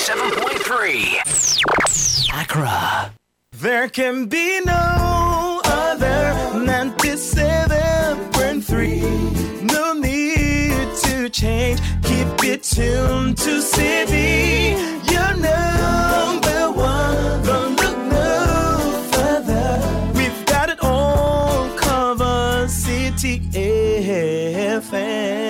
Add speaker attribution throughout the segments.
Speaker 1: 97.3. Accra.
Speaker 2: There can be no other 97.3. No need to change. Keep it tuned to Citi. You're number one. Don't look no further. We've got it all covered. Citi FM.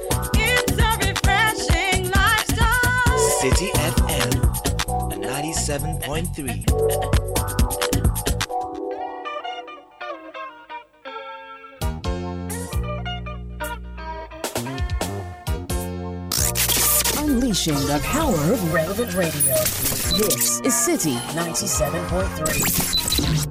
Speaker 3: Citi FM 97.3.
Speaker 4: Unleashing the power of relevant radio. This is Citi 97.3.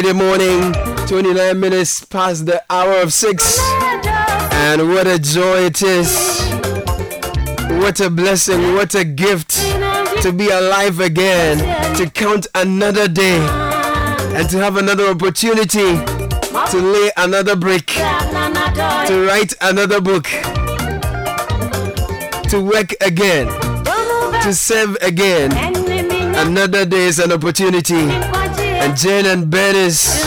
Speaker 5: Friday morning, 29 minutes past the hour of 6. And what a joy it is. What a blessing, what a gift to be alive again, to count another day, and to have another opportunity to lay another brick, to write another book, to work again, to serve again. Another day is an opportunity. And Jane and Bernice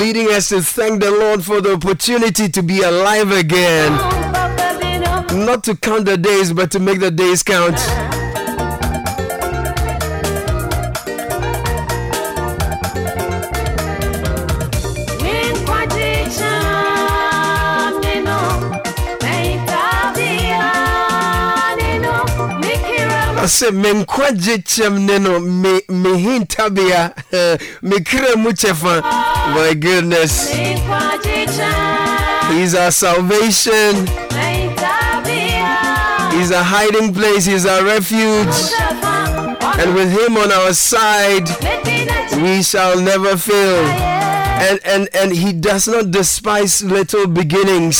Speaker 5: leading us to thank the Lord for the opportunity to be alive again. Not to count the days, but to make the days count. Ɔsɛ menkwagye kyɛm ne no me mehintabea eh, mekra mu kyɛfa. My goodness. He's our salvation. He's a hiding place. He's our refuge. And with him on our side we shall never fail. And and and he does not despise little beginnings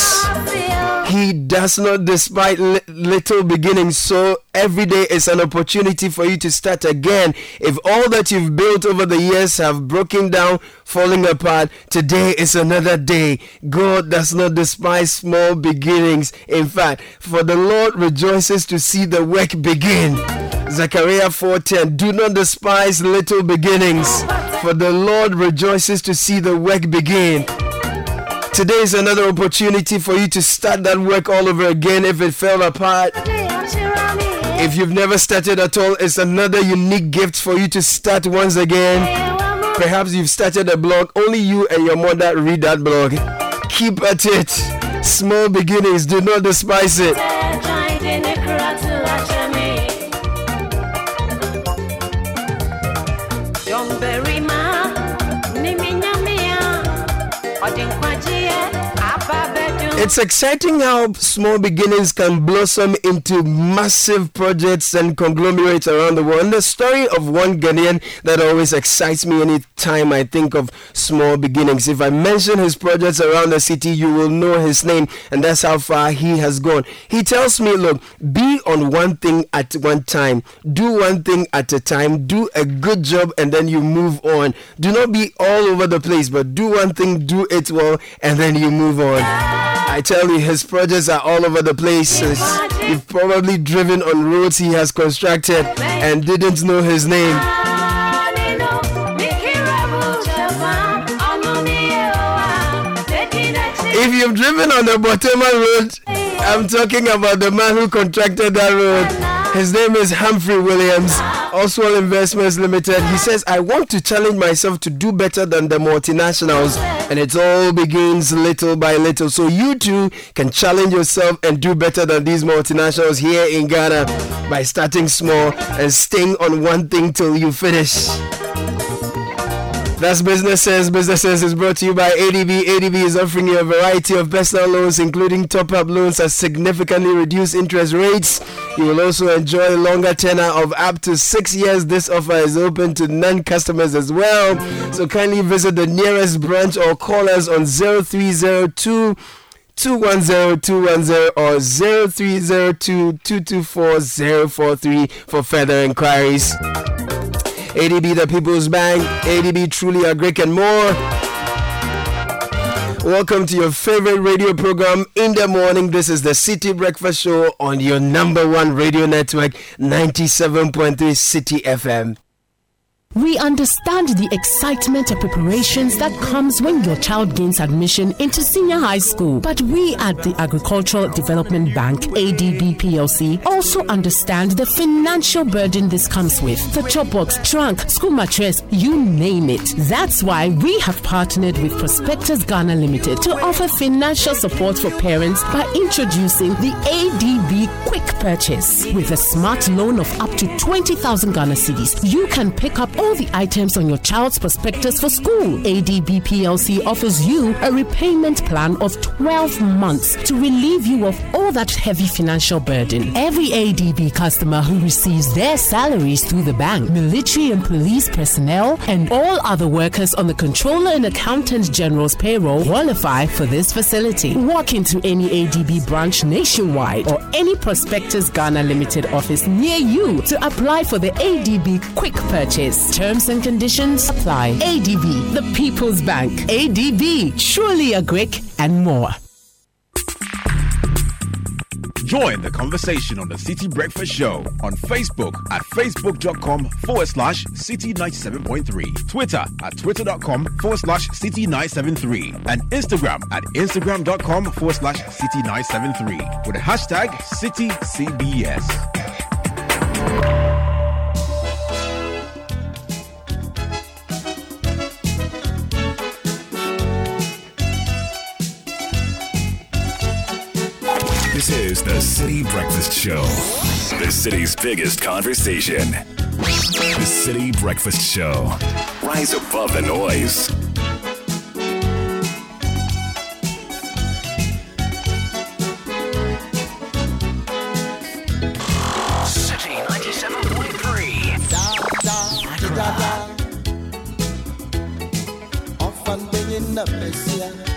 Speaker 5: he does not despise li- little beginnings. So every day is an opportunity for you to start again. If all that you've built over the years have broken down, falling apart, today is another day. God does not despise small beginnings. In fact, for the Lord rejoices to see the work begin. Zechariah 4:10 Do not despise little beginnings, for the Lord rejoices to see the work begin. Today is another opportunity for you to start that work all over again if it fell apart. If you've never started at all, it's another unique gift for you to start once again. Perhaps you've started a blog, only you and your mother read that blog. Keep at it. Small beginnings, do not despise it. It's exciting how small beginnings can blossom into massive projects and conglomerates around the world. And the story of one Ghanaian that always excites me anytime I think of small beginnings. If I mention his projects around the city, you will know his name, and that's how far he has gone. He tells me, Look, be on one thing at one time, do one thing at a time, do a good job, and then you move on. Do not be all over the place, but do one thing, do it well, and then you move on. I tell you, his projects are all over the place. You've probably driven on roads he has constructed and didn't know his name. If you've driven on the Botema Road, I'm talking about the man who contracted that road. His name is Humphrey Williams, Oswald Investments Limited. He says, I want to challenge myself to do better than the multinationals. And it all begins little by little. So you too can challenge yourself and do better than these multinationals here in Ghana by starting small and staying on one thing till you finish. That's businesses. Businesses is brought to you by ADB. ADB is offering you a variety of personal loans, including top up loans at significantly reduced interest rates. You will also enjoy a longer tenor of up to six years. This offer is open to non customers as well. So kindly visit the nearest branch or call us on 0302 210 210 or 0302 224 043 for further inquiries. ADB, the People's Bank, ADB, truly agric and more. Welcome to your favorite radio program in the morning. This is the Citi Breakfast Show on your number one radio network, 97.3 Citi FM.
Speaker 4: We understand the excitement of preparations that comes when your child gains admission into senior high school. But we at the Agricultural Development Bank, ADB PLC, also understand the financial burden this comes with. The chop box, trunk, school mattress, you name it. That's why we have partnered with Prospectus Ghana Limited to offer financial support for parents by introducing the ADB Quick Purchase. With a smart loan of up to 20,000 Ghana cedis, you can pick up all the items on your child's prospectus for school. ADB PLC offers you a repayment plan of 12 months to relieve you of all that heavy financial burden. Every ADB customer who receives their salaries through the bank, military and police personnel, and all other workers on the Controller and Accountant General's payroll qualify for this facility. Walk into any ADB branch nationwide or any Prospectus Ghana Limited office near you to apply for the ADB Quick Purchase. Terms and conditions apply. ADB, the People's Bank. ADB, truly agric and more.
Speaker 6: Join the conversation on the Citi Breakfast Show on Facebook at facebook.com forward slash city 97.3, Twitter at twitter.com forward slash city 973, and Instagram at instagram.com forward slash city 973 with the hashtag CitiCBS.
Speaker 7: This is the Citi Breakfast Show. The city's biggest conversation. The Citi Breakfast Show. Rise above the noise.
Speaker 1: Citi 97.3.
Speaker 2: Often being the Messiah. They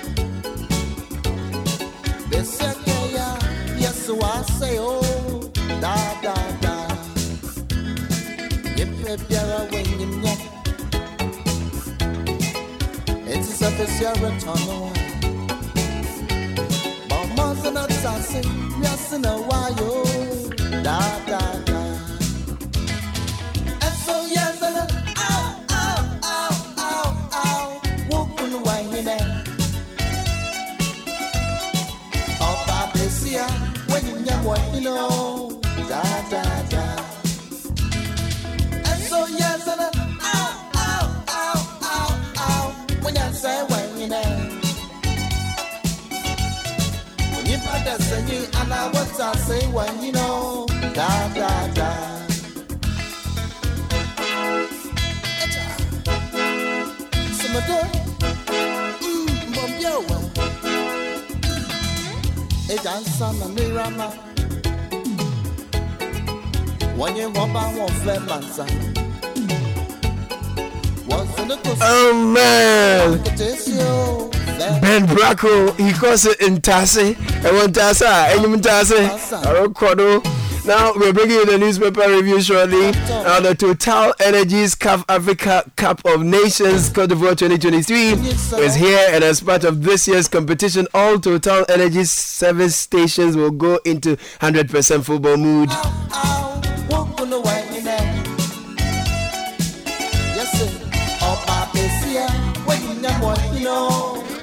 Speaker 2: so I say, oh, da, da, da. Yip, yip, yara, you know. It's a special return away. Mamas a sassy, yes, in a while, da, da. Singing, what I say when you know, da da da. Ejansa na mirama Wanye wamba wonfe mansa
Speaker 5: Oh man. Ben Bracco, he calls it. Ah, I want Tasa, and you Intase. Now we're bringing you the newspaper review shortly. Now the Total Energies Cup Africa Cup of Nations Cote d'Ivoire 2023 is here, and as part of this year's competition, all Total Energies service stations will go into 100% football mood.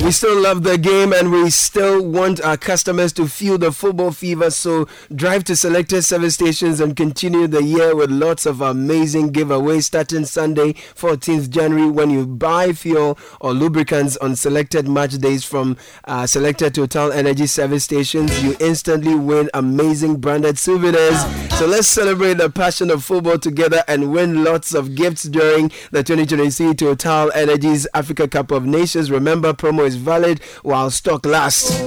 Speaker 5: We still love the game and we still want our customers to feel the football fever. So drive to selected service stations and continue the year with lots of amazing giveaways starting Sunday, 14th January, when you buy fuel or lubricants on selected match days from uh, selected Total Energy service stations. You instantly win amazing branded souvenirs. So let's celebrate the passion of football together and win lots of gifts during the 2023 Total Energies Africa Cup of Nations. Remember, promo is valid while stock lasts.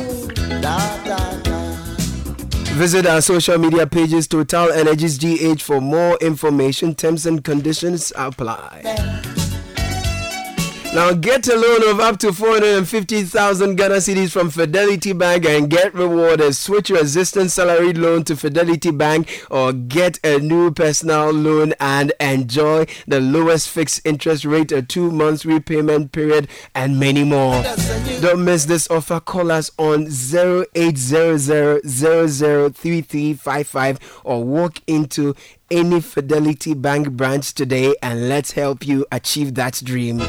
Speaker 5: Visit our social media pages, Total Energies GH, for more information. Terms and conditions apply. Now get a loan of up to 450,000 Ghana cedis from Fidelity Bank and get rewarded. Switch your existing salaried loan to Fidelity Bank or get a new personal loan and enjoy the lowest fixed interest rate, a two months repayment period, and many more. Don't miss this offer. Call us on 0800 or walk into any Fidelity Bank branch today and let's help you achieve that dream.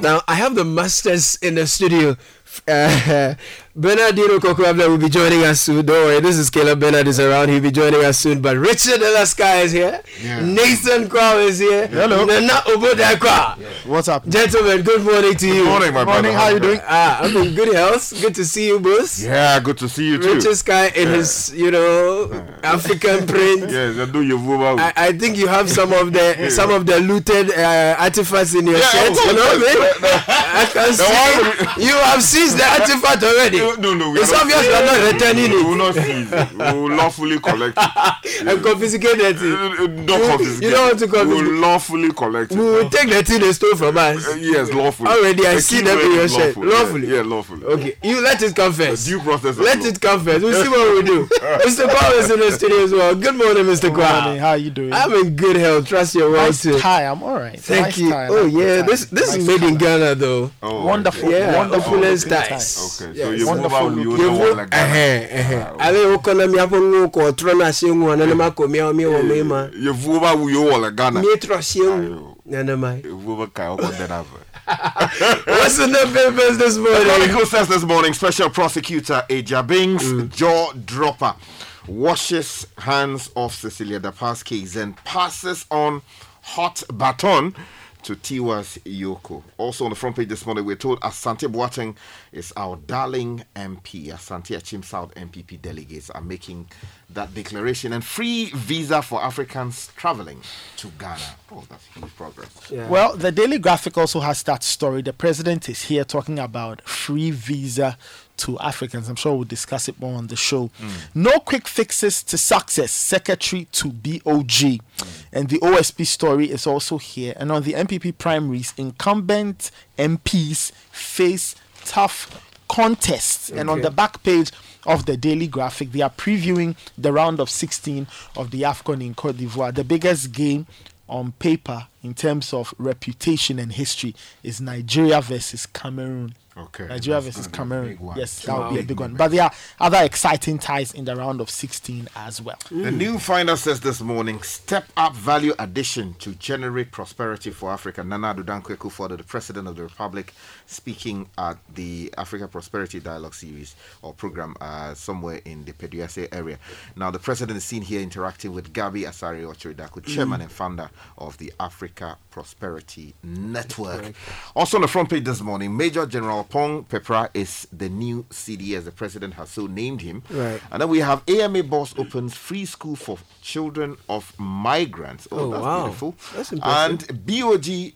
Speaker 5: Now I have the masters in the studio. Uh, Bernardino Kokwabla will be joining us soon. Don't worry, this is Caleb Bernard is around. He'll be joining us soon. But Richard Alaska is here. Nathan Kwao is here.
Speaker 8: Hello.
Speaker 5: Nana Obodakwa.
Speaker 8: What's up?
Speaker 5: Gentlemen, good morning to you.
Speaker 8: Good morning, my
Speaker 5: morning,
Speaker 8: brother.
Speaker 5: How are you doing? Ah, I'm in good health. Good to see you, boss.
Speaker 8: Yeah, good to see you too.
Speaker 5: Richard Sky in his, you know, African print.
Speaker 8: Yes, I do your vocal.
Speaker 5: I, I think you have some of the some of the looted uh, artifacts in your
Speaker 8: Yeah,
Speaker 5: shirt. You know what I mean? I can
Speaker 8: the
Speaker 5: see you have seized the artifact already.
Speaker 9: No, no, no. we
Speaker 5: It's obvious you are not returning it.
Speaker 9: We will not seize it. We will lawfully collect it.
Speaker 5: and confiscate that thing.
Speaker 9: Not
Speaker 5: You-
Speaker 9: confiscate.
Speaker 5: you don't want to
Speaker 9: We will lawfully collect it.
Speaker 5: We will take the thing they stole from us.
Speaker 9: Uh, Yes, lawfully.
Speaker 5: Already, I
Speaker 9: The
Speaker 5: see
Speaker 9: key
Speaker 5: them in your
Speaker 9: is
Speaker 5: shirt. Lawfully.
Speaker 9: Yeah, lawfully.
Speaker 5: Okay, you let it come first.
Speaker 9: Due process.
Speaker 5: Let it come first. We'll see what we do. Mr. Kwame is in the studio as well. Good morning, Mr.
Speaker 10: Good morning.
Speaker 5: Kwame.
Speaker 10: How you doing?
Speaker 5: I'm in good health. Trust your well
Speaker 10: nice
Speaker 5: too.
Speaker 10: tie. I'm all right.
Speaker 5: Thank
Speaker 10: nice
Speaker 5: you.
Speaker 10: Tie.
Speaker 5: Oh yeah, this this
Speaker 10: Nice
Speaker 5: is made in. Ghana though.
Speaker 9: Oh,
Speaker 10: Wonderful.
Speaker 9: okay.
Speaker 5: Yeah,
Speaker 10: wonderful
Speaker 5: opulence
Speaker 10: looking
Speaker 5: ties.
Speaker 9: Okay, so you
Speaker 10: Wonderful
Speaker 9: move out, you
Speaker 10: looking.
Speaker 9: know
Speaker 5: Yevu ɛhɛn ɛhɛn. Ale wokɔ na miaƒe ŋuwo kɔ trɔ na se ŋu nenema ko miawo miewɔ me ma.
Speaker 9: You move out, you wɔ le Ghana.
Speaker 5: Mietrɔ se ŋu nenema.
Speaker 9: You move out, kai, ɔkɔ dɛ n'ave.
Speaker 5: What's in the papers this morning?
Speaker 9: Chronicle says this morning, Special Prosecutor Agyebeng's,
Speaker 5: Mm.
Speaker 9: jaw dropper, washes hands off Cecilia Dapaah's case and passes on hot baton to Tiwas Yoko. Also on the front page this morning, we're told Asante Boateng is our darling MP. Asante Akim South NPP delegates are making that declaration and free visa for Africans traveling to Ghana. Oh, that's huge progress.
Speaker 10: Well, the Daily Graphic also has that story. The president is here talking about free visa to Africans. I'm sure we'll discuss it more on the show. Hmm. No quick fixes to success, Secretary to BOG. Hmm. And the OSP story is also here. And on the NPP primaries, incumbent MPs face tough contests. And on the back page of the Daily Graphic, they are previewing the round of 16 of the AFCON in Cote d'Ivoire. The biggest game on paper in terms of reputation and history is Nigeria versus Cameroon.
Speaker 9: Okay.
Speaker 10: Nigeria
Speaker 9: That's
Speaker 10: versus
Speaker 9: gonna
Speaker 10: Cameroon. Yes, that would be a
Speaker 9: Big
Speaker 10: big one. But there are other exciting ties in the round of 16 as well.
Speaker 9: The new finder says this morning, step up value addition to generate prosperity for Africa. Nana Addo Dankwa Akufo-Addo, the President of the Republic, speaking at the Africa Prosperity Dialogue Series or program uh, somewhere in the Peduase area. Now, the President is seen here interacting with Gabby Asare Otchere-Darko, Chairman and founder of the Africa Prosperity Network. Also on the front page this morning, Major General Oppong-Peprah is the new CD as the President has so named him.
Speaker 5: Right.
Speaker 9: And then we have AMA Boss opens free school for children of migrants. Oh,
Speaker 5: Oh,
Speaker 9: that's
Speaker 5: wow.
Speaker 9: beautiful.
Speaker 5: That's impressive.
Speaker 9: and BOG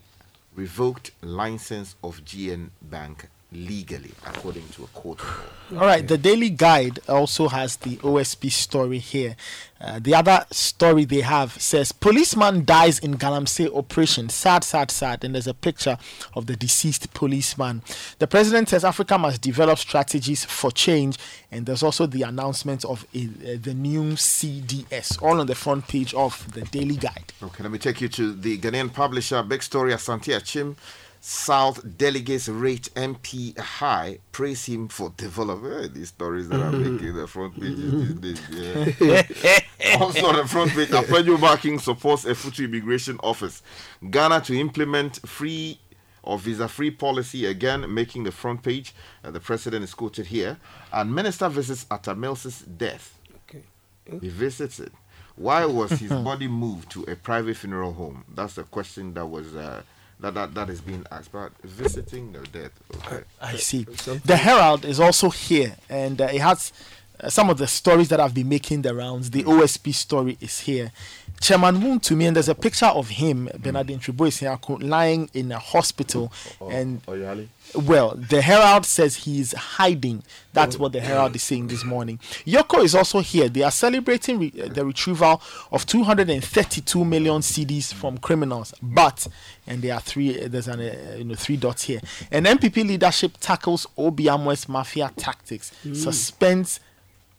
Speaker 9: revoked license of GN Bank legally, according to a court order.
Speaker 10: All right, the Daily Guide also has the OSP story here. Uh, the other story they have says policeman dies in Galamsey operation. Sad, sad, sad. And there's a picture of the deceased policeman. The president says Africa must develop strategies for change. And there's also the announcement of a, uh, the new CDS, all on the front page of the Daily Guide.
Speaker 9: Okay, let me take you to the Ghanaian publisher. Big story Asante Akim. South delegates rate MP high, praise him for development. Eh, these stories that are making the front pages these days. Yeah. also on the front page, Afenyo-Markin supports a future immigration office. Ghana to implement free or visa-free policy again, making the front page. Uh, the president is quoted here. And minister visits Atamels's death.
Speaker 5: Okay.
Speaker 9: He visits it. Why was his body moved to a private funeral home? That's the question that was uh, that, that that is being asked. But visiting the death. Okay.
Speaker 10: I see. The Herald is also here, and uh, it has uh, some of the stories that i've been making the rounds. The OSP story is here. Chairman Wontumi, and there's a picture of him, Bernardine Tribois, lying in a hospital, Oh, and well, the Herald says he's hiding. That's what the Herald is saying this morning. EOCO is also here. They are celebrating re- uh, the retrieval of 232 million CDs from criminals, but and there are three. uh, There's an uh, you know three dots here. And NPP leadership tackles O.B. Amoah's mafia tactics, suspends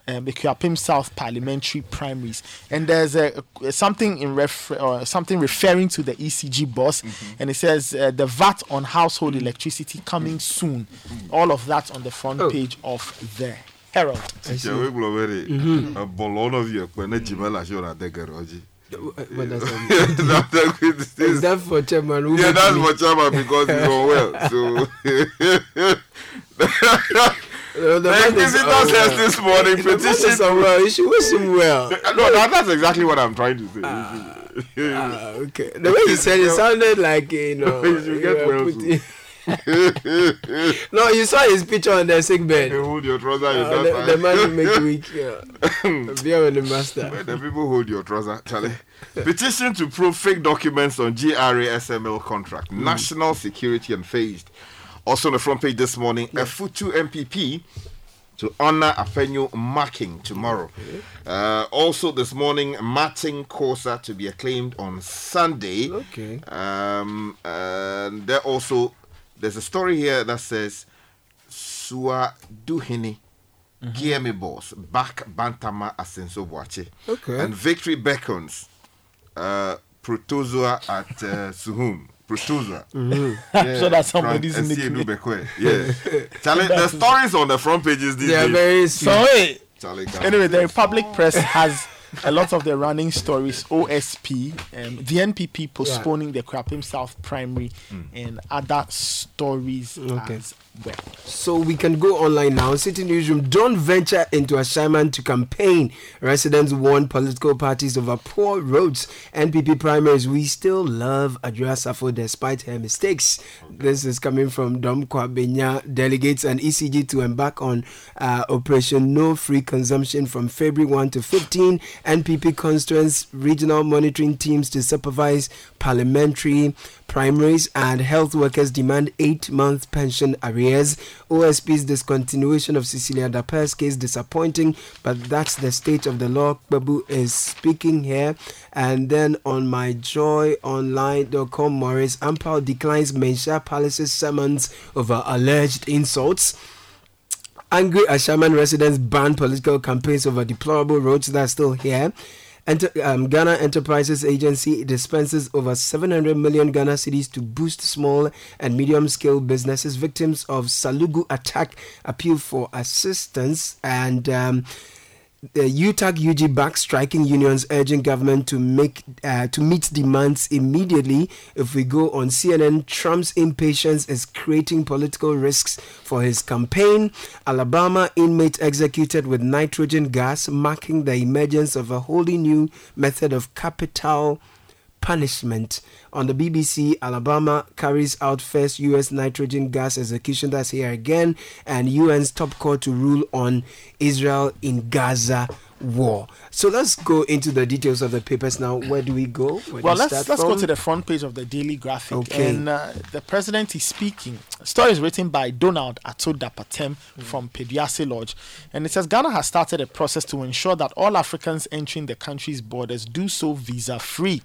Speaker 10: um, Akuapem South parliamentary primaries, and there's a, a- something in refer- uh, something referring to the ECG boss, and it says uh, the VAT on household electricity coming soon. All of that on the front
Speaker 5: Oh.
Speaker 10: page of the Herald.
Speaker 9: Teacher, we will very
Speaker 5: Mm-hmm.
Speaker 9: a ballon of you when a Jimela show that
Speaker 5: that's, is that for chairman? who
Speaker 9: Yeah, that's for Chama because he's unwell. So
Speaker 5: Uh, the
Speaker 9: the
Speaker 5: is
Speaker 9: Inquisitor
Speaker 5: unwell.
Speaker 9: says this morning
Speaker 5: The
Speaker 9: petition.
Speaker 5: unwell. You should wish him well.
Speaker 9: No, that, that's exactly what I'm trying to say.
Speaker 5: Ah, okay. The way you said it sounded like you know.
Speaker 9: You should get
Speaker 5: you
Speaker 9: well
Speaker 5: putting- no, you saw his picture on the sick bed.
Speaker 9: You hold your trouser.
Speaker 5: Uh, the, the man will make weak. Yeah. Beer with the master.
Speaker 9: When the people hold your trouser, Charlie. Petition to prove fake documents on GRA SML contract. National security and unfazed. Also on the front page this morning, a Futu NPP to honor Afenyo-Markin tomorrow. Uh, also, this morning, Martin Kosa to be acclaimed on Sunday.
Speaker 5: Okay.
Speaker 9: Um, and there also, there's a story here that says Sua Duhini. Giemi boss back Bantama Asenso-Boakye.
Speaker 5: Okay.
Speaker 9: And victory beckons uh, Protozoa at uh, Suhum. Protozoa.
Speaker 10: I'm sure that's somebody's
Speaker 9: Frank
Speaker 10: nickname.
Speaker 9: Esienu Yeah. Charlie, the stories on the front pages these
Speaker 5: They are
Speaker 9: days.
Speaker 5: very
Speaker 10: So hey,
Speaker 9: Charlie,
Speaker 10: anyway, the Republic Press has a lot of the running stories. OSP, um, the NPP postponing the Krapim South primary, and other stories
Speaker 5: Okay.
Speaker 10: as well.
Speaker 5: So we can go online now. Citi Newsroom. Don't venture into a assignment to campaign. Residents warn political parties over poor roads. NPP primaries. We still love Adwoa Safo despite her mistakes. This is coming from Dome Kwabenya. Delegates and ECG to embark on uh, Operation No Free Consumption from February 1 to 15. NPP constituents regional monitoring teams to supervise parliamentary primaries and health workers demand eight month pension arrears. OSP's discontinuation of Cecilia Dapaah's case disappointing, but that's the state of the law. Babu is speaking here. And then on myjoyonline.com, Maurice Ampaw declines Manhyia Palace's summons over alleged insults. Angry Ashaiman residents ban political campaigns over deplorable roads that are still here. Enter, um, Ghana Enterprises Agency dispenses over 700 million Ghana cedis to boost small and medium scale businesses. Victims of Salugu attack appeal for assistance and. Um, the UTAG UG back striking unions urging government to make uh, to meet demands immediately. If we go on CNN, Trump's impatience is creating political risks for his campaign. Alabama inmate executed with nitrogen gas, marking the emergence of a wholly new method of capital punishment. On the BBC, Alabama carries out first U.S. nitrogen gas execution. That's here again, and UN's top court to rule on Israel in Gaza war. So let's go into the details of the papers now. Where do we go? Where
Speaker 10: Well,
Speaker 5: we
Speaker 10: let's let's go to the front page of the Daily Graphic.
Speaker 5: Okay.
Speaker 10: And uh, the president is speaking. Story is written by Donald Ato Dapatem from Peduase Lodge, and it says Ghana has started a process to ensure that all Africans entering the country's borders do so visa free.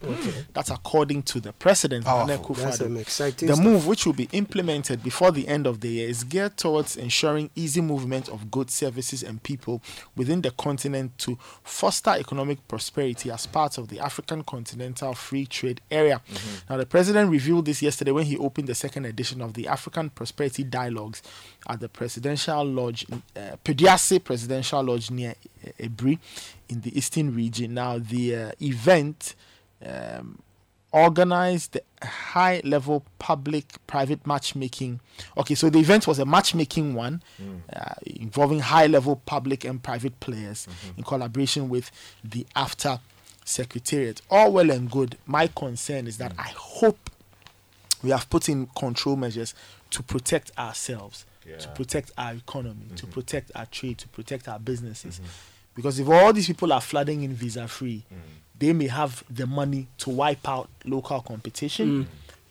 Speaker 10: That's according to the president.
Speaker 5: That's
Speaker 10: Akufo-Addo.
Speaker 5: exciting
Speaker 10: The
Speaker 5: stuff.
Speaker 10: move, which will be implemented before the end of the year, is geared towards ensuring easy movement of goods, services, and people within the continent to foster economic prosperity as part of the African Continental Free Trade Area. Now, the president revealed this yesterday when he opened the second edition of the African Prosperity Dialogues at the Presidential Lodge, uh, Peduase Presidential Lodge near uh, Aburi in the Eastern region. Now, the uh, event. Um, organized high level public private matchmaking. Okay so the event was a matchmaking one mm. uh, involving high level public and private players mm-hmm. in collaboration with the after secretariat. All well and good. My concern is that mm. i hope we have put in control measures to protect ourselves to protect our economy to mm-hmm. protect our trade to protect our businesses. Mm-hmm. Because if all these people are flooding in visa free mm. They may have the money to wipe out local competition mm.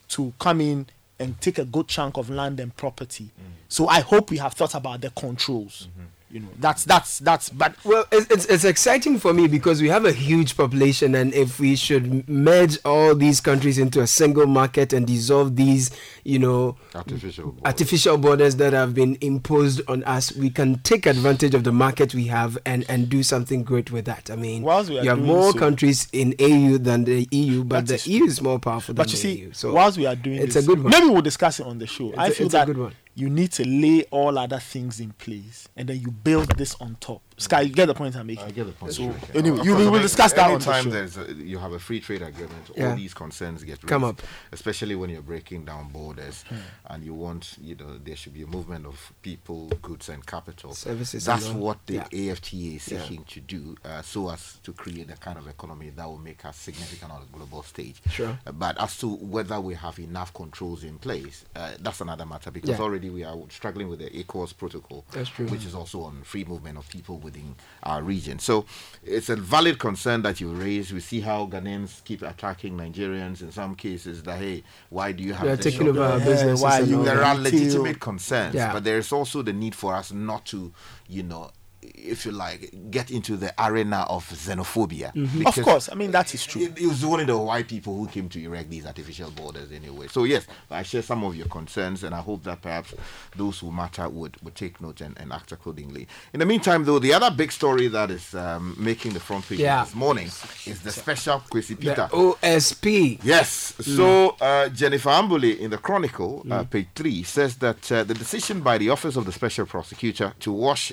Speaker 10: to come in and take a good chunk of land and property. So i hope we have thought about the controls mm-hmm. You know that's that's that's but
Speaker 5: Well, it's, it's, it's exciting for me because we have a huge population, and if we should merge all these countries into a single market and dissolve these, you know,
Speaker 9: Artificial borders.
Speaker 5: artificial borders that have been imposed on us, we can take advantage of the market we have and, and do something great with that. I mean,
Speaker 10: Whilst we are
Speaker 5: you have more
Speaker 10: so-
Speaker 5: countries in AU than the EU, but the EU is more powerful than
Speaker 10: But you
Speaker 5: the
Speaker 10: see,
Speaker 5: EU. So
Speaker 10: whilst we are doing
Speaker 5: it's
Speaker 10: this,
Speaker 5: a good one.
Speaker 10: Maybe we'll discuss it on the show. I
Speaker 5: a-
Speaker 10: feel
Speaker 5: it's a
Speaker 10: that
Speaker 5: good one.
Speaker 10: You need to lay all other things in place, and then you build this on top. Sky, you get the point I'm making.
Speaker 9: I get the point.
Speaker 10: So
Speaker 9: you're
Speaker 10: anyway, you we will discuss that on the
Speaker 9: anytime
Speaker 10: show.
Speaker 9: there's a, you have a free trade agreement,
Speaker 5: Yeah.
Speaker 9: all these concerns get
Speaker 5: Come
Speaker 9: raised,
Speaker 5: up.
Speaker 9: especially when you're breaking down borders and you want, you know, there should be a movement of people, goods, and capital.
Speaker 5: Services
Speaker 9: That's
Speaker 5: and
Speaker 9: what the
Speaker 5: Yeah.
Speaker 9: AfCFTA is
Speaker 5: Yeah.
Speaker 9: seeking to do, uh, so as to create the kind of economy that will make us significant on the global stage.
Speaker 5: Sure.
Speaker 9: Uh, But as to whether we have enough controls in place, uh, that's another matter because
Speaker 5: Yeah.
Speaker 9: already we are struggling with the ECOWAS protocol,
Speaker 5: That's true.
Speaker 9: which is also on free movement of people within our region. So it's a valid concern that you raise. We see how Ghanaians keep attacking Nigerians in some cases. That hey, why do you have
Speaker 5: They are taking over our
Speaker 10: Yeah, why
Speaker 5: and
Speaker 10: you-
Speaker 9: there are legitimate concerns,
Speaker 5: Yeah.
Speaker 9: but there is also the need for us not to, you know, if you like, get into the arena of xenophobia.
Speaker 10: Of course, I mean that is true.
Speaker 9: It, it was only the white people who came to erect these artificial borders anyway. So yes, I share some of your concerns, and I hope that perhaps those who matter would, would take note and, and act accordingly. In the meantime, though, the other big story that is um, making the front page
Speaker 5: Yeah.
Speaker 9: this morning is the special Kwesi Peter.
Speaker 5: OSP.
Speaker 9: Yes. So uh, Jennifer Ambolley in the Chronicle, uh, page three, says that uh, the decision by the Office of the Special Prosecutor to wash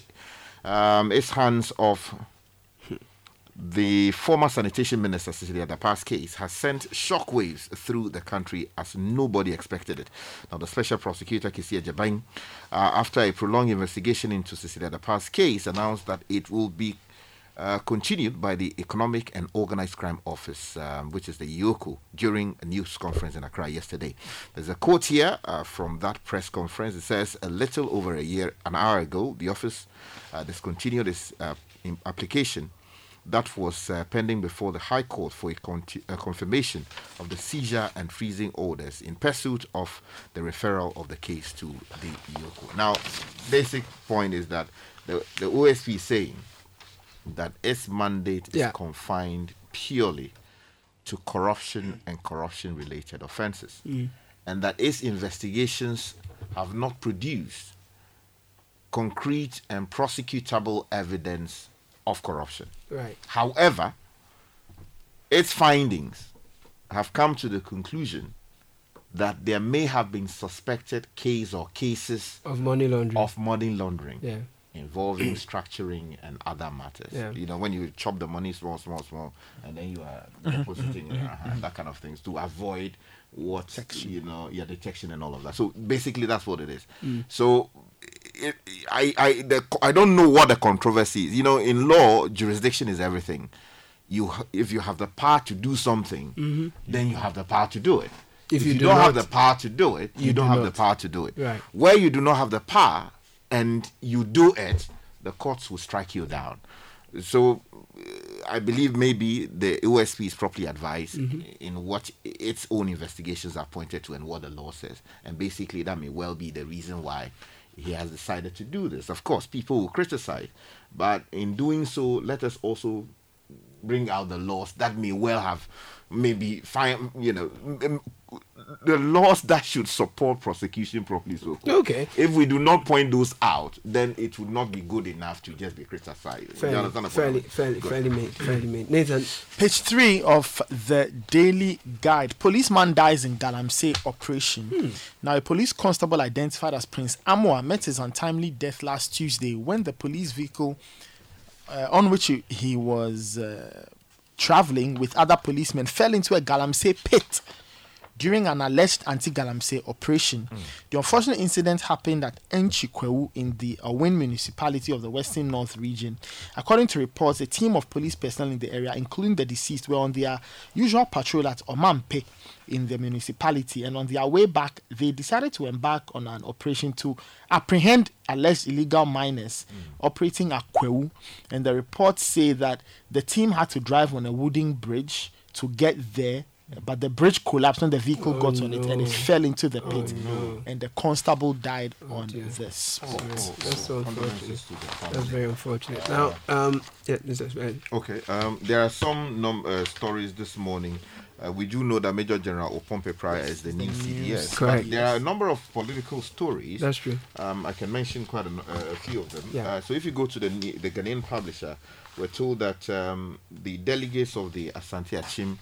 Speaker 9: um, its hands of the former sanitation minister Cecilia Dapaah's case has sent shockwaves through the country as nobody expected it. Now, the special prosecutor Kissi Agyebeng, uh, after a prolonged investigation into Cecilia Dapaah's case, announced that it will be uh, continued by the Economic and Organized Crime Office, um, which is the EOCO, during a news conference in Accra yesterday. There's a quote here uh, from that press conference. It says, a little over a year, an hour ago, the office uh, discontinued its uh, application that was uh, pending before the High Court for a, a confirmation of the seizure and freezing orders in pursuit of the referral of the case to the EOCO. Now, basic point is that the, the OSP is saying that its mandate
Speaker 5: Yeah.
Speaker 9: is confined purely to corruption and corruption related offenses, mm. and that its investigations have not produced concrete and prosecutable evidence of corruption.
Speaker 5: Right.
Speaker 9: However, its findings have come to the conclusion that there may have been suspected case or cases
Speaker 5: Of money laundering.
Speaker 9: of money laundering
Speaker 5: Yeah.
Speaker 9: Involving structuring and other matters.
Speaker 5: Yeah.
Speaker 9: You know, when you chop the money small, small, small, and then you are depositing it, uh-huh, that kind of things to avoid what you know, your detection and all of that. So basically, that's what it is. Mm. So. It, I I the, I don't know what the controversy is. You know, in law, jurisdiction is everything. You if you have the power to do something, mm-hmm. then you have the power to do it.
Speaker 5: If you do
Speaker 9: don't have the power to do it, you,
Speaker 5: you
Speaker 9: don't
Speaker 5: do
Speaker 9: have the power to do it.
Speaker 5: Right.
Speaker 9: Where you do not have the power and you do it, the courts will strike you down. So uh, I believe maybe the OSP is properly advised in what its own investigations are pointed to and what the law says. And basically, that may well be the reason why he has decided to do this. Of course, people will criticize, but in doing so, let us also bring out the laws that may well have maybe find you know m- m- the laws that should support prosecution properly so
Speaker 5: Okay.
Speaker 9: if we do not point those out then it would not be good enough to just be criticized You
Speaker 5: Fairly,
Speaker 9: understand the point?
Speaker 5: fairly, fairly,
Speaker 9: Good.
Speaker 5: fairly made, fairly made. Nathan,
Speaker 10: Page three of the Daily Guide. Policeman dies in Galamsey operation. Now, a police constable identified as Prince Amwa met his untimely death last Tuesday when the police vehicle uh, on which he, he was uh, traveling with other policemen fell into a Galamsey pit during an alleged anti-Galamsey operation. The unfortunate incident happened at Enchikwewu in the Aowin municipality of the Western North region. According to reports, a team of police personnel in the area, including the deceased, were on their usual patrol at Omampe in the municipality, and on their way back, they decided to embark on an operation to apprehend alleged illegal miners operating at Kwewu. And the reports say that the team had to drive on a wooden bridge to get there but the bridge collapsed when the vehicle got on it and it fell into the pit and the constable died on the spot
Speaker 5: that's so unfortunate.
Speaker 9: Condolences to the family.
Speaker 5: That's very unfortunate. Now, um, yeah, Mr. Spade.
Speaker 9: Okay, um, there are some num- uh, stories this morning. Uh, we do know that Major General Oppong-Peprah is the new CDS. but
Speaker 5: Correct.
Speaker 9: There are a number of political stories.
Speaker 5: That's true.
Speaker 9: Um, I can mention quite a, n- uh, a few of them.
Speaker 5: Yeah.
Speaker 9: Uh, so if you go to the ne- the Ghanaian publisher, we're told that um, the delegates of the Asante Akim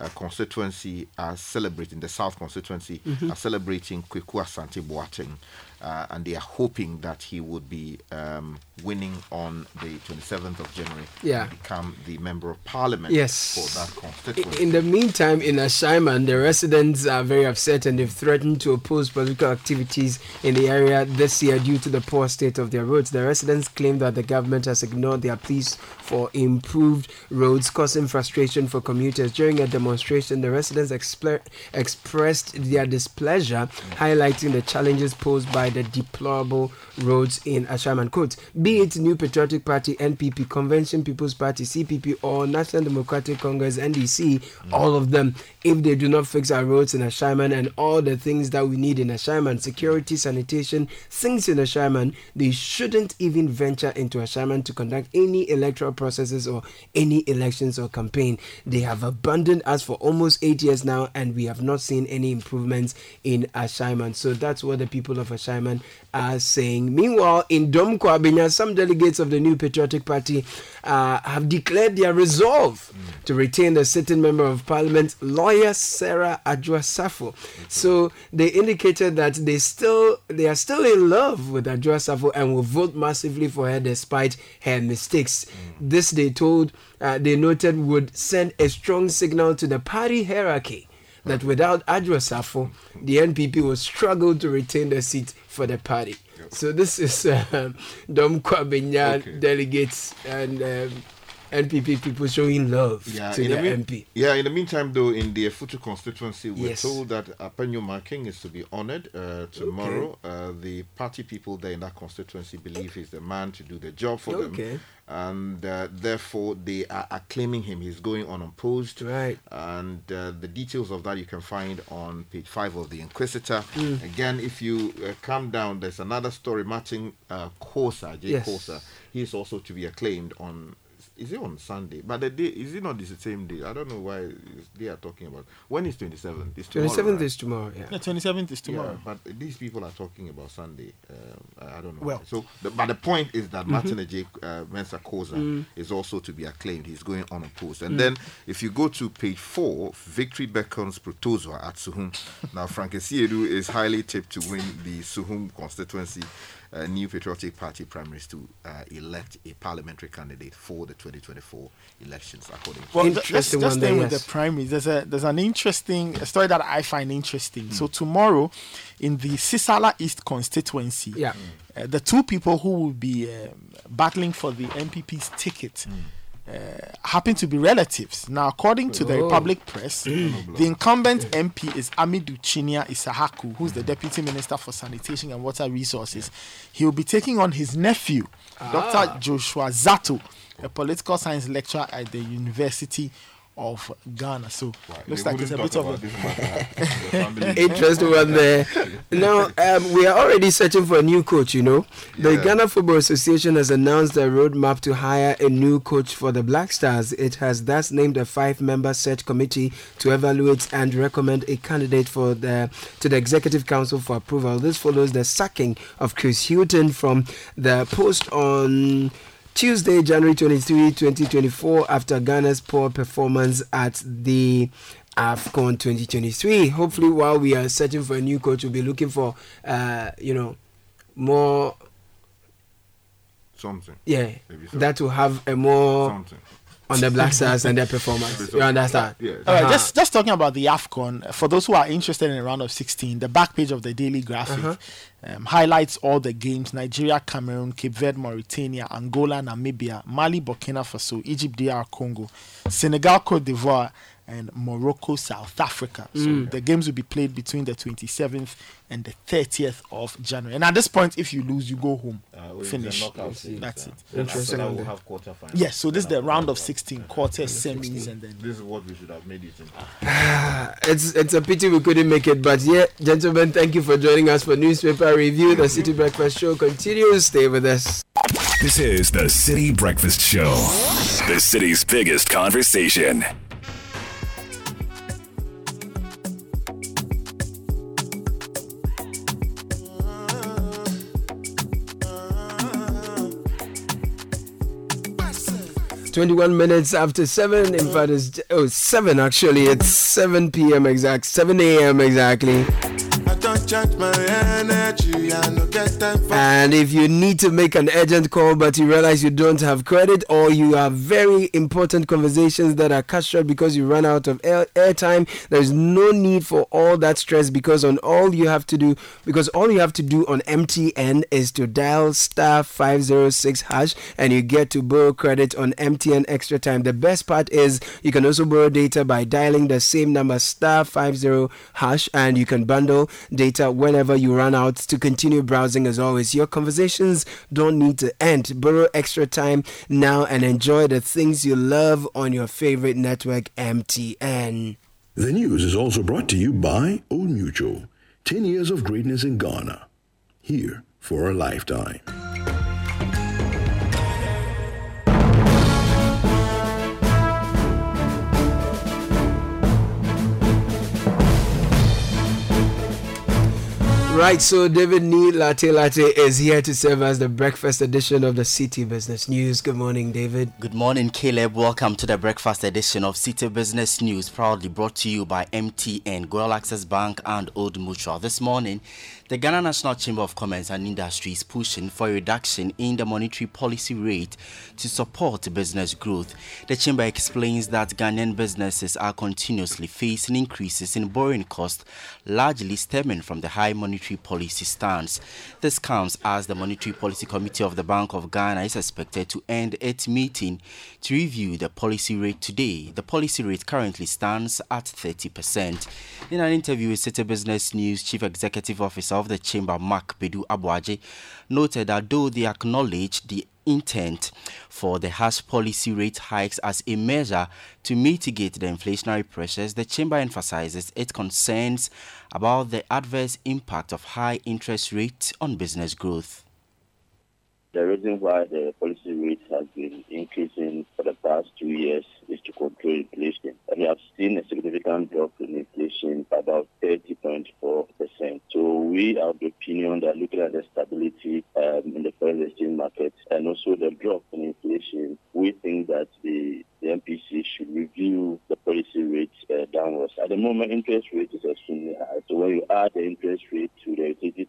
Speaker 9: uh, constituency are celebrating the South constituency
Speaker 5: Mm-hmm.
Speaker 9: are celebrating Kweku Asante Boateng, uh, and they are hoping that he would be um, winning on the 27th of January.
Speaker 5: Yeah.
Speaker 9: become the member of parliament
Speaker 5: Yes.
Speaker 9: for that constituency.
Speaker 5: In the meantime, in Ashaiman, the residents are very upset and they've threatened to oppose political activities in the area this year due to the poor state of their roads. The residents claim that the government has ignored their pleas for improved roads, causing frustration for commuters. During a demonstration, the residents expre- expressed their displeasure, highlighting the challenges posed by the deplorable roads in Ashaiman. Quote, be it New Patriotic Party, NPP, Convention People's Party, CPP, or National Democratic Congress, NDC, all of them, if they do not fix our roads in Ashaiman and all the things that we need in Ashaiman, security, sanitation, things in Ashaiman, they shouldn't even venture into Ashaiman to conduct any electoral processes or any elections or campaign. They have abandoned us for almost eight years now, and we have not seen any improvements in Ashaiman. So that's what the people of Ashaiman are saying. Meanwhile, in Dome Kwabenya, some delegates of the New Patriotic Party uh, have declared their resolve to retain the sitting member of parliament, lawyer Sarah Adwoa Safo. So they indicated that they still they are still in love with Adwoa Safo and will vote massively for her despite her mistakes. This they told uh, they noted would send a strong signal to the party hierarchy that without Adwoa Safo, the NPP will struggle to retain the seat for the party. So this is um, Dome Kwabenya delegates and um, NPP people showing love to
Speaker 9: in
Speaker 5: the
Speaker 9: the mean-
Speaker 5: MP.
Speaker 9: Yeah, in the meantime, though, in the Effutu constituency, we're
Speaker 5: Yes.
Speaker 9: told that Afenyo-Markin is to be honored uh, tomorrow. Uh, the party people there in that constituency believe he's the man to do the job for
Speaker 5: Okay.
Speaker 9: them. And uh, therefore, they are acclaiming him. He's going unopposed.
Speaker 5: Right.
Speaker 9: And uh, the details of that you can find on page five of the Inquisitor.
Speaker 5: Mm.
Speaker 9: Again, if you uh, come down, there's another story. Martin uh, Korsah, J.
Speaker 5: Yes.
Speaker 9: Korsah, he is also to be acclaimed on is it on Sunday? But the day is it not the same day? I don't know why they are talking about. When is twenty seventh? It's tomorrow.
Speaker 5: 27th
Speaker 9: right?
Speaker 5: is tomorrow, yeah.
Speaker 10: The 27th is tomorrow.
Speaker 9: Yeah, but these people are talking about Sunday. Um, I I don't know.
Speaker 10: Well-
Speaker 9: so the, but the point is that
Speaker 10: Mhm.
Speaker 9: Martin Adjei uh, Mensah Korsah
Speaker 10: Mm.
Speaker 9: is also to be acclaimed. He's going unopposed. And
Speaker 10: Mm.
Speaker 9: then if you go to page four, Victory beckons Protozoa at Suhum. now Frank Asiedu is highly tipped to win the Suhum constituency. Uh, New Patriotic Party primaries to uh, elect a parliamentary candidate for the 2024 elections, according to
Speaker 10: Well, th- just, just staying with the primaries, there's a there's an interesting story that I find interesting. So tomorrow, in the Sisala East constituency,
Speaker 5: Yeah.
Speaker 10: uh, the two people who will be um, battling for the NPP's ticket. Uh, happen to be relatives. Now, according to the
Speaker 5: Oh.
Speaker 10: Republic Press, the incumbent MP is Amidu Chinnia Issahaku, who's the Deputy Minister for Sanitation and Water Resources. He will be taking on his nephew,
Speaker 5: Ah.
Speaker 10: Dr. Joshua Zato, a political science lecturer at the University of Ghana. So, looks like it's a bit of a
Speaker 5: Interesting one there. Now, um, we are already searching for a new coach, you know. The
Speaker 10: Yeah.
Speaker 5: Ghana Football Association has announced a roadmap to hire a new coach for the Black Stars. It has thus named a five member search committee to evaluate and recommend a candidate for the to the Executive Council for approval. This follows the sacking of Chris Hughton from the post on Tuesday, January 23, 2024, after Ghana's poor performance at the AFCON 2023. Hopefully, while we are searching for a new coach, we'll be looking for, uh, you know, more,
Speaker 9: something.
Speaker 5: yeah,
Speaker 9: Maybe
Speaker 5: that will have a more
Speaker 9: Something.
Speaker 5: on the Black Stars and their performance. You understand?
Speaker 9: Yeah.
Speaker 10: All right,
Speaker 5: Uh-huh.
Speaker 10: just just talking about the AFCON, uh, for those who are interested in the round of 16, the back page of the daily graphic
Speaker 5: Uh-huh.
Speaker 10: Um, highlights all the games Nigeria, Cameroon, Cape Verde, Mauritania, Angola, Namibia, Mali, Burkina Faso, Egypt, DR Congo, Senegal, Cote d'Ivoire, and Morocco, South Africa. So
Speaker 5: Mm.
Speaker 10: the games will be played between the 27th and the 30th of January. And at this point, if you lose, you go home.
Speaker 11: Uh, it's
Speaker 10: Finish.
Speaker 11: knockout
Speaker 10: That's
Speaker 11: uh,
Speaker 10: it.
Speaker 11: then after that we'll have quarterfinals.
Speaker 10: Yes, so this is the round of 16, quarters, semis, and then.
Speaker 9: This is what we should have made it in.
Speaker 5: it's it's a pity we couldn't make it, but yeah, gentlemen, thank you for joining us for newspaper review. The Citi Breakfast Show continues. Stay with us.
Speaker 12: This is the Citi Breakfast Show, the city's biggest conversation.
Speaker 5: Twenty-one minutes after seven. In fact, it's oh seven actually. It's seven p.m. exact, seven a.m. exactly. And if you need to make an urgent call but you realize you don't have credit or you have very important conversations that are cut short because you run out of air airtime, there's no need for all that stress because on all you have to do because all you have to do on MTN is to dial star 506 hash and you get to borrow credit on MTN extra time. The best part is you can also borrow data by dialing the same number star 50 hash and you can bundle data data whenever you run out to continue browsing as always. Your conversations don't need to end. Borrow extra time now and enjoy the things you love on your favorite network, MTN.
Speaker 13: The news is also brought to you by Old Mutual. 10 years of greatness in Ghana. Here for a lifetime.
Speaker 5: Right, so David Nii Larte Lartey is here to serve as the breakfast edition of the Citi Business News. Good morning, David.
Speaker 14: Good morning, Caleb. Welcome to the breakfast edition of Citi Business News, proudly brought to you by MTN, GOIL Access Bank, and Old Mutual. This morning, the Ghana National Chamber of Commerce and Industry is pushing for a reduction in the monetary policy rate to support business growth. The chamber explains that Ghanaian businesses are continuously facing increases in borrowing costs, largely stemming from the high monetary policy stance. This comes as the Monetary Policy Committee of the Bank of Ghana is expected to end its meeting to review the policy rate today. The policy rate currently stands at 30%. In an interview with Citi Business News, Chief Executive Officer of the Chamber, Mark Badu-Aboagye, noted that though they acknowledge the intent for the harsh policy rate hikes as a measure to mitigate the inflationary pressures, the Chamber emphasizes its concerns about the adverse impact of high interest rates on business growth.
Speaker 15: The reason why the policy rate has been increasing for the past two years is to control inflation. And we have seen a significant drop in inflation about 30.4%. So we are the opinion that looking at the stability um, in the foreign exchange market and also the drop in inflation, we think that the, the MPC should review the policy rate uh, downwards. At the moment, interest rate is extremely high. So when you add the interest rate to the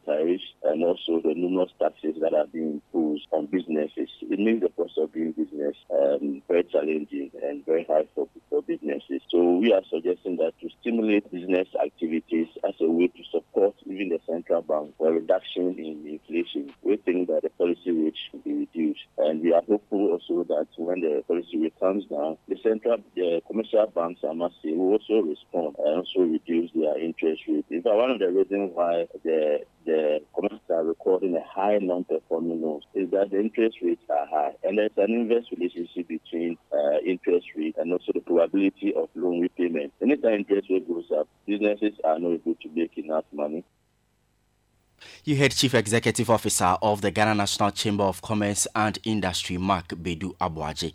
Speaker 15: tariffs and also the numerous taxes that are being imposed on businesses, it makes the cost of doing business um, very challenging and very high for, for businesses. So we are suggesting that to stimulate business activities as a way to support even the central bank for reduction in inflation, we think that the policy rate should be reduced. And we are hopeful also that when the policy rate comes down, the central the commercial banks, I must say, will also respond and also reduce their interest rate. In fact, one of the reasons why the the commercials are recording a high non-performing loans is that the interest rates are high, and there's an inverse relationship between uh, interest rate and also the probability of loan repayment. Anytime interest rate goes up, businesses are not able to make enough money.
Speaker 14: You heard Chief Executive Officer of the Ghana National Chamber of Commerce and Industry, Mark Badu-Aboagye.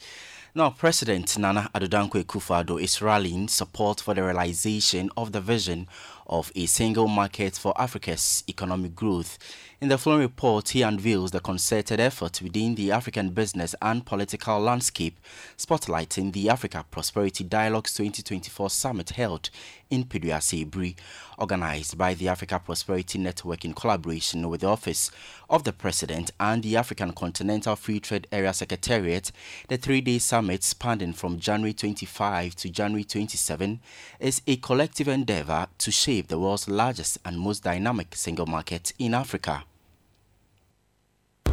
Speaker 14: Now, President Nana Addo Dankwa Akufo-Addo is rallying support for the realization of the vision of a single market for Africa's economic growth. In the following report, he unveils the concerted effort within the African business and political landscape, spotlighting the Africa Prosperity Dialogues 2024 summit held in Peduase organized by the Africa Prosperity Network in collaboration with the Office of the President and the African Continental Free Trade Area Secretariat. The three-day summit, spanning from January 25 to January 27, is a collective endeavor to shape the world's largest and most dynamic single market in Africa.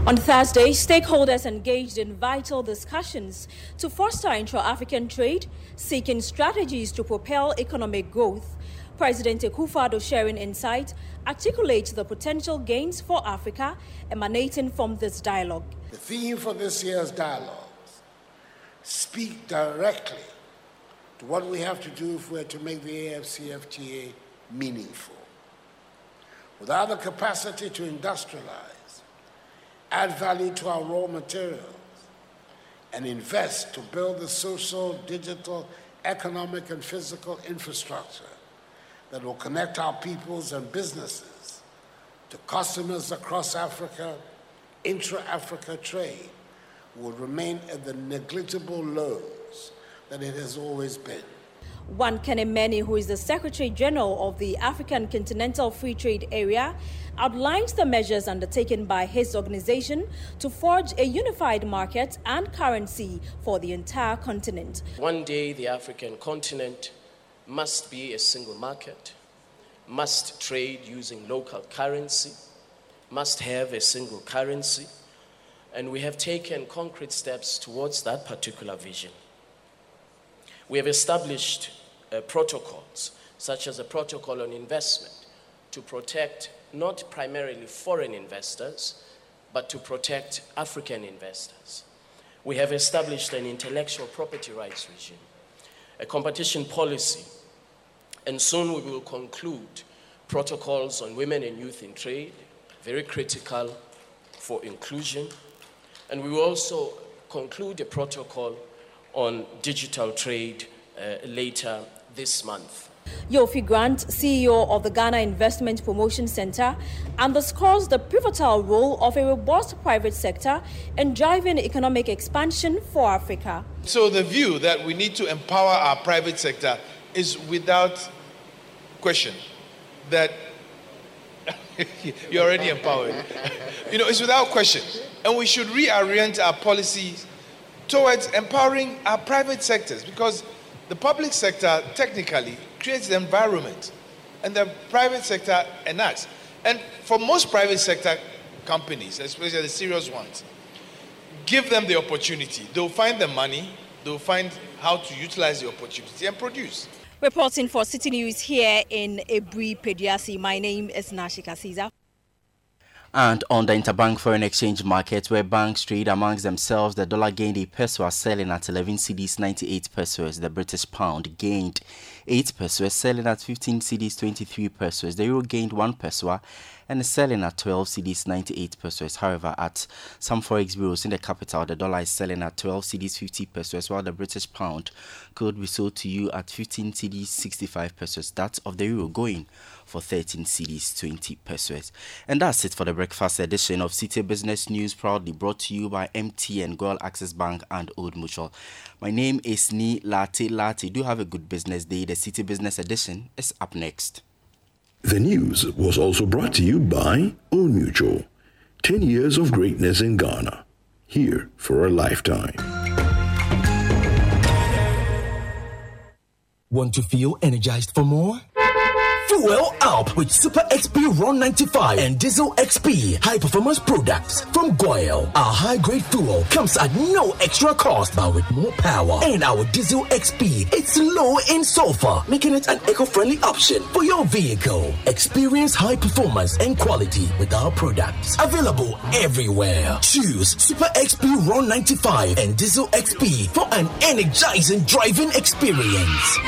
Speaker 16: On Thursday, stakeholders engaged in vital discussions to foster intra African trade, seeking strategies to propel economic growth. President Akufo-Addo sharing insight articulates the potential gains for Africa emanating from this dialogue.
Speaker 17: The theme for this year's dialogues speak directly to what we have to do if we're to make the AfCFTA meaningful. Without the capacity to industrialize, add value to our raw materials, and invest to build the social, digital, economic, and physical infrastructure that will connect our peoples and businesses to customers across Africa, intra Africa trade will remain at the negligible lows that it has always been.
Speaker 16: Wamkele Mene who is the Secretary General of the African Continental Free Trade Area, outlines the measures undertaken by his organization to forge a unified market and currency for the entire continent.
Speaker 18: One day, the African continent must be a single market, must trade using local currency, must have a single currency, and we have taken concrete steps towards that particular vision. We have established uh, protocols, such as a protocol on investment, to protect not primarily foreign investors, but to protect African investors. We have established an intellectual property rights regime, a competition policy, and soon we will conclude protocols on women and youth in trade, very critical for inclusion. And we will also conclude a protocol on digital trade uh, later this month.
Speaker 16: Yofi Grant, CEO of the Ghana Investment Promotion Center, underscores the pivotal role of a robust private sector in driving economic expansion for Africa.
Speaker 19: So, the view that we need to empower our private sector is without question that you're already empowered. you know, it's without question. And we should reorient our policies towards empowering our private sectors because the public sector technically creates the environment and the private sector enacts. And for most private sector companies, especially the serious ones, give them the opportunity. They'll find the money, they'll find how to utilize the opportunity and produce.
Speaker 16: Reporting for Citi News here in Aburi Peduase, my name is Nashika Caesar.
Speaker 14: And on the interbank foreign exchange market, where banks trade amongst themselves, the dollar gained a peso selling at 11 cedis 98 pesos. The British pound gained 8 pesos, selling at 15 cedis, 23 pesos. The euro gained 1 peso and is selling at 12 cedis 98 pesos. However, at some forex bureaus in the capital, the dollar is selling at 12 cedis 50 pesos, while the British pound could be sold to you at 15 cedis 65 pesos. That of the euro going for 13 cedis 20 pesos. And that's it for the breakfast edition of Citi Business News, proudly brought to you by MTN, GOIL Access Bank, and Old Mutual. My name is Nii Larte Lartey. Do have a good business day. The Citi Business Edition is up next.
Speaker 13: The news was also brought to you by Old Mutual. 10 years of greatness in Ghana. Here for a lifetime.
Speaker 20: Want to feel energized for more? Fuel up with Super XP Run 95 and Diesel XP high performance products from GOIL. Our high grade fuel comes at no extra cost, but with more power. And our Diesel XP, it's low in sulfur, making it an eco friendly option for your vehicle. Experience high performance and quality with our products. Available everywhere. Choose Super XP Run 95 and Diesel XP for an energizing driving experience.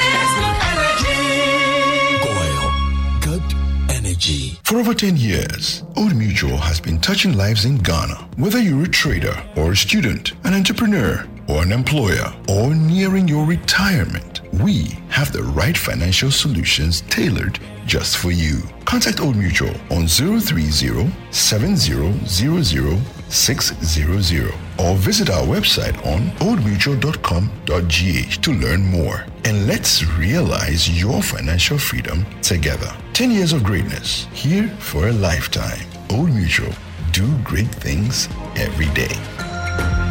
Speaker 20: Energy.
Speaker 13: For over 10 years, Old Mutual has been touching lives in Ghana. Whether you're a trader or a student, an entrepreneur or an employer, or nearing your retirement, we have the right financial solutions tailored just for you. Contact Old Mutual on 030 7000 600 or visit our website on oldmutual.com.gh to learn more. And let's realize your financial freedom together. 10 years of greatness, here for a lifetime. Old Mutual, do great things every day.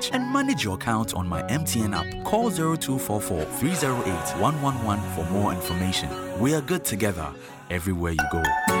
Speaker 21: and manage your account on my MTN app. Call 0244 308 111 for more information. We are good together everywhere you go.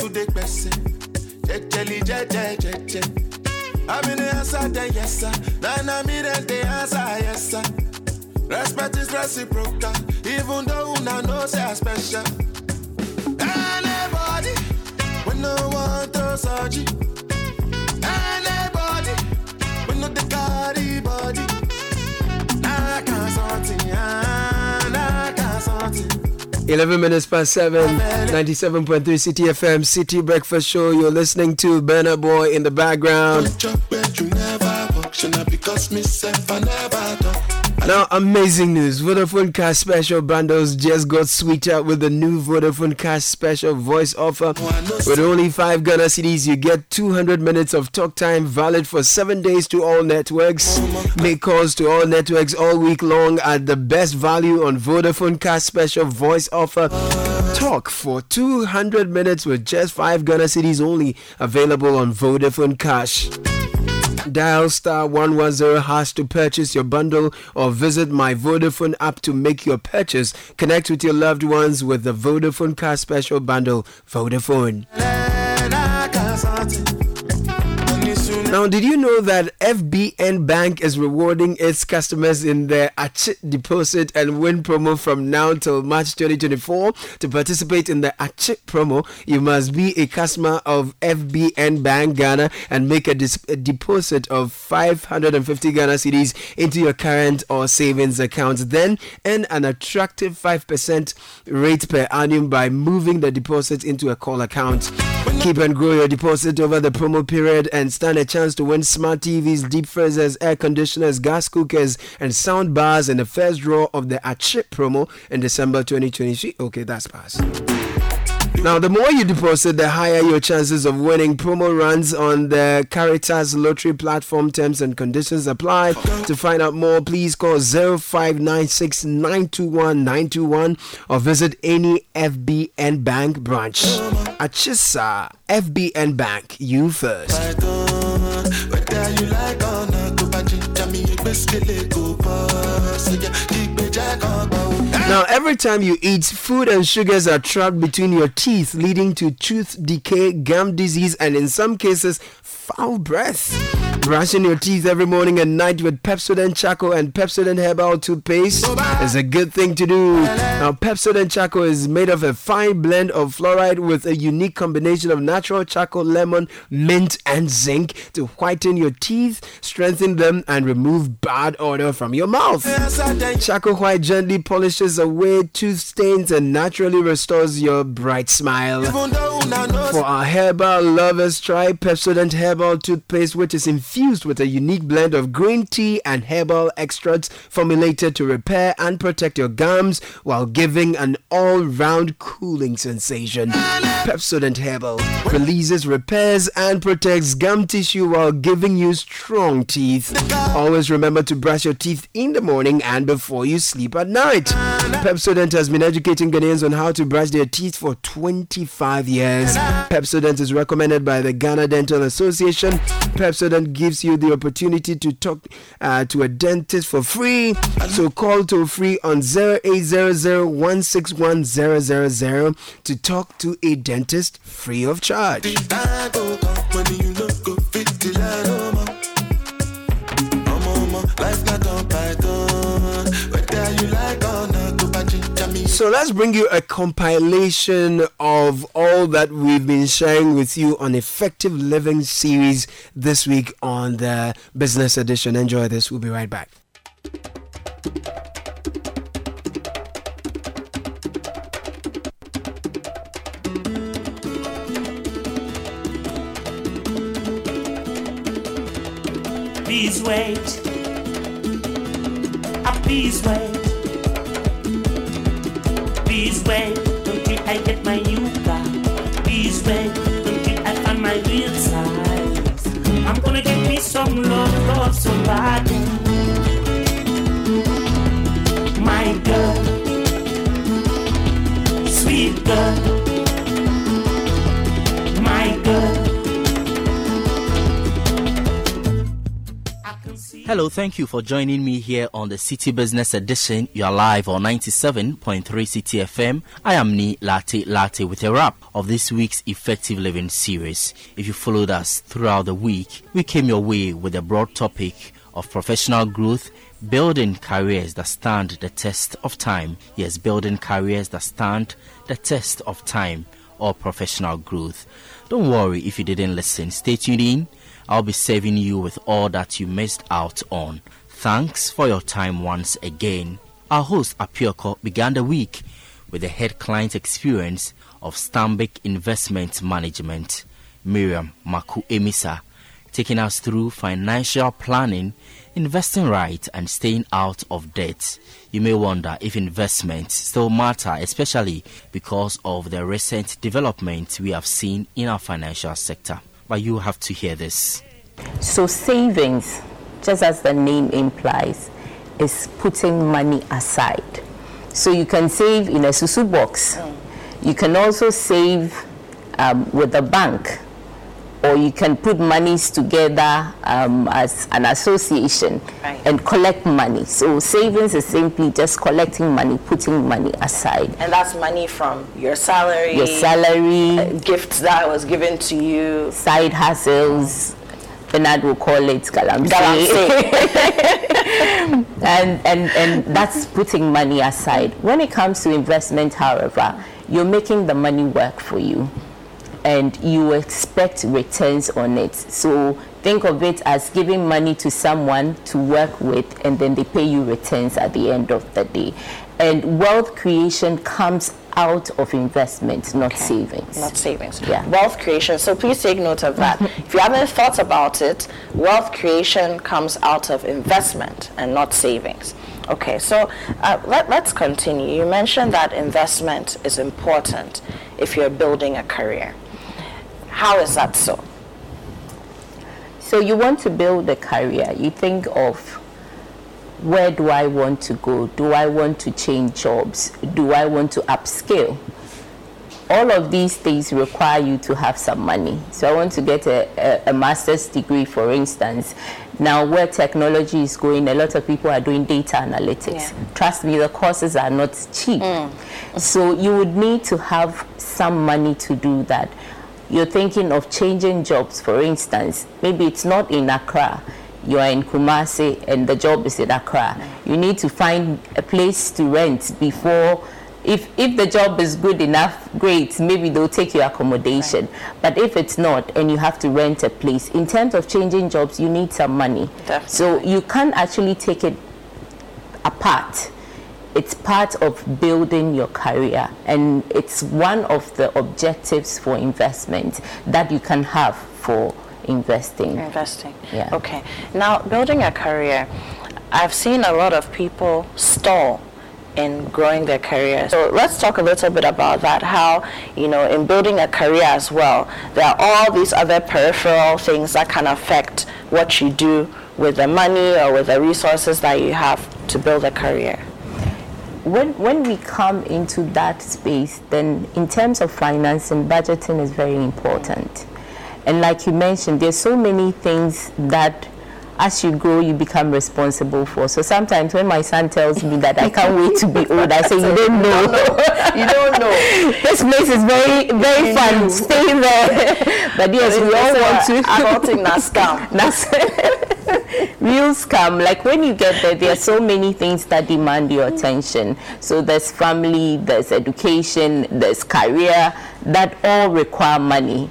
Speaker 2: To the person. Jejeli, jeje, jeje. In the answer, then yes, sir. Then I'm in the answer, yes, sir. Respect is reciprocal, even though una know say I special. Anybody, we no want to surgery.
Speaker 5: 11 minutes past 7, 97.3 Citi FM, Citi Breakfast Show. You're listening to Burna Boy in the background. Now, amazing news. Vodafone Cash Special bundles just got sweeter with the new Vodafone Cash Special voice offer. With only 5 Ghana cedis, you get 200 minutes of talk time valid for 7 days to all networks. Make calls to all networks all week long at the best value on Vodafone Cash Special voice offer. Talk for 200 minutes with just 5 Ghana cedis only available on Vodafone Cash. Dial star 110 hash to purchase your bundle or visit my Vodafone app to make your purchase. Connect with your loved ones with the Vodafone Cash Special Bundle. Vodafone. Now, did you know that FBN Bank is rewarding its customers in their Achi deposit and win promo from now till March 2024? To participate in the Achi promo, you must be a customer of FBN Bank Ghana and make a, dis- a deposit of 550 Ghana cedis into your current or savings account. Then earn an attractive 5% rate per annum by moving the deposit into a call account. Keep and grow your deposit over the promo period and stand a chance to win smart TVs, deep freezers, air conditioners, gas cookers, and sound bars in the first draw of the Achip promo in December 2023. Okay, that's passed. Now, the more you deposit, the higher your chances of winning. Promo runs on the Caritas Lottery platform. Terms and conditions apply. To find out more, please call 0596 921 921 or visit any FBN Bank branch. Achisa FBN Bank, you first. Now, every time you eat, food and sugars are trapped between your teeth, leading to tooth decay, gum disease, and in some cases, foul breath. Brushing your teeth every morning and night with Pepsodent Charcoal and Pepsodent Herbal toothpaste is a good thing to do. Now, Pepsodent Charcoal is made of a fine blend of fluoride with a unique combination of natural charcoal, lemon, mint, and zinc to whiten your teeth, strengthen them, and remove bad odor from your mouth. Charcoal White gently polishes away tooth stains and naturally restores your bright smile. For our herbal lovers, try Pepsodent Herbal toothpaste, which is infused with a unique blend of green tea and herbal extracts formulated to repair and protect your gums while giving an all-round cooling sensation. Pepsodent Herbal releases, repairs, and protects gum tissue while giving you strong teeth. Always remember to brush your teeth in the morning and before you sleep at night. Pepsodent has been educating Ghanaians on how to brush their teeth for 25 years. Pepsodent is recommended by the Ghana Dental Association. Pepsodent gives you the opportunity to talk uh, to a dentist for free. So call toll free on 0800 to talk to a dentist free of charge. So let's bring you a compilation of all that we've been sharing with you on Effective Living series this week on the Business Edition. Enjoy this. We'll be right back.
Speaker 22: Please wait. Ah, please wait. Please wait don't I get my new car. Please wait don't I find my real size. I'm gonna give me some love, for somebody. My girl, sweet girl.
Speaker 14: Hello, thank you for joining me here on the Citi Business Edition. You are live on 97.3 Citi FM. I am Nii Larte Lartey with a wrap of this week's Effective Living series. If you followed us throughout the week, we came your way with a broad topic of professional growth, building careers that stand the test of time. Yes, building careers that stand the test of time or professional growth. Don't worry if you didn't listen. Stay tuned in I'll be saving you with all that you missed out on. Thanks for your time once again. Our host Apioko began the week with the head client experience of Stanbic Investment Management, Miriam Maku Emisa, taking us through financial planning, investing right, and staying out of debt. You may wonder if investments still matter, especially because of the recent developments we have seen in our financial sector but you have to hear this.
Speaker 23: So, savings, just as the name implies, is putting money aside. So, you can save in a susu box. You can also save um, with the bank or you can put monies together um, as an association right. and collect money. So savings is simply just collecting money, putting money aside.
Speaker 24: And that's money from your salary,
Speaker 23: your salary,
Speaker 24: uh, gifts that was given to you,
Speaker 23: side hustles. Bernard will call it galamsey. and, and, and that's putting money aside. When it comes to investment, however, you're making the money work for you and you expect returns on it. So think of it as giving money to someone to work with and then they pay you returns at the end of the day. And wealth creation comes out of investment, not okay. savings.
Speaker 24: Not savings. Yeah. Wealth creation. So please take note of that. if you haven't thought about it, wealth creation comes out of investment and not savings. Okay, so uh, let, let's continue. You mentioned that investment is important if you're building a career. How is that so?
Speaker 23: So you want to build a career. You think of where do I want to go? Do I want to change jobs? Do I want to upskill? All of these things require you to have some money. So I want to get a, a, a master's degree, for instance. Now, where technology is going, a lot of people are doing data analytics. Yeah. Trust me, the courses are not cheap. Mm. So you would need to have some money to do that you're thinking of changing jobs, for instance, maybe it's not in Accra, you are in Kumasi and the job is in Accra. You need to find a place to rent before. If, if the job is good enough, great, maybe they'll take your accommodation. Right. But if it's not and you have to rent a place, in terms of changing jobs, you need some money. Definitely. So you can't actually take it apart it's part of building your career and it's one of the objectives for investment that you can have for investing
Speaker 24: investing yeah okay now building a career i've seen a lot of people stall in growing their career. So let's talk a little bit about that. How, you know, in building a career as well, there are all these other peripheral things that can affect what you do with the money or with the resources that you have to build a career
Speaker 23: when when we come into that space, then in terms of financing, budgeting is very important. And like you mentioned, there's so many things that as you grow, you become responsible for. So sometimes when my son tells me that I can't wait to be old, I say, You don't know.
Speaker 24: you don't know.
Speaker 23: this place is very, very fun. Stay there. but yes, we all want to.
Speaker 24: Adulting Nascam.
Speaker 23: real scam. Like when you get there, there are so many things that demand your attention. So there's family, there's education, there's career that all require money.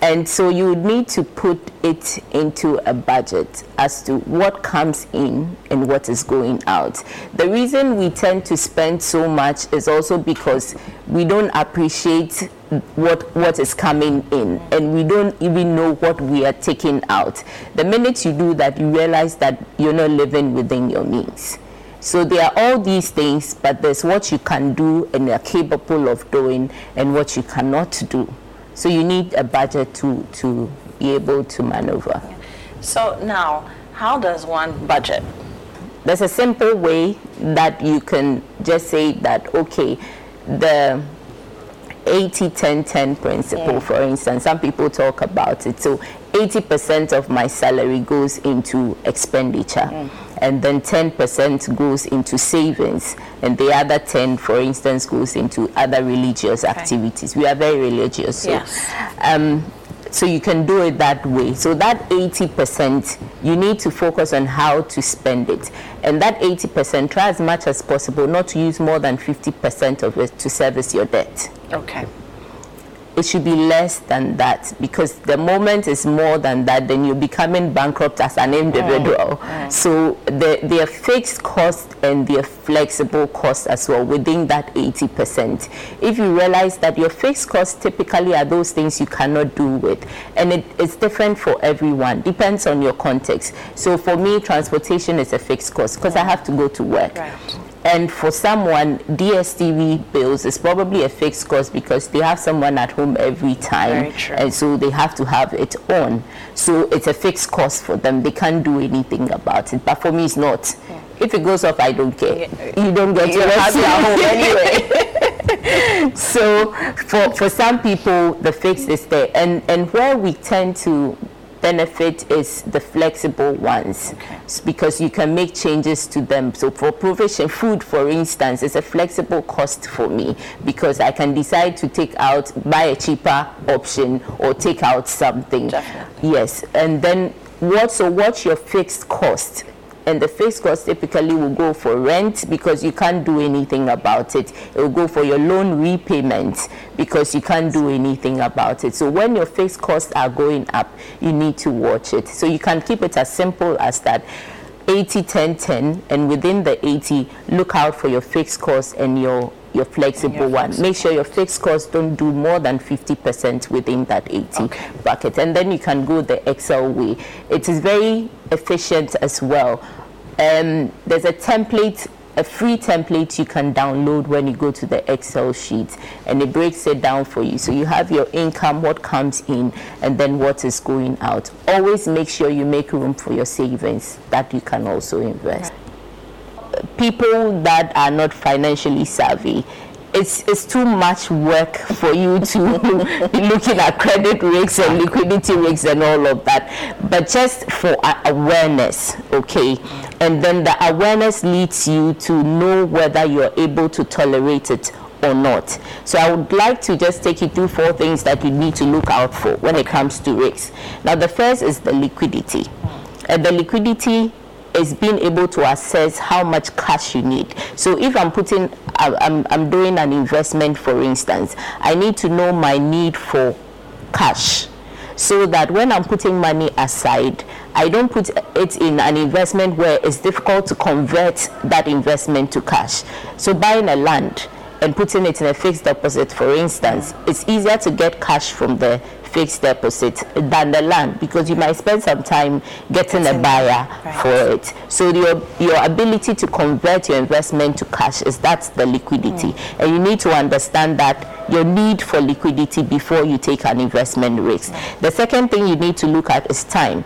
Speaker 23: And so you would need to put it into a budget as to what comes in and what is going out. The reason we tend to spend so much is also because we don't appreciate what what is coming in and we don't even know what we are taking out. The minute you do that you realize that you're not living within your means. So there are all these things but there's what you can do and are capable of doing and what you cannot do so you need a budget to to be able to maneuver
Speaker 24: so now how does one budget
Speaker 23: there's a simple way that you can just say that okay the 80 10 10 principle,
Speaker 24: Yeah.
Speaker 23: for instance. Some people talk about it. So 80% of my salary goes into expenditure. Mm. And then 10% goes into savings, and the other 10, for instance, goes into other religious activities. We are very religious, so
Speaker 24: Yes.
Speaker 23: um, so you can do it that way. So that 80%, you need to focus on how to spend it. And that 80%, try as much as possible not to use more than 50% of it to service your debt.
Speaker 24: Okay.
Speaker 23: It should be less than that because the moment is more than that, then you're becoming bankrupt as an individual.
Speaker 24: mm. mm. mm.
Speaker 23: So the, their fixed cost and their flexible cost as well within that 80%. If you realize that your fixed costs typically are those things you cannot do with, and it, it's different for everyone, depends on your context. So for me, transportation is a fixed cost because I mm. have to go to work. And for someone, DSTV bills is probably a fixed cost because they have someone at home every time. And so they have to have it on. So it's a fixed cost for them. They can't do anything about it. But for me, it's not. If it goes off, I don't care. You don't get
Speaker 24: You
Speaker 23: it
Speaker 24: it at home
Speaker 23: anyway. so for, for some people, the fix is there. And, and where we tend to benefit is the flexible ones S- because you can make changes to them. So for provision, food for instance, is a flexible cost for me because I can decide to take out, buy a cheaper option or take out something. Yes, and then what, so what's your fixed cost? And the fixed cost typically will go for rent because you can't do anything about it. It will go for your loan repayment because you can't do anything about it. So when your fixed costs are going up, you need to watch it. So you can keep it as simple as that. 80 10 10 and within the 80 look out for your fixed costs and your your flexible one make sure your fixed costs don't do more than 50% within that 80 bucket. and then you can go the excel way it is very efficient as well um, there's a template a free template you can download when you go to the excel sheet. And it breaks it down for you. So you have your income what comes in and then what is going out. Always make sure you make room for your savings that you can also invest. People that are not financially savvy it's, it's too much work for you to be looking at credit risks and liquidity risks and all of that. But just for awareness, okay? And then the awareness leads you to know whether you're able to tolerate it or not. So I would like to just take you through four things that you need to look out for when it comes to risks. Now, the first is the liquidity. And the liquidity is being able to assess how much cash you need. So if I'm putting, I'm, I'm doing an investment, for instance, I need to know my need for cash so that when I'm putting money aside, I don't put it in an investment where it's difficult to convert that investment to cash. So buying a land and putting it in a fixed deposit, for instance, it's easier to get cash from the fixed deposit than the land because you might spend some time getting a buyer for it. So your your ability to convert your investment to cash is that's the liquidity, hmm. and you need to understand that your need for liquidity before you take an investment risk. Hmm. The second thing you need to look at is time.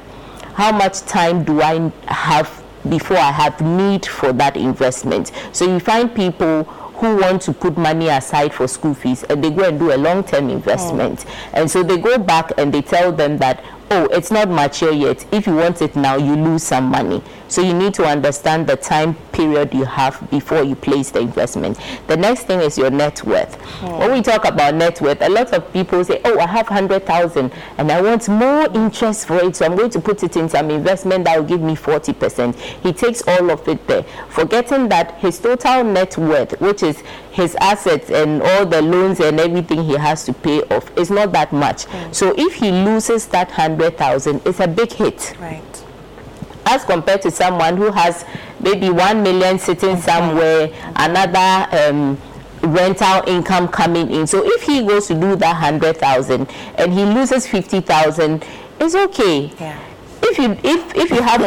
Speaker 23: How much time do I have before I have need for that investment? So you find people who want to put money aside for school fees and they go and do a long-term investment. Oh. And so they go back and they tell them that oh it's not mature yet. If you want it now you lose some money. So you need to understand the time period you have before you place the investment. The next thing is your net worth. Oh. When we talk about net worth a lot of people say oh i have 100000 and i want more interest for it so i'm going to put it in some investment that will give me 40% he takes all of it there. Forgetting that his total net worth which is his assets and all the loans and everything he has to pay off is not that much. So if he loses that 100000 it's a big hit.
Speaker 24: Right.
Speaker 23: as compared to someone who has maybe 1 million sitting somewhere another um, rental income coming in. So if he goes to do that 100000 and he loses 50000 it's okay if you if if you have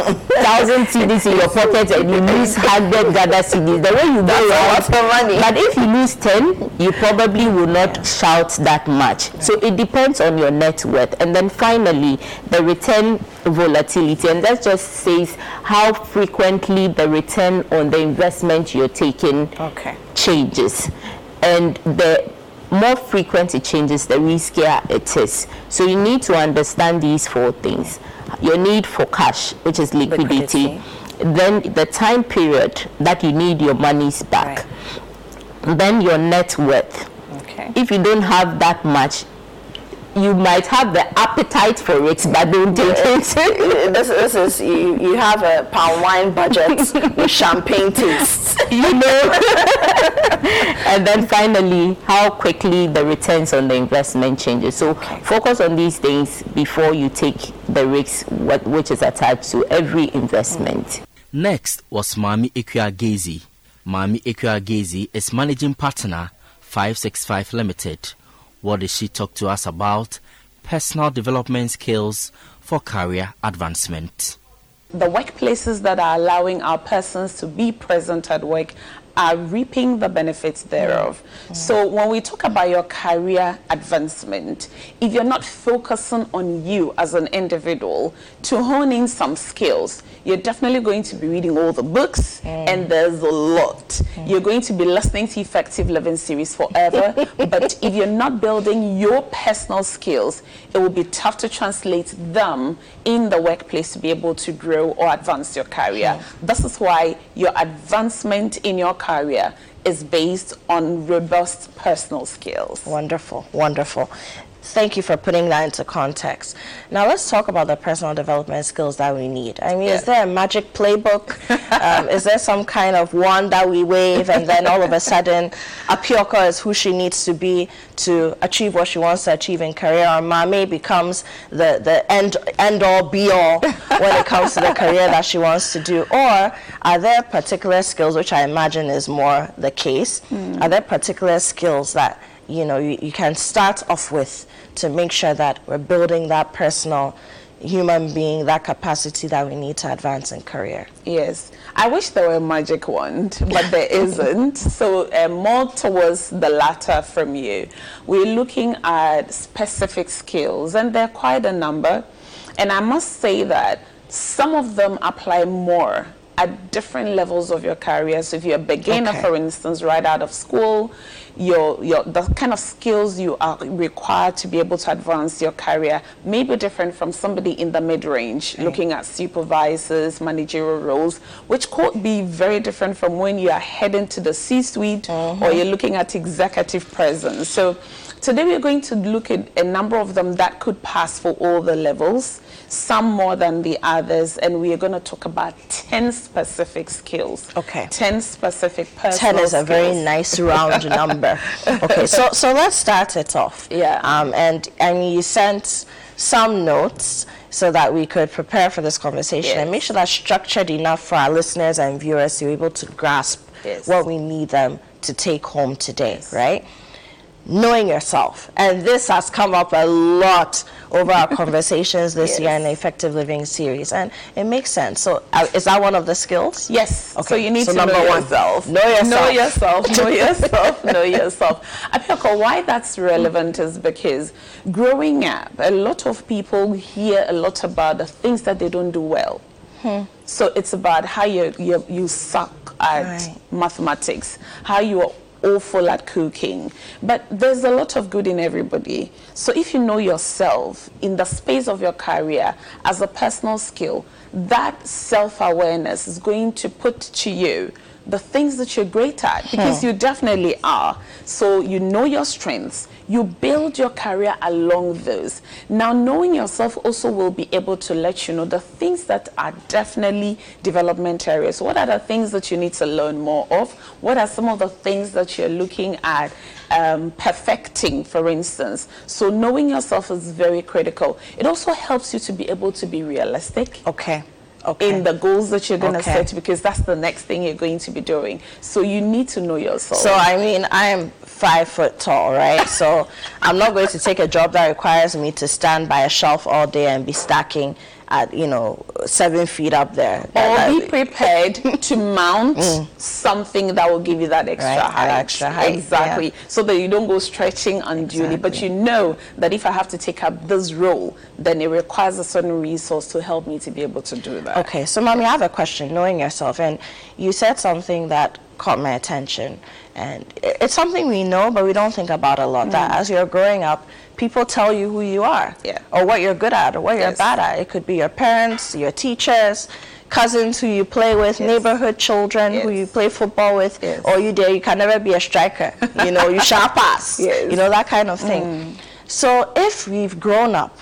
Speaker 23: thousand cedis in your pocket and you lose hundred Ghana cedis, the way you go
Speaker 24: That's a lot of money.
Speaker 23: but if you lose ten, you probably will not shout that much. So it depends on your net worth. And then finally, the return volatility, and that just says how frequently the return on the investment you're taking
Speaker 24: Okay.
Speaker 23: changes, and the more frequent it changes, the riskier it is. So you need to understand these four things. Your need for cash, which is liquidity, then the time period that you need your monies back, then your net worth.
Speaker 24: Okay.
Speaker 23: If you don't have that much, you might have the appetite for it, but don't take it.
Speaker 24: this, this is you, you have a palm wine budget with champagne taste.
Speaker 23: you know. and then finally, how quickly the returns on the investment changes. So focus on these things before you take the risk, what, which is attached to every investment.
Speaker 14: Next was Mami Ikua Gezi. Mami Ikua Gezi is managing partner 565 Limited. What did she talk to us about? Personal development skills for career advancement.
Speaker 25: the workplaces that are allowing our persons to be present at work are reaping the benefits thereof. So when we talk about your career advancement, if you're not focusing on you as an individual to hone in some skills, you're definitely going to be reading all the books and there's a lot. You're going to be listening to Effective Living series forever, but if you're not building your personal skills, it will be tough to translate them in the workplace to be able to grow or advance your career. This is why your advancement in your career is based on robust personal skills.
Speaker 24: Wonderful, wonderful. Thank you for putting that into context. Now let's talk about the personal development skills that we need. I mean, is there a magic playbook? um, is there some kind of wand that we wave and then all of a sudden Apiorkor is who she needs to be to achieve what she wants to achieve in career or Mame becomes the, the end, end all be all when it comes to the career that she wants to do? Or are there particular skills, which I imagine is more the case,
Speaker 25: Mm.
Speaker 24: are there particular skills that you know you, you can start off with to make sure that we're building that personal human being that capacity that we need to advance in career
Speaker 25: Yes, I wish there were a magic wand, but there isn't. So, uh, more towards the latter from you. We're looking at specific skills, and there are quite a number. And I must say that some of them apply more at different levels of your career. So, if you're a beginner,
Speaker 24: Okay.
Speaker 25: for instance, right out of school, your, your, the kind of skills you are required to be able to advance your career may be different from somebody in the mid-range mm. looking at supervisors, managerial roles, which could be very different from when you are heading to the C-suite mm-hmm. or you're looking at executive presence. So today we're going to look at a number of them that could pass for all the levels, some more than the others, and we are going to talk about 10 specific skills.
Speaker 24: Okay.
Speaker 25: 10 specific personal
Speaker 24: 10 is a very nice round number okay so so let's start it off
Speaker 25: Yeah.
Speaker 24: um, and mean you sent some notes so that we could prepare for this conversation and make sure that's structured enough for our listeners and viewers to be able to grasp
Speaker 25: Yes.
Speaker 24: what we need them to take home today right knowing yourself and this has come up a lot over our conversations this year in the effective living series and it makes sense so uh, is that one of the skills
Speaker 25: yes
Speaker 24: okay
Speaker 25: So you need
Speaker 24: so
Speaker 25: to
Speaker 24: number
Speaker 25: know
Speaker 24: one
Speaker 25: yourself.
Speaker 24: know yourself
Speaker 25: Know yourself. Know yourself. know yourself. Apiorkor, why that's relevant is because growing up, a lot of people hear a lot about the things that they don't do well. Hmm. So it's about how you you, you suck at
Speaker 24: Right.
Speaker 25: mathematics, how you are awful at cooking. But there's a lot of good in everybody. So if you know yourself in the space of your career as a personal skill, that self-awareness is going to put to you the things that you're great at because
Speaker 24: Hmm.
Speaker 25: you definitely are. So you know your strengths. You build your career along those. Now, knowing yourself also will be able to let you know the things that are definitely development areas. What are the things that you need to learn more of? What are some of the things that you're looking at um, perfecting, for instance? So, knowing yourself is very critical. It also helps you to be able to be realistic.
Speaker 24: Okay. Okay.
Speaker 25: In the goals that you're going to
Speaker 24: Okay.
Speaker 25: set, because that's the next thing you're going to be doing. So you need to know yourself.
Speaker 24: So I mean, I am five foot tall, right? so I'm not going to take a job that requires me to stand by a shelf all day and be stacking at you know seven feet up there.
Speaker 25: or
Speaker 24: That-
Speaker 25: be prepared mm. to mount something that will give you that extra
Speaker 24: Right, that
Speaker 25: height.
Speaker 24: extra height,
Speaker 25: Exactly.
Speaker 24: yeah.
Speaker 25: So that you don't go stretching unduly, but you know that if I have to take up this role, then it requires a certain resource to help me to be able to do that.
Speaker 24: Okay, so mommy, I have a question. Knowing yourself, and you said something that caught my attention, And it's something we know, but we don't think about a lot. That
Speaker 25: Mm.
Speaker 24: as you're growing up, people tell you who you are, or what you're good at, or what you're
Speaker 25: Yes.
Speaker 24: bad at. It could be your parents, your teachers, cousins who you play with, neighborhood children who you play football with, or you dare you can never be a striker. You know, you shall pass. You know that kind of thing.
Speaker 25: Mm.
Speaker 24: So if we've grown up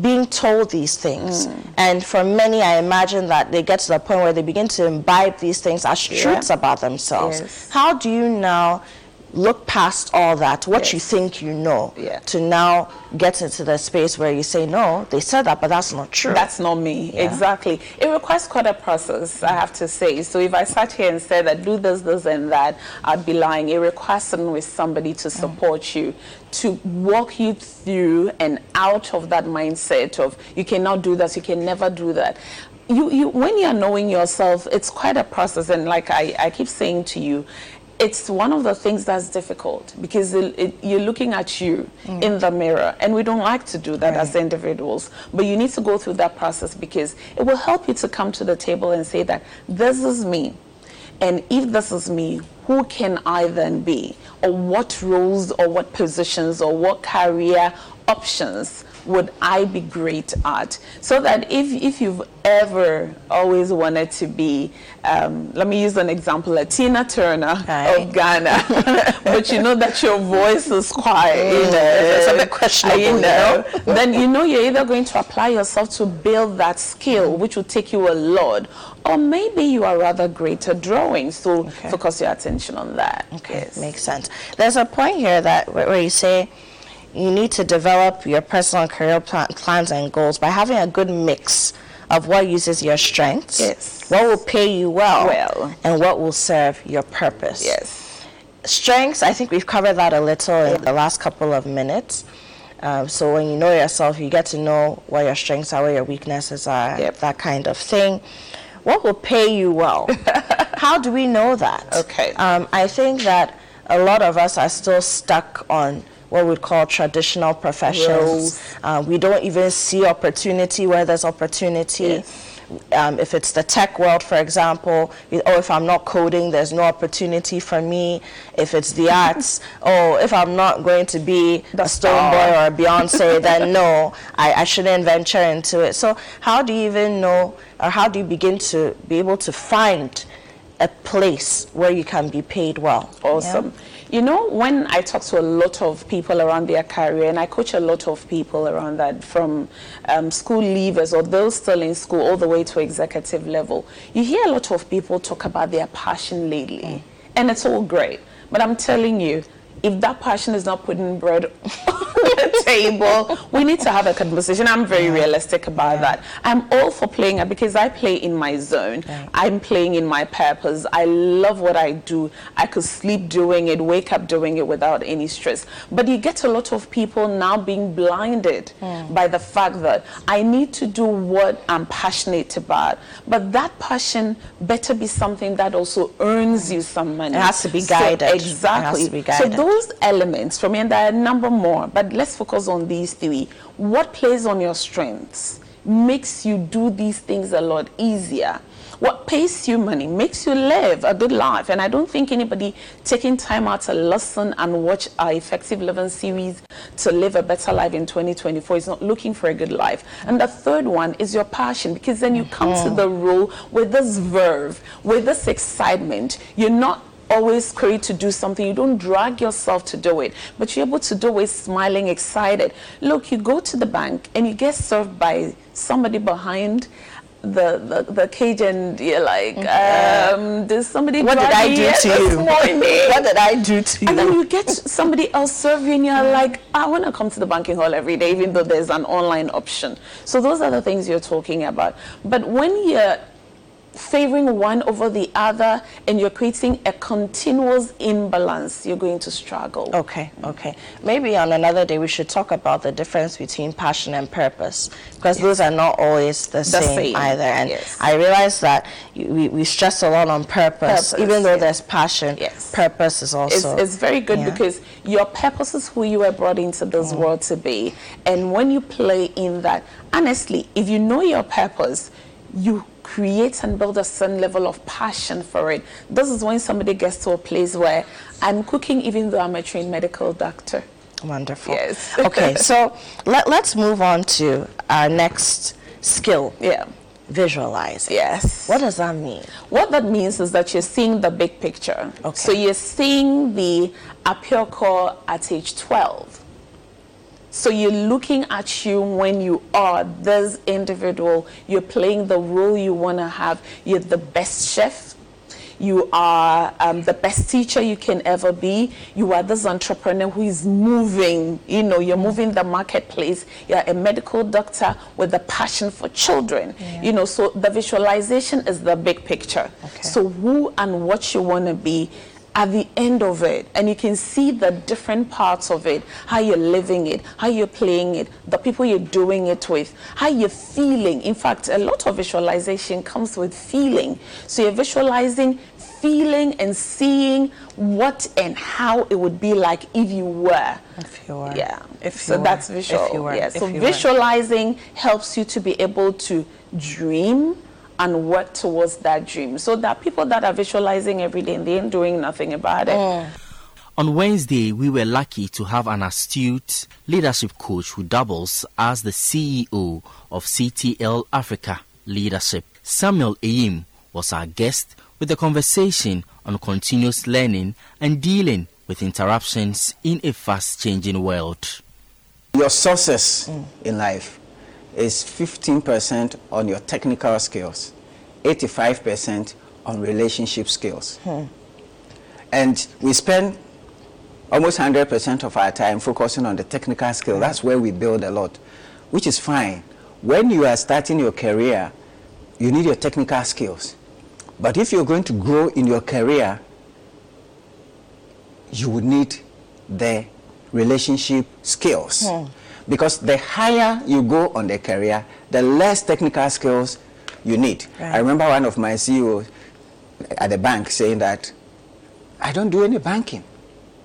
Speaker 24: being told these things. Mm. And for many, I imagine that they get to the point where they begin to imbibe these things as
Speaker 25: Yeah.
Speaker 24: truths about themselves.
Speaker 25: Yes.
Speaker 24: How do you now look past all that, what you think you know, to now get into the space where you say, no, they said that, but that's not true.
Speaker 25: That's not me.
Speaker 24: Yeah.
Speaker 25: Exactly. It requires quite a process, I have to say. So if I sat here and said that do this, this, and that, I'd be lying. It requires sitting with somebody to mm. support you, to walk you through and out of that mindset of you cannot do this, you can never do that. You, you, when you're knowing yourself, it's quite a process. And like I, I keep saying to you, it's one of the things that's difficult because it, it, you're looking at you
Speaker 24: Mm.
Speaker 25: in the mirror and we don't like to do that as individuals but you need to go through that process because it will help you to come to the table and say that this is me and if this is me who can i then be or what roles or what positions or what career options would I be great at? So that if, if you've ever always wanted to be, um, let me use an example, a Tina Turner of Ghana, but you know that your voice is quite, you know,
Speaker 24: questionable,
Speaker 25: you
Speaker 24: you
Speaker 25: know, then you know you're either going to apply yourself to build that skill, which will take you a lot, or maybe you are rather great at drawing, so focus your attention on that.
Speaker 24: Okay, makes sense. There's a point here that where you say you need to develop your personal career plan, plans and goals by having a good mix of what uses your strengths,
Speaker 25: yes.
Speaker 24: what will pay you well,
Speaker 25: Well.
Speaker 24: and what will serve your purpose.
Speaker 25: Yes.
Speaker 24: Strengths, I think we've covered that a little in the last couple of minutes. Um, so when you know yourself, you get to know what your strengths are, what your weaknesses are, that kind of thing. What will pay you well? How do we know that?
Speaker 25: Okay.
Speaker 24: Um, I think that a lot of us are still stuck on what we'd call traditional professions. Uh, we don't even see opportunity where there's opportunity. Um, if it's the tech world, for example, we- oh, if I'm not coding, there's no opportunity for me. If it's the arts, oh, if I'm not going to be a Stonebwoy or a Beyonce, then no, I, I shouldn't venture into it. So, how do you even know, or how do you begin to be able to find a place where you can be paid well?
Speaker 25: Awesome. You know, when I talk to a lot of people around their career, and I coach a lot of people around that from um, school leavers or those still in school all the way to executive level, you hear a lot of people talk about their passion lately. And it's all great. But I'm telling you, if that passion is not putting bread on the table, we need to have a conversation. I'm very realistic about that. I'm all for playing it because I play in my zone. I'm playing in my purpose. I love what I do. I could sleep doing it, wake up doing it without any stress. But you get a lot of people now being blinded by the fact that I need to do what I'm passionate about. But that passion better be something that also earns you some money.
Speaker 24: It has to be
Speaker 25: So-
Speaker 24: guided. It has
Speaker 25: exactly.
Speaker 24: to be
Speaker 25: So
Speaker 24: guided.
Speaker 25: Those elements from me, and there are a number more, but let's focus on these three. What plays on your strengths makes you do these things a lot easier. What pays you money makes you live a good life. And I don't think anybody taking time out to listen and watch our Effective Living series to live a better life in 2024 is not looking for a good life. And the third one is your passion because then you come to
Speaker 24: Mhm.
Speaker 25: the role with this verve, with this excitement. You're not always create to do something. You don't drag yourself to do it, but you're able to do it smiling, excited. Look, you go to the bank and you get served by somebody behind the, the, the cage and you're like, um, did somebody
Speaker 24: What did I do to you? What did I do to you?
Speaker 25: And then
Speaker 24: you?
Speaker 25: get somebody else serving you and you're like, I want to come to the banking hall every day, even though there's an online option. So those are the things you're talking about. But when you're favoring one over the other and you're creating a continuous imbalance, you're going to struggle.
Speaker 24: Okay, okay. Maybe on another day we should talk about the difference between passion and purpose because those are not always the, same,
Speaker 25: same,
Speaker 24: either. And
Speaker 25: yes.
Speaker 24: I realize that we, we stress a lot on purpose,
Speaker 25: Purpose,
Speaker 24: even though there's passion. yes. Purpose is also.
Speaker 25: it's very good
Speaker 24: yeah.
Speaker 25: because your purpose is who you were brought into this mm. world to be. And when you play in that, honestly, if you know your purpose, you create and build a certain level of passion for it. This is when somebody gets to a place where I'm cooking even though I'm a trained medical doctor.
Speaker 24: Wonderful.
Speaker 25: Yes.
Speaker 24: okay, so let, let's move on to our next skill.
Speaker 25: Yeah.
Speaker 24: Visualize.
Speaker 25: Yes.
Speaker 24: What does that mean?
Speaker 25: What that means is that you're seeing the big picture. Okay. So you're seeing the Apiorkor at age 12. So you're looking at you when you are this individual. You're playing the role you want to have. You're the best chef. You are um, the best teacher you can ever be. You are this entrepreneur who is moving. You know, you're moving the marketplace. You're a medical doctor with a passion for children.
Speaker 24: Yeah.
Speaker 25: You know, so the visualization is the big picture.
Speaker 24: Okay.
Speaker 25: So who and what you want to be at the end of it and you can see the different parts of it how you're living it how you're playing it the people you're doing it with how you're feeling. In fact a lot of visualization comes with feeling. So you're visualizing feeling and seeing what and how it would be like if you were.
Speaker 24: If you were.
Speaker 25: Yeah.
Speaker 24: If
Speaker 25: so
Speaker 24: were.
Speaker 25: that's visual.
Speaker 24: If you were.
Speaker 25: yeah. So
Speaker 24: you were.
Speaker 25: visualizing helps you to be able to dream and work towards that dream. So there are people that are visualizing every day and they ain't doing nothing about it. Mm.
Speaker 14: On Wednesday, we were lucky to have an astute leadership coach who doubles as the CEO of CTL Africa Leadership. Samuel Eyim was our guest with a conversation on continuous learning and dealing with interruptions in a fast changing world.
Speaker 26: Your success mm. in life is 15% on your technical skills, 85% on relationship skills. Hmm. And we spend almost 100% of our time focusing on the technical skill. That's where we build a lot, which is fine. When you are starting your career, you need your technical skills. But if you're going to grow in your career, you would need the relationship skills. Hmm. Because the higher you go on the career, the less technical skills you need. I remember one of my CEOs at the bank saying that I don't do any banking.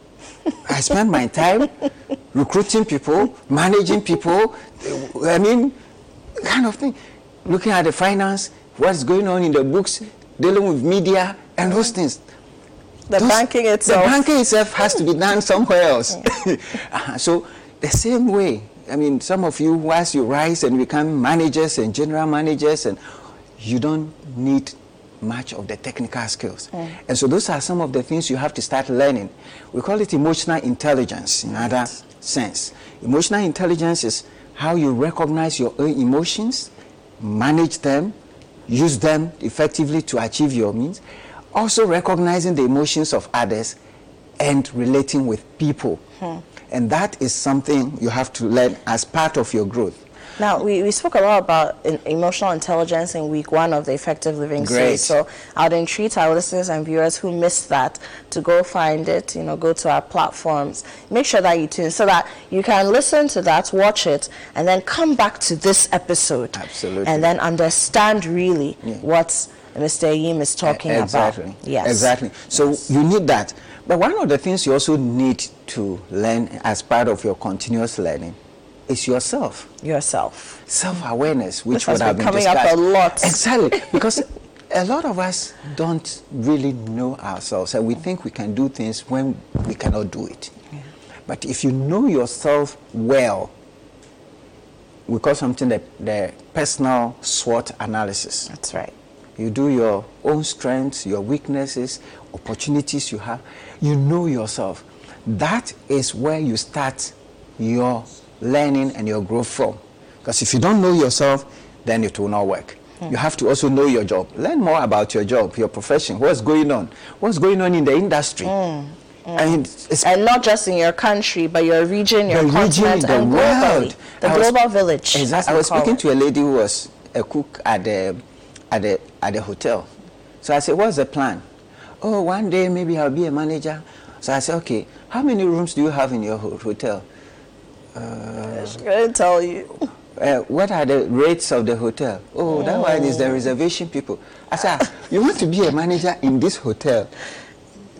Speaker 26: I spend my time recruiting people, managing people, I mean, kind of thing. Looking at the finance, what's going on in the books, dealing with media, and those things.
Speaker 24: The banking itself.
Speaker 26: The banking itself has to be done somewhere else. So, the same way, I mean, some of you, once you rise and become managers and general managers, and you don't need much of the technical skills. Mm. And so those are some of the things you have to start learning. We call it emotional intelligence in other sense. Emotional intelligence is how you recognize your own emotions, manage them, use them effectively to achieve your means. Also recognizing the emotions of others and relating with people. Hmm. And that is something you have to learn as part of your growth.
Speaker 24: Now, we, we spoke a lot about in, emotional intelligence in week one of the Effective Living
Speaker 26: Great.
Speaker 24: series. So I'd entreat our listeners and viewers who missed that to go find it, you know, go to our platforms. Make sure that you tune so that you can listen to that, watch it, and then come back to this episode.
Speaker 26: Absolutely.
Speaker 24: And then understand really what Mr. Yim is talking
Speaker 26: exactly.
Speaker 24: about. Yes.
Speaker 26: Exactly. So you need that. But one of the things you also need to learn as part of your continuous learning is yourself.
Speaker 24: Yourself.
Speaker 26: Self-awareness, which
Speaker 24: This
Speaker 26: would have
Speaker 24: been
Speaker 26: been
Speaker 24: coming up a lot.
Speaker 26: Exactly. Because a lot of us don't really know ourselves and we think we can do things when we cannot do it. But if you know yourself well, we call something the, the personal SWOT analysis.
Speaker 24: That's right.
Speaker 26: You do your own strengths, your weaknesses, opportunities you have. You know yourself. That is where you start your learning and your growth from. Because if you don't know yourself, then it will not work.
Speaker 24: Hmm.
Speaker 26: You have to also know your job. Learn more about your job, your profession, what's going on, what's going on in the industry. And, it's,
Speaker 24: and not just in your country, but your region, your
Speaker 26: region,
Speaker 24: continent,
Speaker 26: the
Speaker 24: and
Speaker 26: world.
Speaker 24: globally. The
Speaker 26: I was-
Speaker 24: global village.
Speaker 26: Exactly. I was speaking
Speaker 24: it.
Speaker 26: to a lady who was a cook at the at the at the hotel. So I said, "What's the plan?" Oh, one day maybe I'll be a manager. So I said, "Okay, how many rooms do you have in your hotel?" Uh,
Speaker 24: She's gonna tell you.
Speaker 26: uh, what are the rates of the hotel? Oh, that one is the reservation people. I said, "Ah, you want to be a manager in this hotel?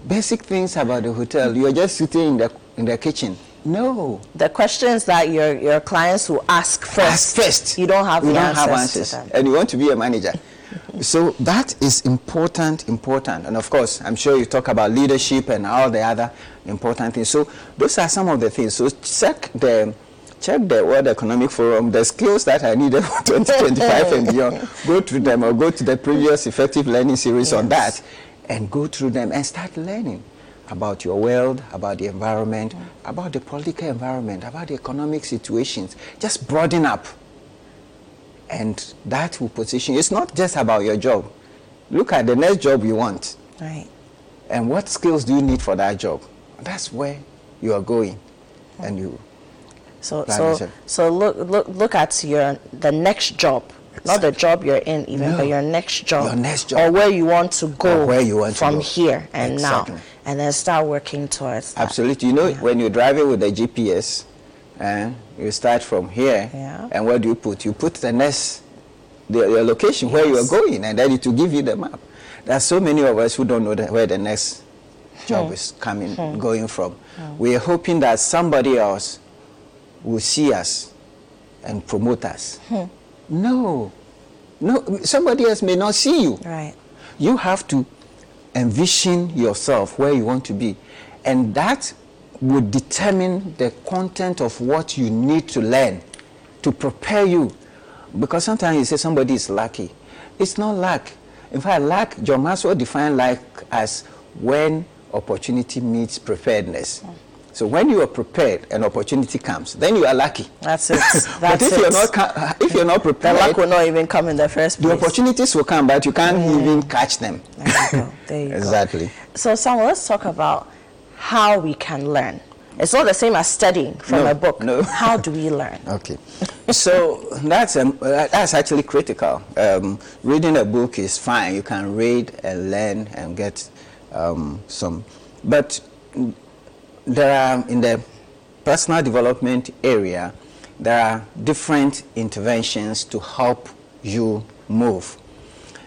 Speaker 26: Basic things about the hotel. You are just sitting in the in the kitchen. No.
Speaker 24: The questions that your your clients will ask first.
Speaker 26: Ask first.
Speaker 24: You don't have
Speaker 26: you don't have
Speaker 24: answers
Speaker 26: answers,
Speaker 24: to them.
Speaker 26: and you want to be a manager. So that is important, important. And of course, I'm sure you talk about leadership and all the other important things. So those are some of the things. So check the check the World Economic Forum, the skills that I needed for 2025 and beyond. Go through them or go to the previous effective learning series on that and go through them and start learning about your world, about the environment, about the political environment, about the economic situations. Just broaden up. And that will position you. It's not just about your job. Look at the next job you want.
Speaker 24: Right.
Speaker 26: And what skills do you need for that job? That's where you are going. And you
Speaker 24: So so
Speaker 26: yourself.
Speaker 24: so look look look at your the next job, not the job you're in even,
Speaker 26: No.
Speaker 24: but your next job,
Speaker 26: Your next job.
Speaker 24: or where you want to go,
Speaker 26: Or where you want to
Speaker 24: from here and
Speaker 26: Exactly.
Speaker 24: now, and then start working towards that.
Speaker 26: Absolutely. You know, when you're driving with the GPS, and you start from here,
Speaker 24: Yeah.
Speaker 26: and what do you put? You put the next, the, your location where you are going, and then it will give you the map. There are so many of us who don't know the, where the next job
Speaker 24: Hmm.
Speaker 26: is coming,
Speaker 24: Hmm.
Speaker 26: going from. We are hoping that somebody else will see us and promote us.
Speaker 24: Hmm.
Speaker 26: No, no, somebody else may not see you.
Speaker 24: Right.
Speaker 26: You have to envision yourself where you want to be, and that would determine the content of what you need to learn to prepare you. Because sometimes you say somebody is lucky. It's not luck. In fact, luck, John Maxwell defined luck as when opportunity meets preparedness. So when you are prepared an opportunity comes, then you are lucky.
Speaker 24: That's it.
Speaker 26: but if
Speaker 24: it.
Speaker 26: you're not if you're not prepared, the
Speaker 24: luck will not even come in the first
Speaker 26: the opportunities will come, but you can't even catch them.
Speaker 24: There you go.
Speaker 26: exactly.
Speaker 24: So, Samuel, let's talk about how we can learn. It's not the same as studying from
Speaker 26: No,
Speaker 24: a book.
Speaker 26: no.
Speaker 24: How do we learn?
Speaker 26: Okay. so that's um, that's actually critical. Um, reading a book is fine. You can read and learn and get um, some, but there are in the personal development area, there are different interventions to help you move.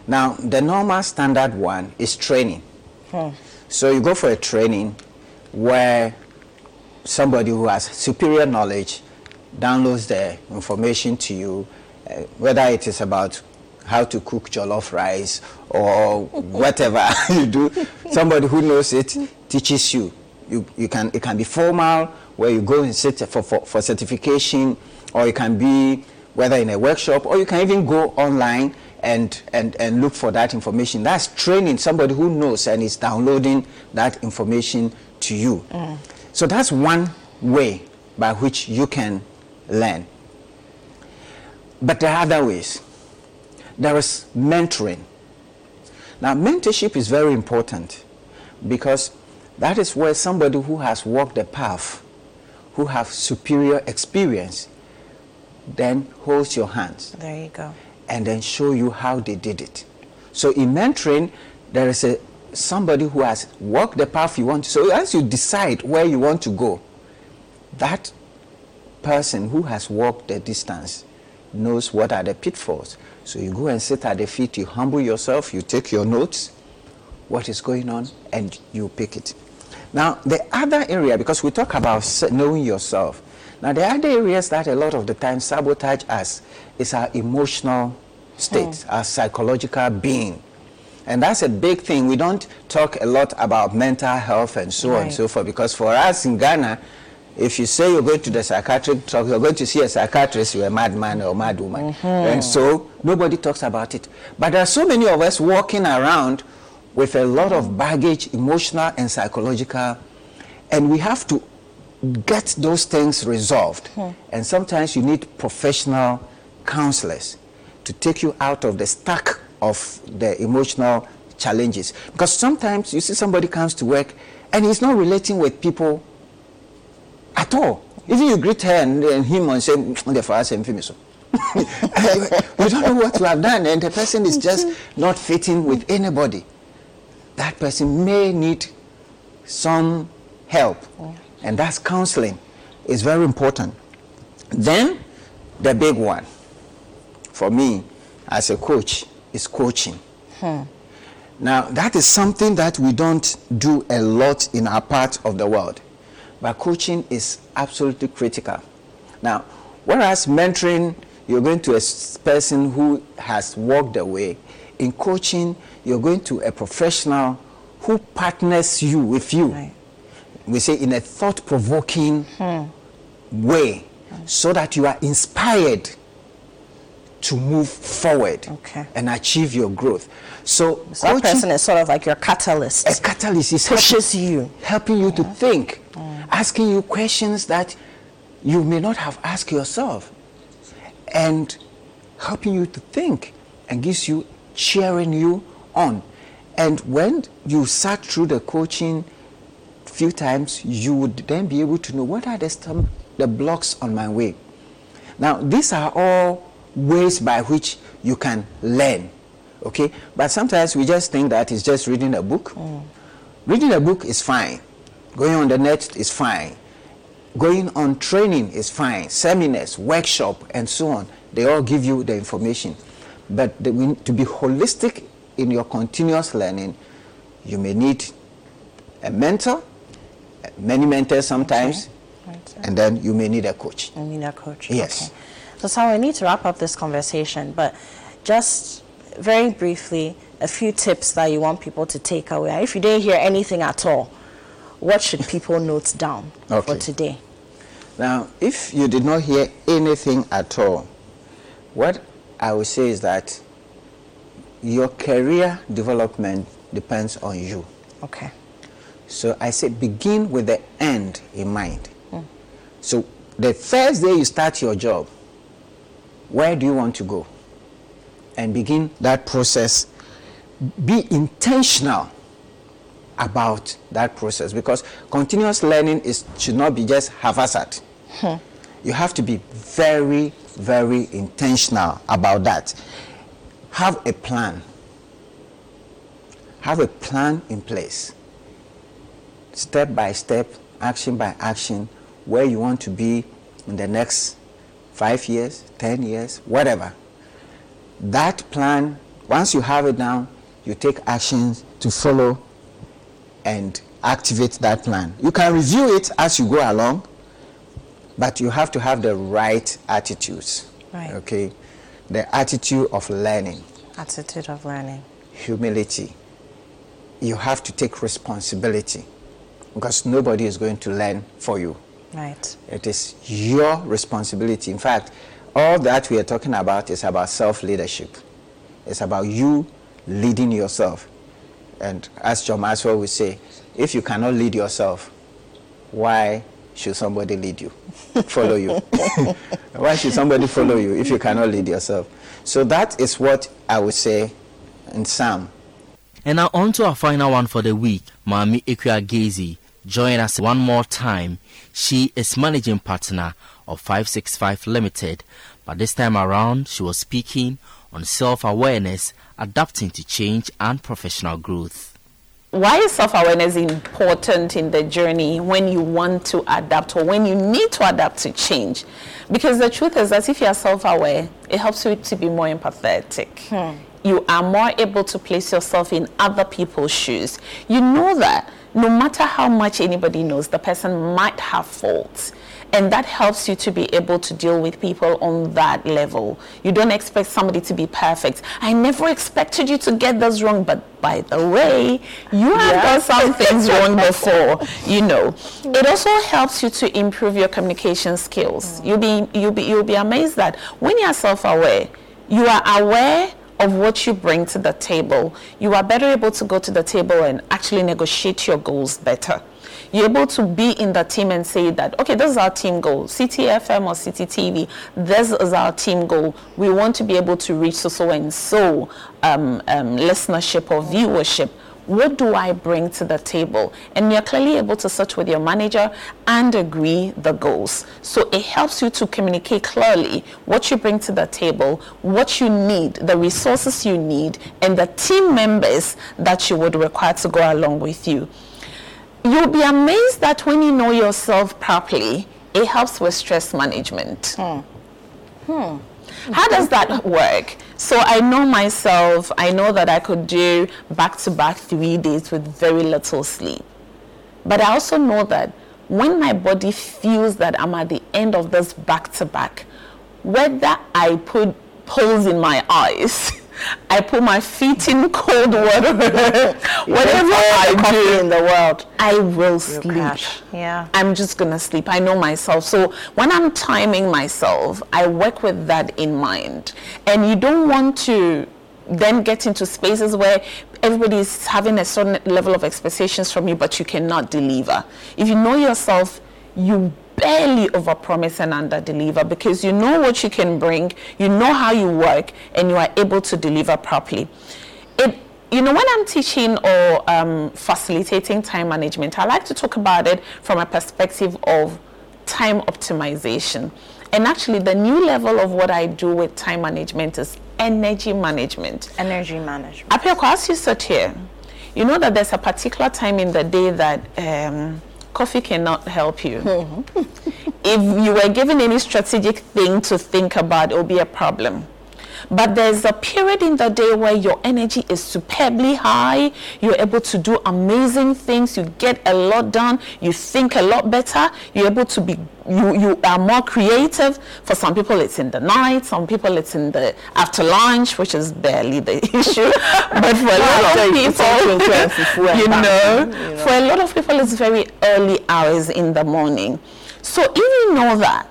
Speaker 26: Now, the normal standard one is training.
Speaker 24: Hmm.
Speaker 26: So you go for a training where somebody who has superior knowledge downloads the information to you, uh, whether it is about how to cook jollof rice or whatever you do, somebody who knows it teaches you. You, you can, it can be formal, where you go and sit for, for, for certification, or it can be whether in a workshop, or you can even go online and, and, and look for that information. That's training somebody who knows and is downloading that information to you. So that's one way by which you can learn. But there are other ways. There is mentoring. Now, mentorship is very important because that is where somebody who has walked the path, who have superior experience, then holds your hands
Speaker 24: There you go.
Speaker 26: and then show you how they did it. So in mentoring, there is a somebody who has walked the path you want. So as you decide where you want to go, that person who has walked the distance knows what are the pitfalls. So you go and sit at the feet, you humble yourself, you take your notes, what is going on, and you pick it. Now, the other area, because we talk about knowing yourself, now the other areas that a lot of the time sabotage us is our emotional state, mm. our psychological being. And that's a big thing. We don't talk a lot about mental health and so on and so forth because for us in Ghana, if you say you're going to the psychiatric talk, you're going to see a psychiatrist, you're a madman or madwoman. Mm-hmm. And so nobody talks about it. But there are so many of us walking around with a lot of baggage, emotional and psychological, and we have to get those things resolved. Hmm. And sometimes you need professional counselors to take you out of the stack of the emotional challenges. Because sometimes you see somebody comes to work and he's not relating with people at all. Even you greet her and, and him and say, "Mm, "The father sent me so." you don't know what you have done, and the person is just not fitting with anybody. That person may need some help, and that's counseling. It's very important. Then, the big one for me as a coach is coaching.
Speaker 24: Hmm.
Speaker 26: Now, that is something that we don't do a lot in our part of the world. But coaching is absolutely critical. Now, whereas mentoring, you're going to a person who has walked the way, in coaching, you're going to a professional who partners you with you. We say in a thought provoking way so that you are inspired to move forward and achieve your growth. So,
Speaker 24: So that person is sort of like your catalyst.
Speaker 26: A catalyst is
Speaker 24: pushes
Speaker 26: helping,
Speaker 24: you,
Speaker 26: helping you to think, mm. asking you questions that you may not have asked yourself, and helping you to think, and gives you cheering you on. And when you sat through the coaching few times, you would then be able to know what are the the blocks on my way. Now, these are all ways by which you can learn. Okay? But sometimes we just think that it's just reading a book. Mm. Reading a book is fine. Going on the net is fine. Going on training is fine. Seminars, workshop, and so on. They all give you the information. But the, we, to be holistic in your continuous learning, you may need a mentor, many mentors sometimes, and then you may need a coach.
Speaker 24: You need a coach.
Speaker 26: Yes.
Speaker 24: Okay. So, Sam, we need to wrap up this conversation, but just very briefly, a few tips that you want people to take away. If you didn't hear anything at all, what should people note down for today?
Speaker 26: Now, if you did not hear anything at all, what I would say is that your career development depends on you.
Speaker 24: Okay.
Speaker 26: So I say begin with the end in mind. Mm. So the first day you start your job, where do you want to go? And begin that process. Be intentional about that process because continuous learning is should not be just haphazard. Hmm. You have to be very, very intentional about that. Have a plan. Have a plan in place. Step by step, action by action, where you want to be in the next five years, ten years, whatever. That plan, once you have it down, you take actions to follow and activate that plan. You can review it as you go along, but you have to have the right attitudes.
Speaker 24: Right.
Speaker 26: Okay? The attitude of learning,
Speaker 24: Attitude of learning.
Speaker 26: humility. You have to take responsibility because nobody is going to learn for you.
Speaker 24: Right.
Speaker 26: It is your responsibility. In fact, all that we are talking about is about self leadership. It's about you leading yourself. And as John Maxwell would say, if you cannot lead yourself, why should somebody lead you? follow you. why should somebody follow you if you cannot lead yourself? So that is what I would say in Psalm.
Speaker 14: And now on to our final one for the week. Mami Ekwia Gazy join us one more time. She is managing partner of 565 Limited, but this time around she was speaking on self-awareness, adapting to change and professional growth.
Speaker 25: Why is self awareness important in the journey when you want to adapt or when you need to adapt to change? Because the truth is that if you are self aware, it helps you to be more empathetic. Hmm. You are more able to place yourself in other people's shoes. You know that no matter how much anybody knows, the person might have faults. And that helps you to be able to deal with people on that level. You don't expect somebody to be perfect. I never expected you to get this wrong, but by the way, you have
Speaker 24: Yeah.
Speaker 25: done some things wrong before, you know. It also helps you to improve your communication skills. You'll be you'll be you'll be amazed that when you are self-aware, you are aware of what you bring to the table. You are better able to go to the table and actually negotiate your goals better. You're able to be in the team and say that, okay, this is our team goal. Citi FM or Citi TV, this is our team goal. We want to be able to reach so so and so um, um, listenership or viewership. What do I bring to the table? And you're clearly able to sit with your manager and agree the goals. So it helps you to communicate clearly what you bring to the table, what you need, the resources you need, and the team members that you would require to go along with you you'll be amazed that when you know yourself properly, it helps with stress management. Hmm. Hmm. How does that work? So I know myself, I know that I could do back to back three days with very little sleep. But I also know that when my body feels that I'm at the end of this back to back, whether I put holes in my eyes I put my feet in cold water. Whatever I do
Speaker 24: in the world,
Speaker 25: I will sleep.
Speaker 24: crash. Yeah.
Speaker 25: I'm just gonna sleep. I know myself. So when I'm timing myself, I work with that in mind. And you don't want to then get into spaces where everybody is having a certain level of expectations from you, but you cannot deliver. If you know yourself, you barely overpromise and underdeliver because you know what you can bring, you know how you work, and you are able to deliver properly. It, you know, when I'm teaching or um, facilitating time management, I like to talk about it from a perspective of time optimization. And actually, the new level of what I do with time management is energy management.
Speaker 24: Energy management.
Speaker 25: Apiorkor, as you sit here, you know that there's a particular time in the day that um, coffee cannot help you. Hmm. if you were given any strategic thing to think about, it will be a problem. But there's a period in the day where your energy is superbly high. You're able to do amazing things. You get a lot done. You think a lot better. You're able to be, you, you are more creative. For some people, it's in the night. Some people, it's in the after lunch, which is barely the issue. but for a lot of people, you know, for a lot of people, it's very early hours in the morning. So if you know that,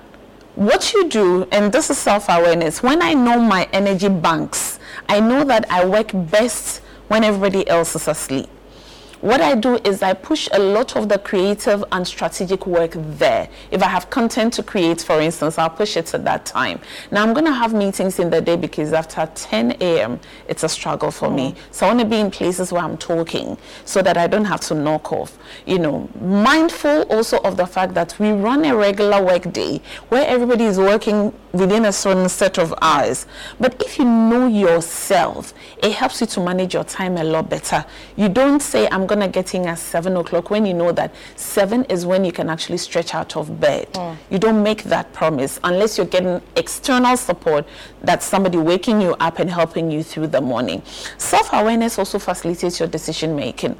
Speaker 25: what you do, and this is self-awareness, when I know my energy banks, I know that I work best when everybody else is asleep. What I do is I push a lot of the creative and strategic work there. If I have content to create, for instance, I'll push it at that time. Now I'm going to have meetings in the day because after 10 a.m., it's a struggle for me. Mm. So I want to be in places where I'm talking so that I don't have to knock off. You know, mindful also of the fact that we run a regular work day where everybody is working within a certain set of hours. But if you know yourself, it helps you to manage your time a lot better. You don't say, I'm going to get in at 7 o'clock when you know that 7 is when you can actually stretch out of bed. Hmm. You don't make that promise unless you're getting external support that's somebody waking you up and helping you through the morning. Self awareness also facilitates your decision making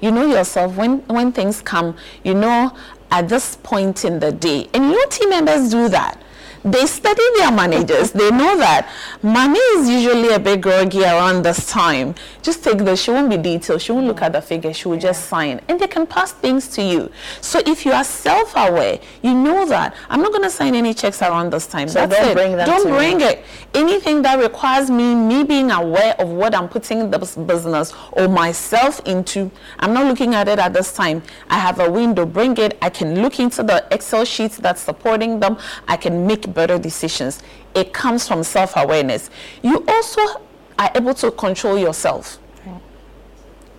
Speaker 25: you know yourself when when things come you know at this point in the day and your team members do that they study their managers. They know that money is usually a bit groggy around this time. Just take this. She won't be detailed. She won't look at the figure she will just sign. And they can pass things to you. So if you are self-aware you know that i'm not going to sign any checks around this time.
Speaker 24: So
Speaker 25: That's
Speaker 24: don't
Speaker 25: it.
Speaker 24: bring them
Speaker 25: don't
Speaker 24: me.
Speaker 25: bring it. Anything that requires me me being aware of what i'm putting the business or myself into i'm not looking at it at this time. I have a window. Bring it. I can look into the excel sheets that's supporting them. I can make better decisions. It comes from self-awareness. You also are able to control yourself.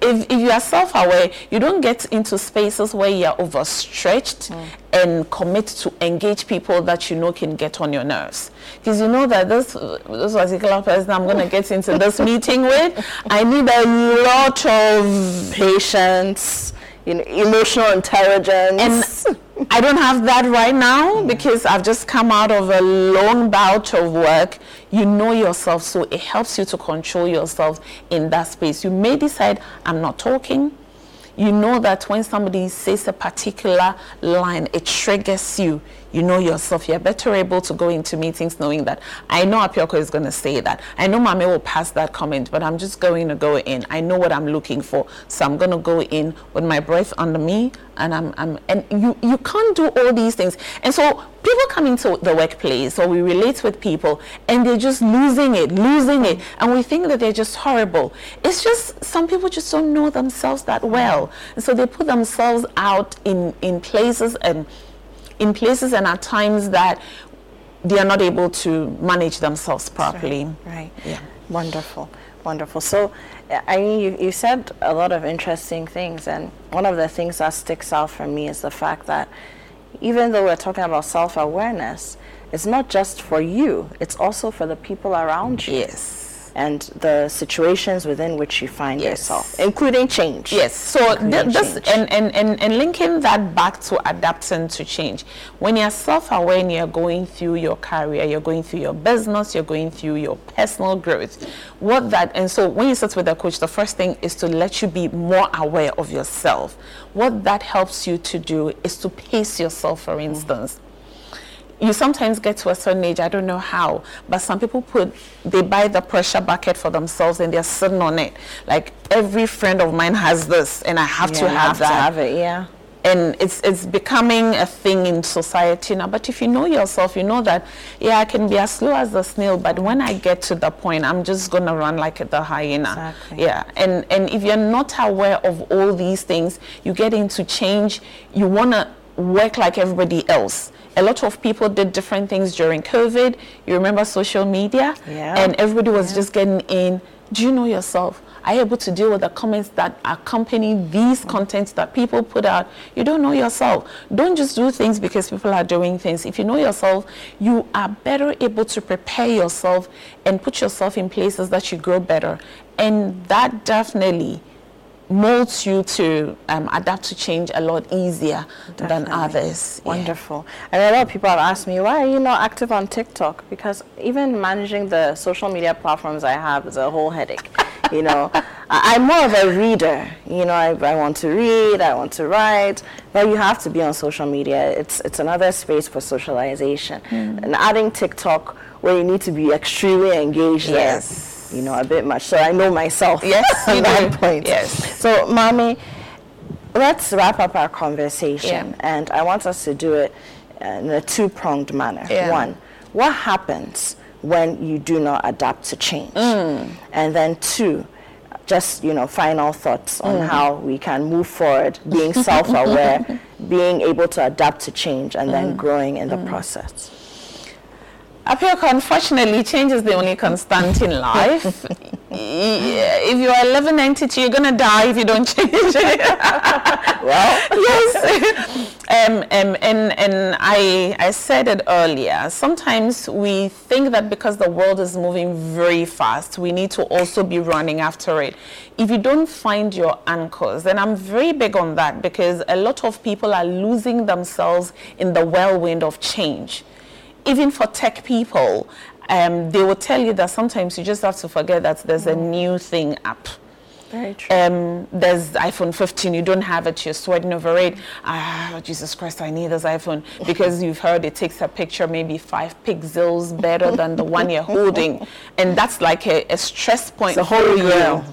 Speaker 25: If, if you are self-aware, you don't get into spaces where you are overstretched mm. and commit to engage people that you know can get on your nerves. Because you know that this this particular person I'm going to get into this meeting with, I need a lot of
Speaker 24: patience, you know, emotional intelligence.
Speaker 25: And I don't have that right now mm. because I've just come out of a long bout of work. You know yourself, so it helps you to control yourself in that space. You may decide, I'm not talking. You know that when somebody says a particular line, it triggers you. You know yourself. You're better able to go into meetings knowing that I know Apiorkor is going to say that. I know Mame will pass that comment, but I'm just going to go in. I know what I'm looking for, so I'm going to go in with my breath under me, and I'm, I'm and you you can't do all these things. And so people come into the workplace or we relate with people, and they're just losing it, losing it, and we think that they're just horrible. It's just some people just don't know themselves that well, and so they put themselves out in in places and in places and at times that they are not able to manage themselves properly.
Speaker 24: Right. Yeah. Wonderful. Wonderful. So, I mean, you, you said a lot of interesting things, and one of the things that sticks out for me is the fact that even though we're talking about self awareness, it's not just for you, it's also for the people around you.
Speaker 25: Yes.
Speaker 24: And the situations within which you find yourself, including change.
Speaker 25: Yes. So
Speaker 24: Including
Speaker 25: this
Speaker 24: change.
Speaker 25: and, and, and, and linking that back to adapting to change. When you're self-aware and you're going through your career, you're going through your business, you're going through your personal growth. What that and so when you sit with a coach, the first thing is to let you be more aware of yourself. What that helps you to do is to pace yourself, for mm-hmm. instance you sometimes get to a certain age, I don't know how, but some people put, they buy the pressure bucket for themselves and they're sitting on it. Like every friend of mine has this and I have
Speaker 24: Yeah,
Speaker 25: to have
Speaker 24: have to
Speaker 25: that.
Speaker 24: have it, yeah.
Speaker 25: And it's it's becoming a thing in society now. But if you know yourself, you know that yeah, I can be as slow as a snail, but when I get to the point, I'm just gonna run like the hyena. Yeah. And and if you're not aware of all these things, you get into change. You wanna work like everybody else. A lot of people did different things during COVID. You remember social media?
Speaker 24: Yeah.
Speaker 25: And everybody was just getting in. Do you know yourself? Are you able to deal with the comments that accompany these contents that people put out? You don't know yourself. Don't just do things because people are doing things. If you know yourself, you are better able to prepare yourself and put yourself in places that you grow better. And that definitely molds you to um, adapt to change a lot easier than others. Yeah.
Speaker 24: Wonderful. And a lot of people have asked me, why are you not active on TikTok? Because even managing the social media platforms I have is a whole headache. you know, I- I'm more of a reader. You know, I, I want to read, I want to write, but you have to be on social media. It's it's another space for socialization.
Speaker 25: Mm.
Speaker 24: And adding TikTok where you need to be extremely engaged
Speaker 25: Yes.
Speaker 24: there, you know, a bit much. So I know myself.
Speaker 25: Yes,
Speaker 24: at that
Speaker 25: do.
Speaker 24: point.
Speaker 25: Yes.
Speaker 24: So, mommy, let's wrap up our conversation,
Speaker 25: Yeah.
Speaker 24: and I want us to do it in a two-pronged manner.
Speaker 25: Yeah.
Speaker 24: One, what happens when you do not adapt to change?
Speaker 25: Mm.
Speaker 24: And then two, just you know, final thoughts on
Speaker 25: Mm.
Speaker 24: how we can move forward, being self-aware, being able to adapt to change, and then
Speaker 25: Mm.
Speaker 24: growing in the
Speaker 25: Mm.
Speaker 24: process.
Speaker 25: Apiorkor, unfortunately, change is the only constant in life. If you are 1192, you're gonna die if you don't change. well, yes. Um, um, and and I I said it earlier. Sometimes we think that because the world is moving very fast, we need to also be running after it. If you don't find your anchors, and I'm very big on that because a lot of people are losing themselves in the whirlwind of change even for tech people, um, they will tell you that sometimes you just have to forget that there's a new thing up.
Speaker 24: Very true.
Speaker 25: Um, there's iPhone 15, you don't have it, you're sweating over it. Ah, Jesus Christ, I need this iPhone. Because you've heard it takes a picture maybe five pixels better than the one you're holding. And that's like a, a stress point
Speaker 24: It's a
Speaker 25: for
Speaker 24: holy
Speaker 25: you
Speaker 24: grail.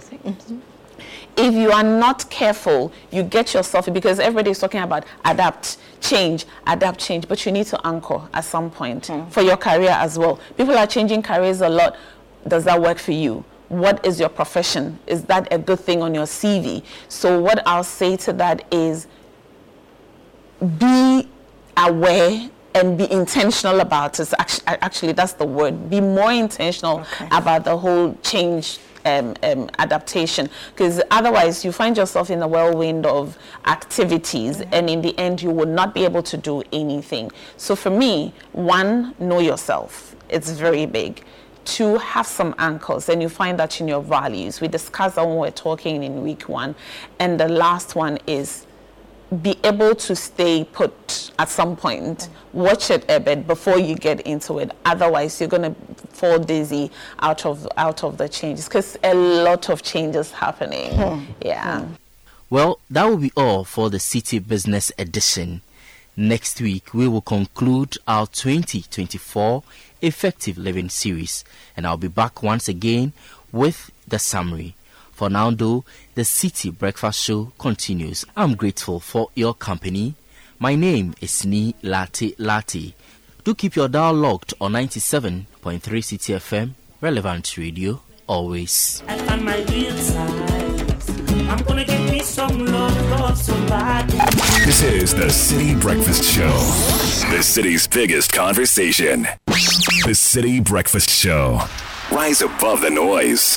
Speaker 25: if you are not careful, you get yourself because everybody is talking about adapt, change, adapt, change, but you need to anchor at some point mm. for your career as well. People are changing careers a lot. Does that work for you? What is your profession? Is that a good thing on your CV? So, what I'll say to that is be aware and be intentional about it. Actually, actually that's the word. Be more intentional about the whole change um, um, adaptation because otherwise you find yourself in a whirlwind of activities and in the end you will not be able to do anything. So for me, one, know yourself. It's very big. Two, have some anchors and you find that in your values. We discussed that when we we're talking in week one. And the last one is be able to stay put at some point. Watch it a bit before you get into it. Otherwise, you're going to fall dizzy out of out of the changes because a lot of changes happening.
Speaker 14: Hmm.
Speaker 25: Yeah.
Speaker 14: Well, that will be all for the Citi Business Edition. Next week, we will conclude our 2024 Effective Living series, and I'll be back once again with the summary. For now, though, the Citi Breakfast Show continues. I'm grateful for your company. My name is Nii Larte Lartey. Do keep your dial locked on 97.3 Citi FM, relevant radio, always.
Speaker 22: I found my real size. I'm gonna give me some love, love somebody.
Speaker 7: This is the Citi Breakfast Show, the city's biggest conversation. The Citi Breakfast Show. Rise above the noise.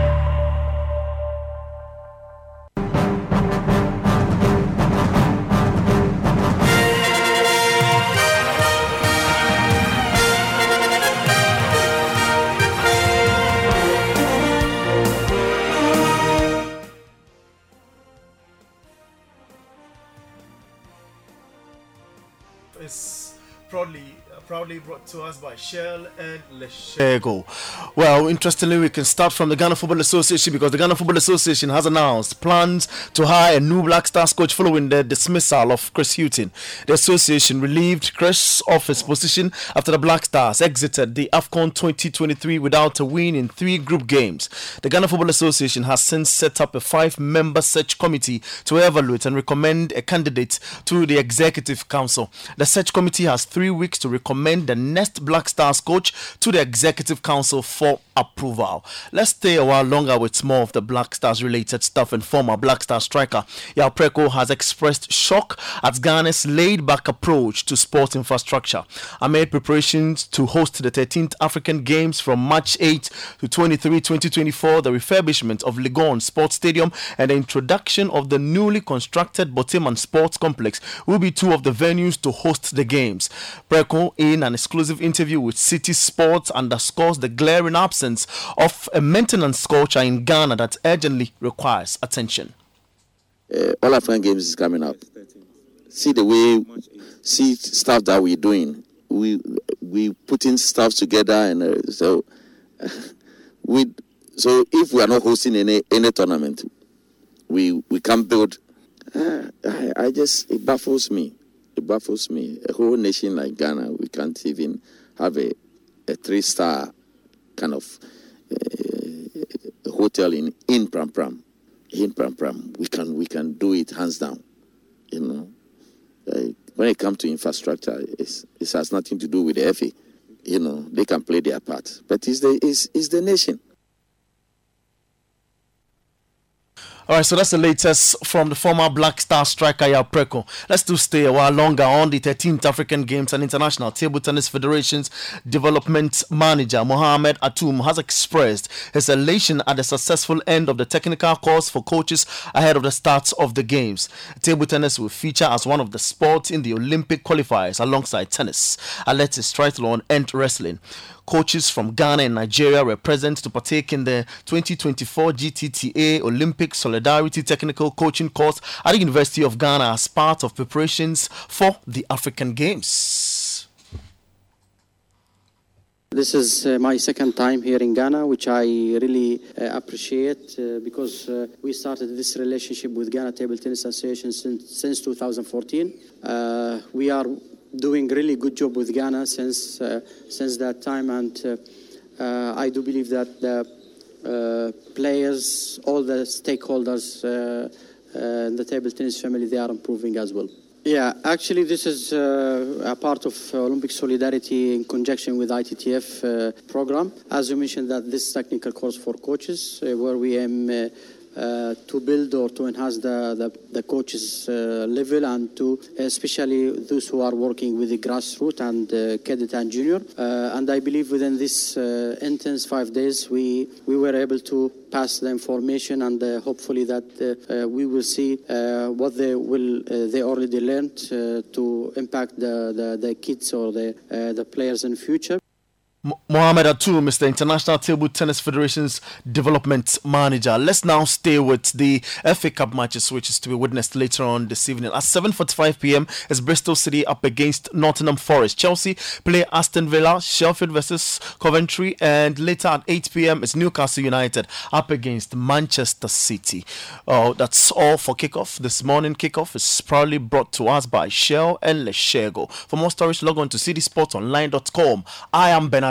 Speaker 27: Proudly brought to us by Shell and Letshego.
Speaker 10: There you go. Well, interestingly, we can start from the Ghana Football Association because the Ghana Football Association has announced plans to hire a new Black Stars coach following the dismissal of Chris Hughton. The association relieved Chris of his position after the Black Stars exited the AFCON 2023 without a win in three group games. The Ghana Football Association has since set up a five member search committee to evaluate and recommend a candidate to the Executive Council. The search committee has three weeks to recommend the next Black Stars coach to the Executive Council for approval. Let's stay a while longer with more of the Black Stars related stuff. And former Black Star striker Yao Preko has expressed shock at Ghana's laid back approach to sports infrastructure. Amid preparations to host the 13th African Games from March 8 to 23, 2024, the refurbishment of Legon Sports Stadium and the introduction of the newly constructed Borteyman Sports Complex will be two of the venues to host the Games. Preko, in an exclusive interview with Citi Sports, underscores the glaring absence of a maintenance culture in Ghana that urgently requires attention.
Speaker 28: uh, all African Games is coming up. See the way, see stuff that we're doing. We we putting stuff together, and uh, so we so if we are not hosting any any tournament, we we can't build. Uh, I, I just it baffles me. It baffles me. A whole nation like Ghana, we can't even have a a three star kind of uh, hotel in in Prampram in Prampram. We can we can do it hands down. You know, Uh, when it comes to infrastructure, it's, it has nothing to do with the FA. You know, they can play their part, but it's the it's, it's the nation.
Speaker 10: All right, so that's the latest from the former Black Star striker Yao Preko. Let's do stay a while longer on the 13th African Games and International Table Tennis Federation's development manager Mohamed Atum has expressed his elation at the successful end of the technical course for coaches ahead of the start of the games. Table tennis will feature as one of the sports in the Olympic qualifiers alongside tennis, athletics, triathlon, and wrestling. Coaches from Ghana and Nigeria were present to partake in the 2024 GTTA Olympic Solidarity Technical Coaching course at the University of Ghana as part of preparations for the African Games.
Speaker 29: This is uh, my second time here in Ghana, which I really uh, appreciate uh, because uh, we started this relationship with Ghana Table Tennis Association since, since 2014. Uh, we are doing really good job with Ghana since uh, since that time, and uh, uh, I do believe that the players, all the stakeholders in the table tennis family, they are improving as well. Yeah, actually, this is uh, a part of Olympic Solidarity in conjunction with ITTF uh, program. As you mentioned, that this technical course for coaches, uh, where we aim uh, to build or to enhance the, the, the coaches uh, level and to especially those who are working with the grassroots and uh, cadet and junior. Uh, and I believe within this uh, intense five days, we, we were able to pass the information and hopefully that we will see what they will they already learned to impact the, the, the kids or the, the players in future.
Speaker 10: Mo- Mohamed is the International Table Tennis Federation's development manager. Let's now stay with the FA Cup matches, which is to be witnessed later on this evening. At 7:45 p.m. is Bristol City up against Nottingham Forest. Chelsea play Aston Villa, Sheffield versus Coventry, and later at 8 p.m. is Newcastle United up against Manchester City. Oh, that's all for kickoff. This morning kickoff is proudly brought to us by Shell and Letshego. For more stories, log on to citisportsonline.com. I am Bernard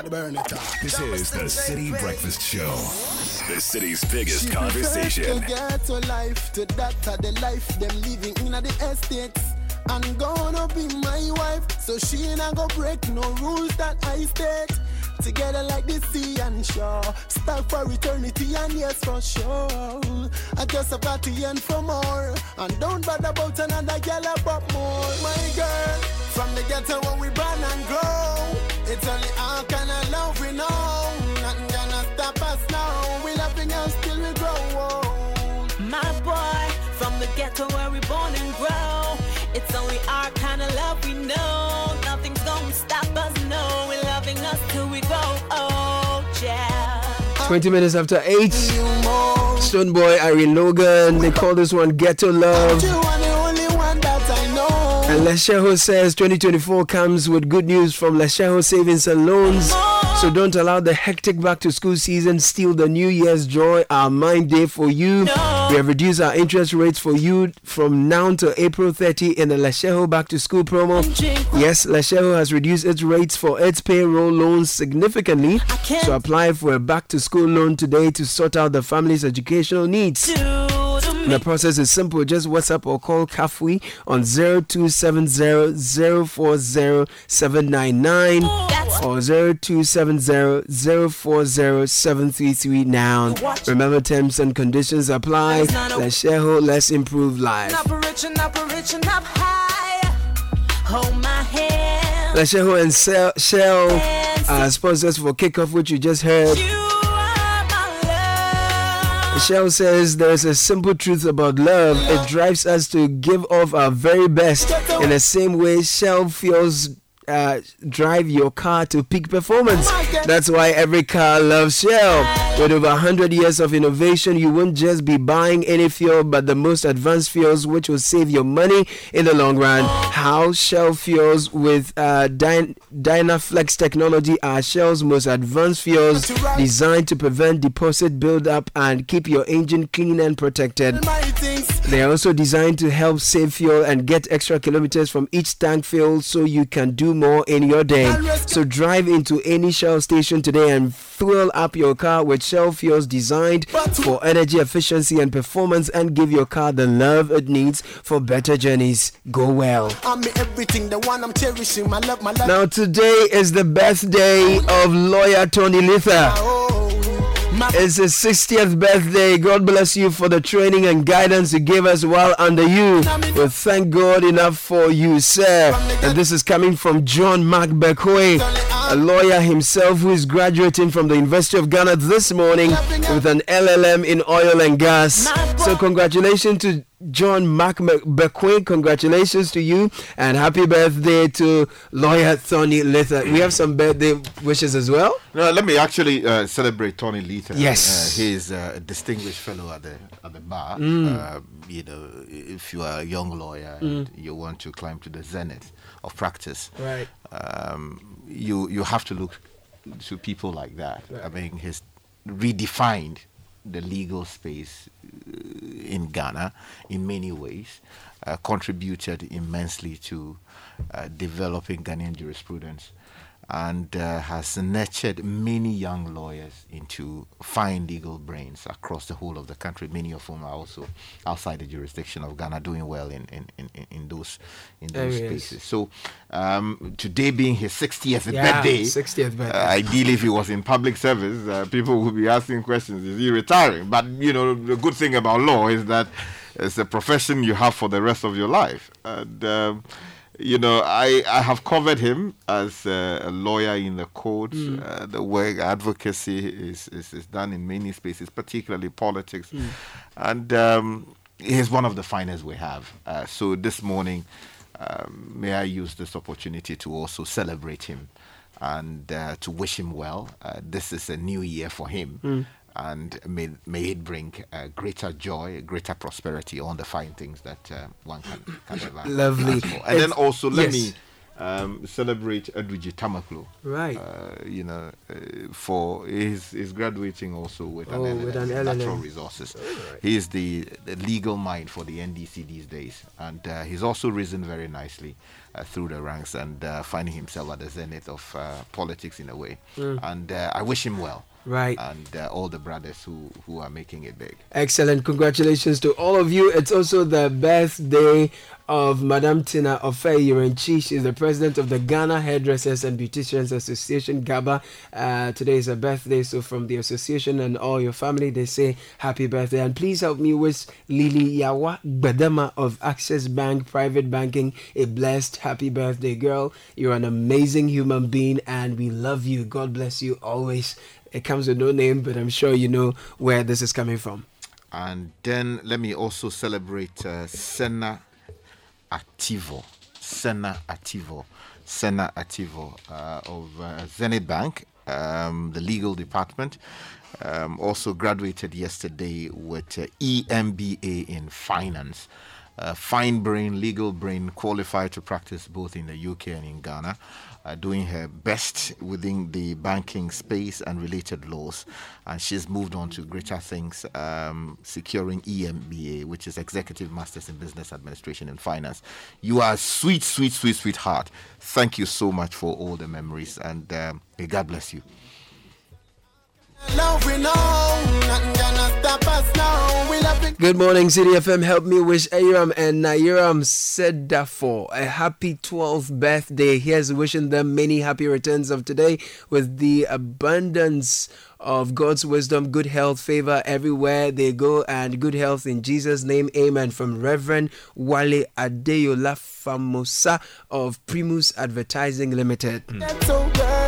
Speaker 7: This is the Citi Breakfast Show, the city's biggest
Speaker 2: She
Speaker 7: conversation.
Speaker 2: to get a life to that are the life them living in the estates. I'm gonna be my wife, so she not go break no rules that I state. Together like the sea and shore, stuck for eternity and yes for sure. I just got to end for more, and don't bother about another girl about more. My girl, From the ghetto where we born and grow. It's only our kind
Speaker 30: where we born and grow. It's only our kind of love we know. Nothing's gonna stop us, no. We're loving us till we grow old, yeah.
Speaker 5: 20 minutes after 8. Stonebwoy, Irene Logan. They call this one Ghetto Love. Letshego says 2024 comes with good news from Letshego Savings and Loans. So don't allow the hectic back to school season steal the New Year's joy, our mind day for you. We have reduced our interest rates for you from now to April 30 in the Letshego back to school promo. Yes, Letshego has reduced its rates for its payroll loans significantly. So apply for a back to school loan today to sort out the family's educational needs. The process is simple. Just WhatsApp or call Kafui on 0270-040-799 or 0270-040-733 now. Remember terms and conditions apply. Let's share whole, let's improve life.
Speaker 30: Up rich and up rich and up high. Hold my hand.
Speaker 5: Let's share whole and Shell, Shell uh, sponsors for kickoff, which you just heard. Michelle says there's a simple truth about love. It drives us to give off our very best. In the same way, Shell feels uh, drive your car to peak performance. That's why every car loves Shell. With over 100 years of innovation, you won't just be buying any fuel, but the most advanced fuels, which will save your money in the long run. How Shell fuels with uh, Dyn- Dynaflex technology are Shell's most advanced fuels designed to prevent deposit buildup and keep your engine clean and protected. They are also designed to help save fuel and get extra kilometers from each tank fill so you can do more in your day. So drive into any Shell station today and fuel up your car with Shell fuels designed for energy efficiency and performance and give your car the love it needs for better journeys. Go well.
Speaker 2: I'm everything, the one I'm cherishing. My love, my love.
Speaker 5: Now today is the birthday of lawyer Tony Lithur. Oh, It's his 60th birthday. God bless you for the training and guidance you gave us while under you. We thank God enough for you, sir. And this is coming from John Mark Bekwe, a lawyer himself who is graduating from the University of Ghana this morning with an LLM in oil and gas. So, congratulations to John Mark Bekwe, congratulations to you and happy birthday to lawyer Tony Lithur. We have some birthday wishes as well.
Speaker 9: No, let me actually uh, celebrate Tony Lithur.
Speaker 5: Yes.
Speaker 9: uh, he's uh, a distinguished fellow at the at the bar.
Speaker 5: Mm.
Speaker 9: Uh, you know, if you are a young lawyer and
Speaker 5: Mm.
Speaker 9: you want to climb to the zenith of practice,
Speaker 5: Right.
Speaker 9: um, you you have to look to people like that. I mean, he's redefined the legal space in Ghana in many ways, uh, contributed immensely to uh, developing Ghanaian jurisprudence, and uh, has nurtured many young lawyers into fine legal brains across the whole of the country. Many of whom are also outside the jurisdiction of Ghana, doing well in in, in, in- those in those spaces. So um, today being his 60th
Speaker 5: Yeah,
Speaker 9: birthday,
Speaker 5: 60th birthday.
Speaker 9: uh, ideally, if he was in public service, uh, people would be asking questions: Is he retiring? But you know, the good thing about law is that it's a profession you have for the rest of your life. And um, you know, I I have covered him as a lawyer in the courts.
Speaker 5: Mm.
Speaker 9: Uh, the work advocacy is, is is done in many spaces, particularly politics,
Speaker 5: Mm.
Speaker 9: and um, he's one of the finest we have. Uh, so this morning. Um, may I use this opportunity to also celebrate him and uh, to wish him well. Uh, this is a new year for him.
Speaker 5: Mm.
Speaker 9: And may, may it bring uh, greater joy, greater prosperity on the fine things that uh, one can, can ever
Speaker 5: Lovely.
Speaker 9: And then also, let
Speaker 5: yes.
Speaker 9: me um, celebrate Edudzi Tamakloe.
Speaker 5: Right.
Speaker 9: Uh, you know, uh, for his, his graduating also with
Speaker 5: Oh,
Speaker 9: an
Speaker 5: with an
Speaker 9: natural resources. He is the, the legal mind for the NDC these days, and uh, he's also risen very nicely uh, through the ranks and uh, finding himself at the zenith of uh, politics in a way.
Speaker 5: Mm.
Speaker 9: And uh, I wish him well.
Speaker 5: Right.
Speaker 9: And uh, all the brothers who, who are making it big.
Speaker 5: Excellent. Congratulations to all of you. It's also the birthday of Madame Tina Ofei She is the president of the Ghana Hairdressers and Beauticians Association, GABA. Uh, today is her birthday, so from the association and all your family, they say happy birthday. And please help me wish Lily Yawa Badama of Access Bank Private Banking a blessed happy birthday, girl. You're an amazing human being, and we love you. God bless you always. It comes with no name, but I'm sure you know where this is coming from.
Speaker 9: And then let me also celebrate uh, Senna Ativo. Senna Ativo. Senna Ativo uh, of uh, Zenith Bank, um, the legal department. Um, also graduated yesterday with uh, EMBA in finance. Uh, fine brain, legal brain, qualified to practice both in the UK and in Ghana uh, doing her best within the banking space and related laws. And she's moved on to greater things, um, securing EMBA, which is Executive Masters in Business Administration and Finance. You are sweet, sweet, sweet, sweetheart. Thank you so much for all the memories, and um, may God bless you.
Speaker 5: Good morning, Citi FM. Help me wish Aram and Nairam Sedafo a happy 12th birthday. Here's wishing them many happy returns of today with the abundance of God's wisdom, good health, favor everywhere they go, and good health in Jesus' name. Amen. From Reverend Wale Adeyola Famosa of Primus Advertising Limited. Hmm.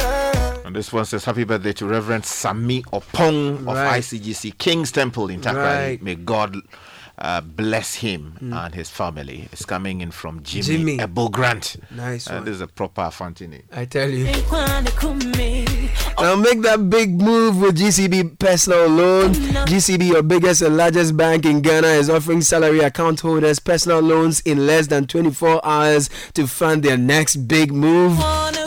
Speaker 9: And this one says, Happy birthday to Reverend Sami Opong of
Speaker 5: Right.
Speaker 9: ICGC King's Temple in Takoradi.
Speaker 5: Right.
Speaker 9: May God uh, bless him
Speaker 5: Mm.
Speaker 9: and his family. It's coming in from Jimmy,
Speaker 5: Jimmy.
Speaker 9: Ebo Grant.
Speaker 5: Nice
Speaker 9: Uh,
Speaker 5: one.
Speaker 9: this is a proper Fantini.
Speaker 5: I tell you. Now make that big move with GCB personal loan. GCB, your biggest and largest bank in Ghana, is offering salary account holders personal loans in less than 24 hours to fund their next big move.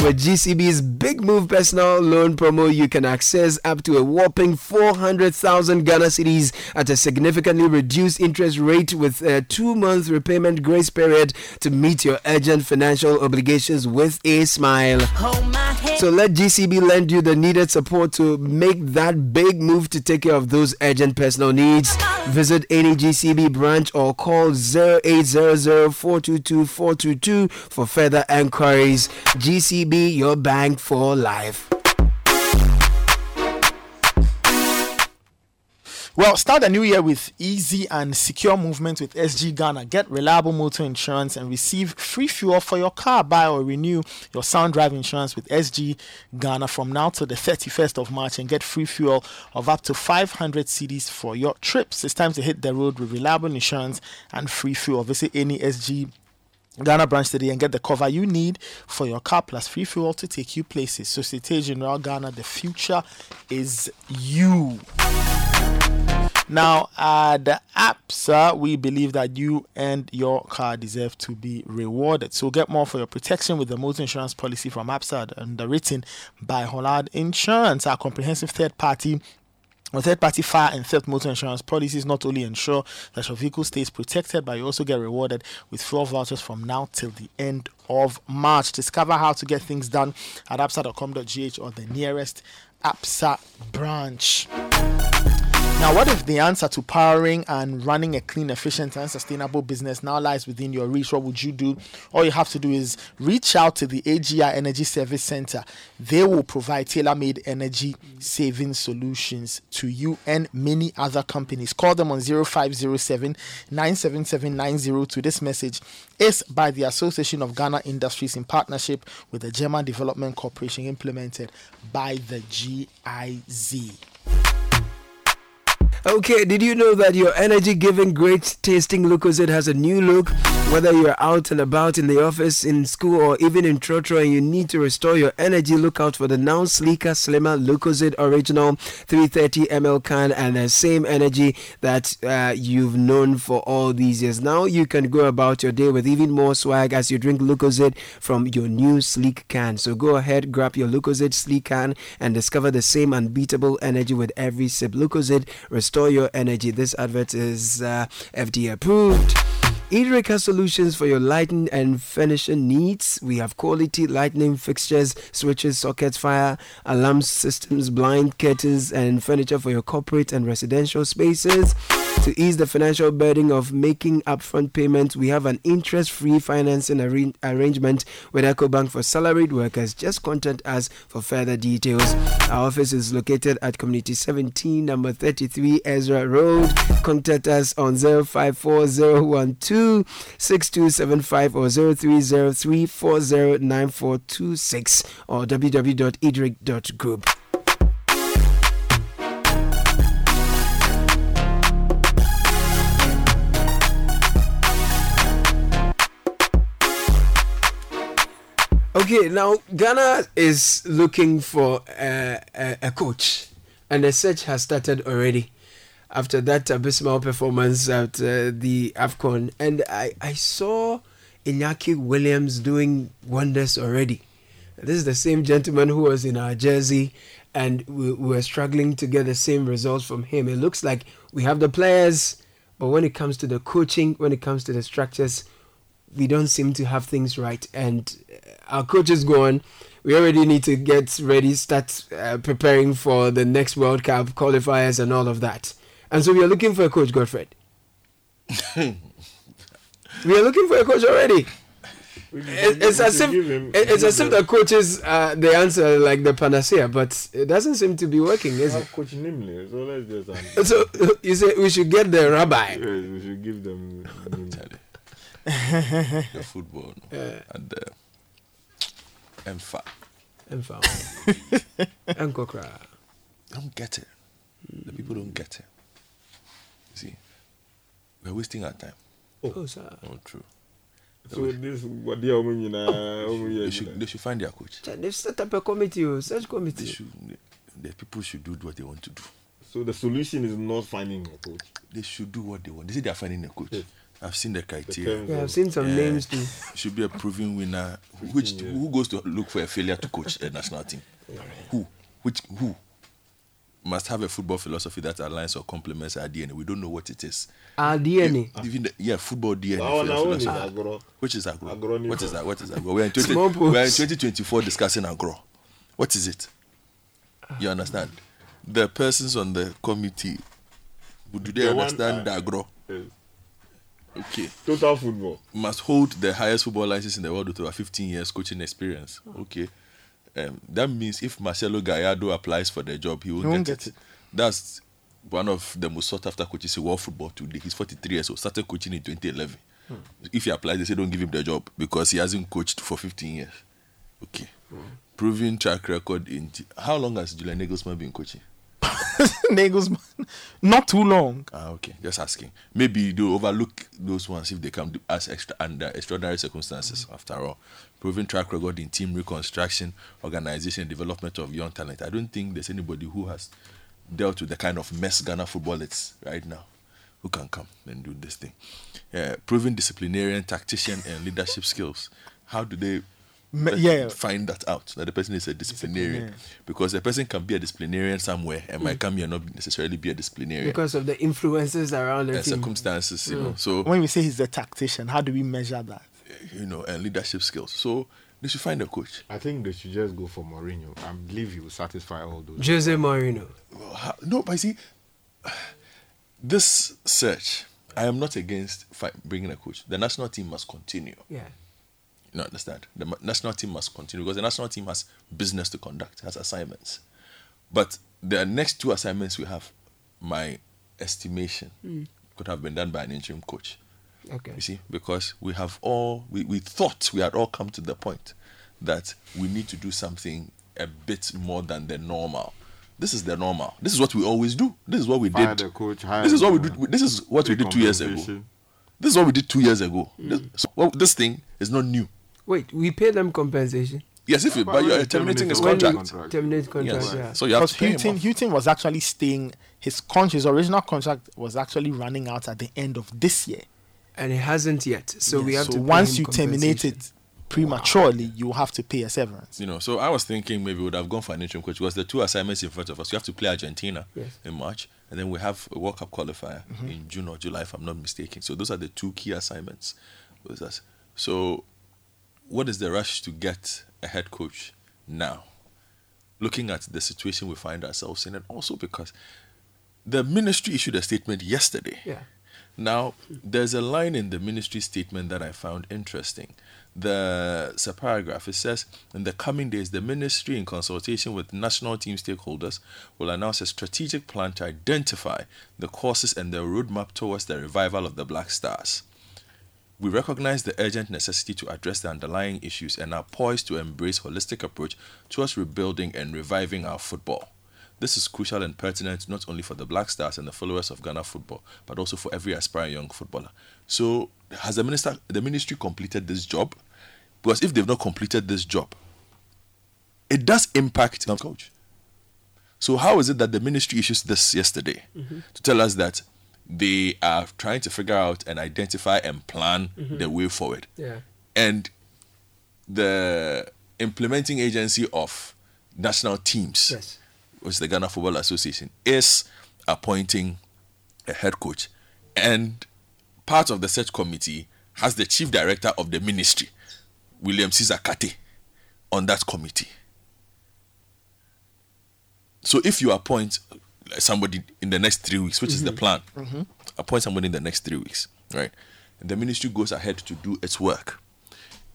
Speaker 5: With GCB's Big Move Personal Loan promo, you can access up to a whopping 400,000 Ghana cedis at a significantly reduced interest rate with a two-month repayment grace period to meet your urgent financial obligations with a smile. So let GCB lend you the needed support to make that big move to take care of those urgent personal needs. Visit any GCB branch or call 0800-422-422 for further enquiries. GCB, your bank for life.
Speaker 10: Well, start the new year with easy and secure movement with SG Ghana. Get reliable motor insurance and receive free fuel for your car. Buy or renew your sound drive insurance with SG Ghana from now till the 31st of March and get free fuel of up to 500 cedis for your trips. It's time to hit the road with reliable insurance and free fuel. Visit any SG Ghana branch today and get the cover you need for your car plus free fuel to take you places. Societe Generale Ghana, the future is you. Now, at the Absa, we believe that you and your car deserve to be rewarded. So, get more for your protection with the motor insurance policy from Absa, underwritten by Hollard Insurance, our comprehensive third party third party fire and theft motor insurance policies not only ensure that your vehicle stays protected, but you also get rewarded with fuel vouchers from now till the end of March. Discover how to get things done at absa.com.gh or the nearest Absa branch. Now, what if the answer to powering and running a clean, efficient, and sustainable business now lies within your reach? What would you do? All you have to do is reach out to the AGI Energy Service Center. They will provide tailor made energy saving solutions to you and many other companies. Call them on 0507 977 902. This message is by the Association of Ghana Industries in partnership with the German Development Corporation, implemented by the GIZ.
Speaker 5: Okay, did you know that your energy giving, great tasting Lucozade has a new look? Whether you're out and about in the office, in school, or even in Trotro and you need to restore your energy, look out for the now sleeker, slimmer Lucozade Original 330 ml can and the same energy that uh, you've known for all these years. Now you can go about your day with even more swag as you drink Lucozade from your new sleek can. So go ahead, grab your Lucozade sleek can and discover the same unbeatable energy with every sip. Lucozade, restore your energy. This advert is uh, FDA approved. Edreka Solutions for your lighting and finishing needs. We have quality lighting fixtures, switches, sockets, fire alarm systems, blind curtains, and furniture for your corporate and residential spaces. To ease the financial burden of making upfront payments, we have an interest free financing arra- arrangement with EcoBank for salaried workers. Just contact us for further details. Our office is located at Community 17, number 33 Ezra Road. Contact us on 054012 6275 or 0303 or www.edric.group. Okay, now Ghana is looking for a, a coach, and the search has started already after that abysmal performance at uh, the AFCON. And I, I saw Iñaki Williams doing wonders already. This is the same gentleman who was in our jersey, and we, we were struggling to get the same results from him. It looks like we have the players, but when it comes to the coaching, when it comes to the structures, we don't seem to have things right. And uh, our coach is gone. We already need to get ready, start uh, preparing for the next World Cup qualifiers and all of that. And so we are looking for a coach, Godfred. we are looking for a coach already. It- it's as if it- it's as if the coaches uh, the answer like the panacea, but it doesn't seem to be working, is it?
Speaker 31: Coach Nimley, so let's just. Um,
Speaker 5: So you say we should get the rabbi.
Speaker 31: yes, we should give them.
Speaker 32: The football no?
Speaker 5: Yeah.
Speaker 32: and the Emfa.
Speaker 5: Emfa. Enkokra.
Speaker 32: Don't get it. The people don't get it. you See, we're wasting our time.
Speaker 5: Oh, oh sir.
Speaker 32: Oh, true.
Speaker 31: So this what they are doing now.
Speaker 32: Uh, they should, they should find their coach.
Speaker 5: They've set up a committee, oh, search
Speaker 32: They
Speaker 5: committee.
Speaker 32: should, the people should do what they want to do.
Speaker 31: So the solution is not finding a coach.
Speaker 32: They should do what they want. They say they are finding a coach. I've seen the criteria.
Speaker 31: terms
Speaker 5: Yeah, I've seen some names too.
Speaker 32: Should be a proven winner. Which who goes to look for a failure to coach a national team? Who? Which who? Must have a football philosophy that aligns or complements our DNA. We don't know what it is.
Speaker 5: Our DNA.
Speaker 32: Even the, yeah, football DNA.
Speaker 31: Our
Speaker 32: philo-
Speaker 31: own is agro.
Speaker 32: Which is agro?
Speaker 31: Agro
Speaker 32: What is that? What is agro? We're in, 20, we're in 2024 discussing agro. What is it? You understand? The persons on the committee, do they
Speaker 31: The one,
Speaker 32: understand
Speaker 31: uh,
Speaker 32: agro?
Speaker 31: yes.
Speaker 32: Okay.
Speaker 31: Total football.
Speaker 32: Must hold the highest football license in the world with over 15 years coaching experience. Okay. Um, that means if Marcelo Gallardo applies for the job, he won't,
Speaker 10: He won't
Speaker 32: get,
Speaker 10: get
Speaker 32: it. That's one of the most sought after coaches in world football today. He's 43 years old, started coaching in 2011.
Speaker 31: Hmm.
Speaker 32: If he applies, they say don't give him the job because he hasn't coached for 15 years. Okay. Proven track record in. How long has Julian Nagelsmann been coaching?
Speaker 10: Nagelsmann, not too long.
Speaker 32: Ah, okay. Just asking. Maybe they overlook those ones if they come as extra under extraordinary circumstances. After all, proven track record in team reconstruction, organization, development of young talent. I don't think there's anybody who has dealt with the kind of mess Ghana football is right now who can come and do this thing. Yeah, proven disciplinarian, tactician, and leadership skills. How do they
Speaker 10: Me-
Speaker 32: pe-
Speaker 10: yeah.
Speaker 32: find that out that the person is a disciplinarian?
Speaker 10: Disciplinarian.
Speaker 32: Because the person can be a disciplinarian somewhere and might come here and not necessarily be a disciplinarian
Speaker 5: Because of the influences around the
Speaker 32: and
Speaker 5: team.
Speaker 32: circumstances, you know.
Speaker 5: Mm.
Speaker 32: So
Speaker 10: When we say he's a tactician, how do we measure that?
Speaker 32: you know, and leadership skills. So they should find a coach.
Speaker 31: I think they should just go for Mourinho. I believe he will satisfy all those.
Speaker 5: Jose Mourinho.
Speaker 32: No, but you see, this search, I am not against fi- bringing a coach. The national team must continue.
Speaker 5: Yeah.
Speaker 32: You know, understand? The national team must continue because the national team has business to conduct, has assignments. But the next two assignments we have, my estimation,
Speaker 5: Mm.
Speaker 32: could have been done by an interim coach.
Speaker 5: Okay.
Speaker 32: You see, because we have all we, we thought we had all come to the point that we need to do something a bit more than the normal. This is the normal. This is what we always do. This is what we
Speaker 31: Fire
Speaker 32: did.
Speaker 31: the coach, hire
Speaker 32: this is what we
Speaker 31: the-
Speaker 32: did. This is what we did two years ago. This is what we did two years ago. This, so, well, this thing is not new.
Speaker 5: Wait, we pay them compensation.
Speaker 32: Yes, if you but you're terminating his
Speaker 5: When
Speaker 32: contract.
Speaker 5: Terminate contract,
Speaker 32: Yes.
Speaker 5: yeah.
Speaker 32: So you have
Speaker 10: Because
Speaker 32: to pay him
Speaker 10: Hughton,
Speaker 32: off.
Speaker 10: Hughton was actually staying. His con- his original contract was actually running out at the end of this year.
Speaker 5: And it hasn't yet. So we have
Speaker 10: so
Speaker 5: to pay
Speaker 10: once
Speaker 5: him
Speaker 10: you terminate it prematurely, you have to pay a severance.
Speaker 32: You know, so I was thinking maybe we would have gone for an interim coach because the two assignments in front of us. We have to play Argentina
Speaker 5: Yes.
Speaker 32: in March, and then we have a World Cup qualifier
Speaker 10: Mhm.
Speaker 32: in June or July, if I'm not mistaken. So those are the two key assignments with us. So, what is the rush to get a head coach now? Looking at the situation we find ourselves in, and also because the ministry issued a statement yesterday.
Speaker 5: Yeah.
Speaker 32: Now, there's a line in the ministry statement that I found interesting. The it's a paragraph. It says, "In the coming days, the ministry, in consultation with national team stakeholders, will announce a strategic plan to identify the courses and the roadmap towards the revival of the Black Stars." We recognize the urgent necessity to address the underlying issues and are poised to embrace a holistic approach towards rebuilding and reviving our football. This is crucial and pertinent not only for the Black Stars and the followers of Ghana football, but also for every aspiring young footballer. So, has the minister, the ministry completed this job? Because if they've not completed this job, it does impact the coach. So, how is it that the ministry issues this yesterday
Speaker 5: Mhm.
Speaker 32: to tell us that they are trying to figure out and identify and plan
Speaker 5: Mhm.
Speaker 32: the way forward?
Speaker 5: Yeah.
Speaker 32: And the implementing agency of national teams,
Speaker 5: Yes.
Speaker 32: which is the Ghana Football Association, is appointing a head coach. And part of the search committee has the chief director of the ministry, William Caesar Kate, on that committee. So if you appoint somebody in the next three weeks, which is the
Speaker 5: Mhm.
Speaker 32: plan,
Speaker 5: Mhm.
Speaker 32: appoint somebody in the next three weeks, right? And the ministry goes ahead to do its work.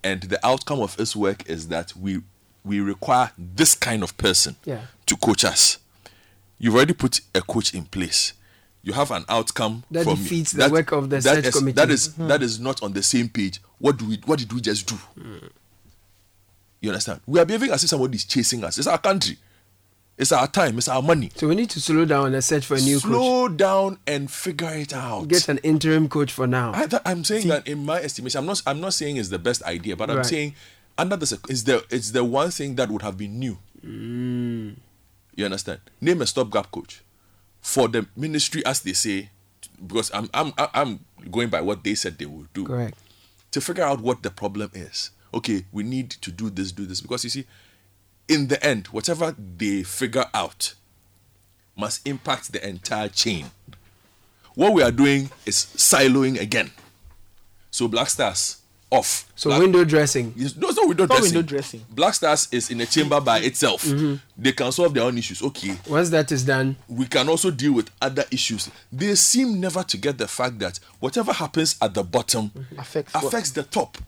Speaker 32: And the outcome of its work is that we we require this kind of person
Speaker 5: Yeah.
Speaker 32: to coach us. You've already put a coach in place. You have an outcome
Speaker 5: That
Speaker 32: from
Speaker 5: defeats the work of the
Speaker 32: that
Speaker 5: search
Speaker 32: is-
Speaker 5: committee.
Speaker 32: That is
Speaker 5: Mhm.
Speaker 32: that is not on the same page. What do we what did we just do? You understand? We are behaving as if somebody is chasing us. It's our country. It's our time. It's our money.
Speaker 5: So we need to slow down and search for a new coach.
Speaker 32: Slow down and figure it out.
Speaker 5: Get an interim coach for now.
Speaker 32: I, I'm saying that in my estimation, I'm not. I'm not saying it's the best idea, but I'm
Speaker 5: Right.
Speaker 32: saying under the it's the it's the one thing that would have been new.
Speaker 5: Mm.
Speaker 32: You understand? Name a stopgap coach for the ministry, as they say, because I'm I'm I'm going by what they said they would do.
Speaker 5: Correct.
Speaker 32: To figure out what the problem is. Okay, we need to do this, do this, because you see, in the end, whatever they figure out must impact the entire chain. What we are doing is siloing again. So Black Stars off.
Speaker 5: So
Speaker 32: Black-
Speaker 5: window dressing.
Speaker 32: Yes, no, it's not window dressing.
Speaker 5: window dressing.
Speaker 32: Black Stars is in a chamber by itself.
Speaker 5: Mhm.
Speaker 32: They can solve their own issues. Okay.
Speaker 5: Once that is done,
Speaker 32: We can also deal with other issues. They seem never to get the fact that whatever happens at the bottom
Speaker 10: Affects
Speaker 32: affects the top.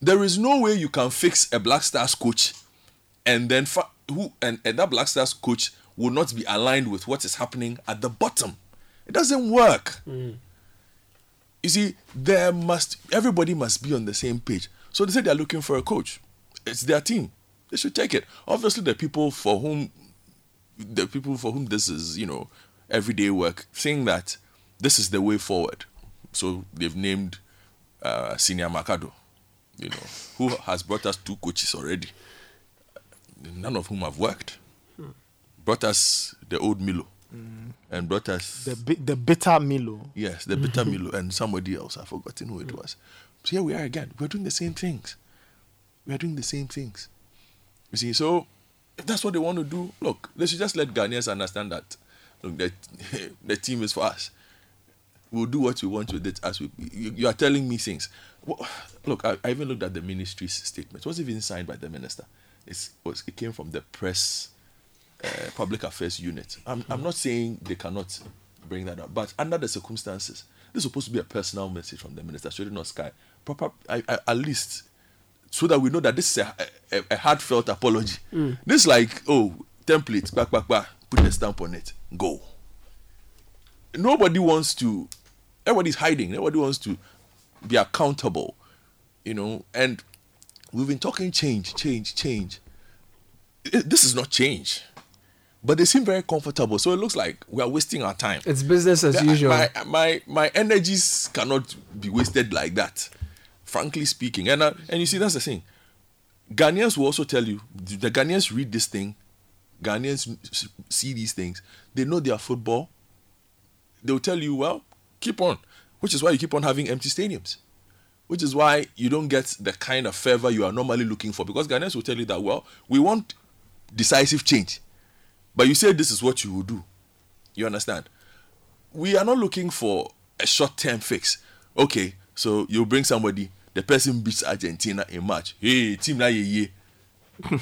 Speaker 32: There is no way you can fix a Black Stars coach and then fa- who and, and that Black Stars coach will not be aligned with what is happening at the bottom. It doesn't work. You see, there must everybody must be on the same page. So they say they're looking for a coach. It's their team. They should take it. Obviously, the people for whom the people for whom this is, you know, everyday work, saying that this is the way forward. So they've named uh, Senior Makado, you know, who has brought us two coaches already, none of whom have worked.
Speaker 10: Hmm.
Speaker 32: Brought us the old Milo, and brought us
Speaker 10: The bi- the bitter Milo.
Speaker 32: Yes, the bitter Milo and somebody else. I've forgotten who it was. So here we are again. We're doing the same things. We are doing the same things. You see, so if that's what they want to do, look, they should just let Ghanaians understand that look, the, the team is for us. We'll do what we want with it as we you, you are telling me things. Well, look, I, I even looked at the ministry's statement. It wasn't even signed by the minister. It's, it came from the press uh, public affairs unit. I'm, I'm not saying they cannot bring that up, but under the circumstances, this is supposed to be a personal message from the minister, should it not Sky? Proper, I, I, at least, so that we know that this is a, a, a heartfelt apology.
Speaker 5: Mm.
Speaker 32: This is like, oh, template, back, back, back, put a stamp on it, go. Nobody wants to, everybody's hiding, nobody wants to be accountable, you know, and we've been talking change, change, change. This is not change. But they seem very comfortable, so it looks like we are wasting our time.
Speaker 5: it's business as
Speaker 32: Yeah,
Speaker 5: usual.
Speaker 32: My, my my energies cannot be wasted like that, frankly speaking. And uh, and you see that's the thing. Ghanaians will also tell you the Ghanaians read this thing, Ghanaians see these things. They know their football. They'll tell you, well, keep on, which is why you keep on having empty stadiums, which is why you don't get the kind of fervor you are normally looking for. Because Ghanaians will tell you that, well, we want decisive change, but you say this is what you will do. You understand? we are not looking for a short term fix. Okay, so you bring somebody, the person beats Argentina in March. Hey, team na ye ye.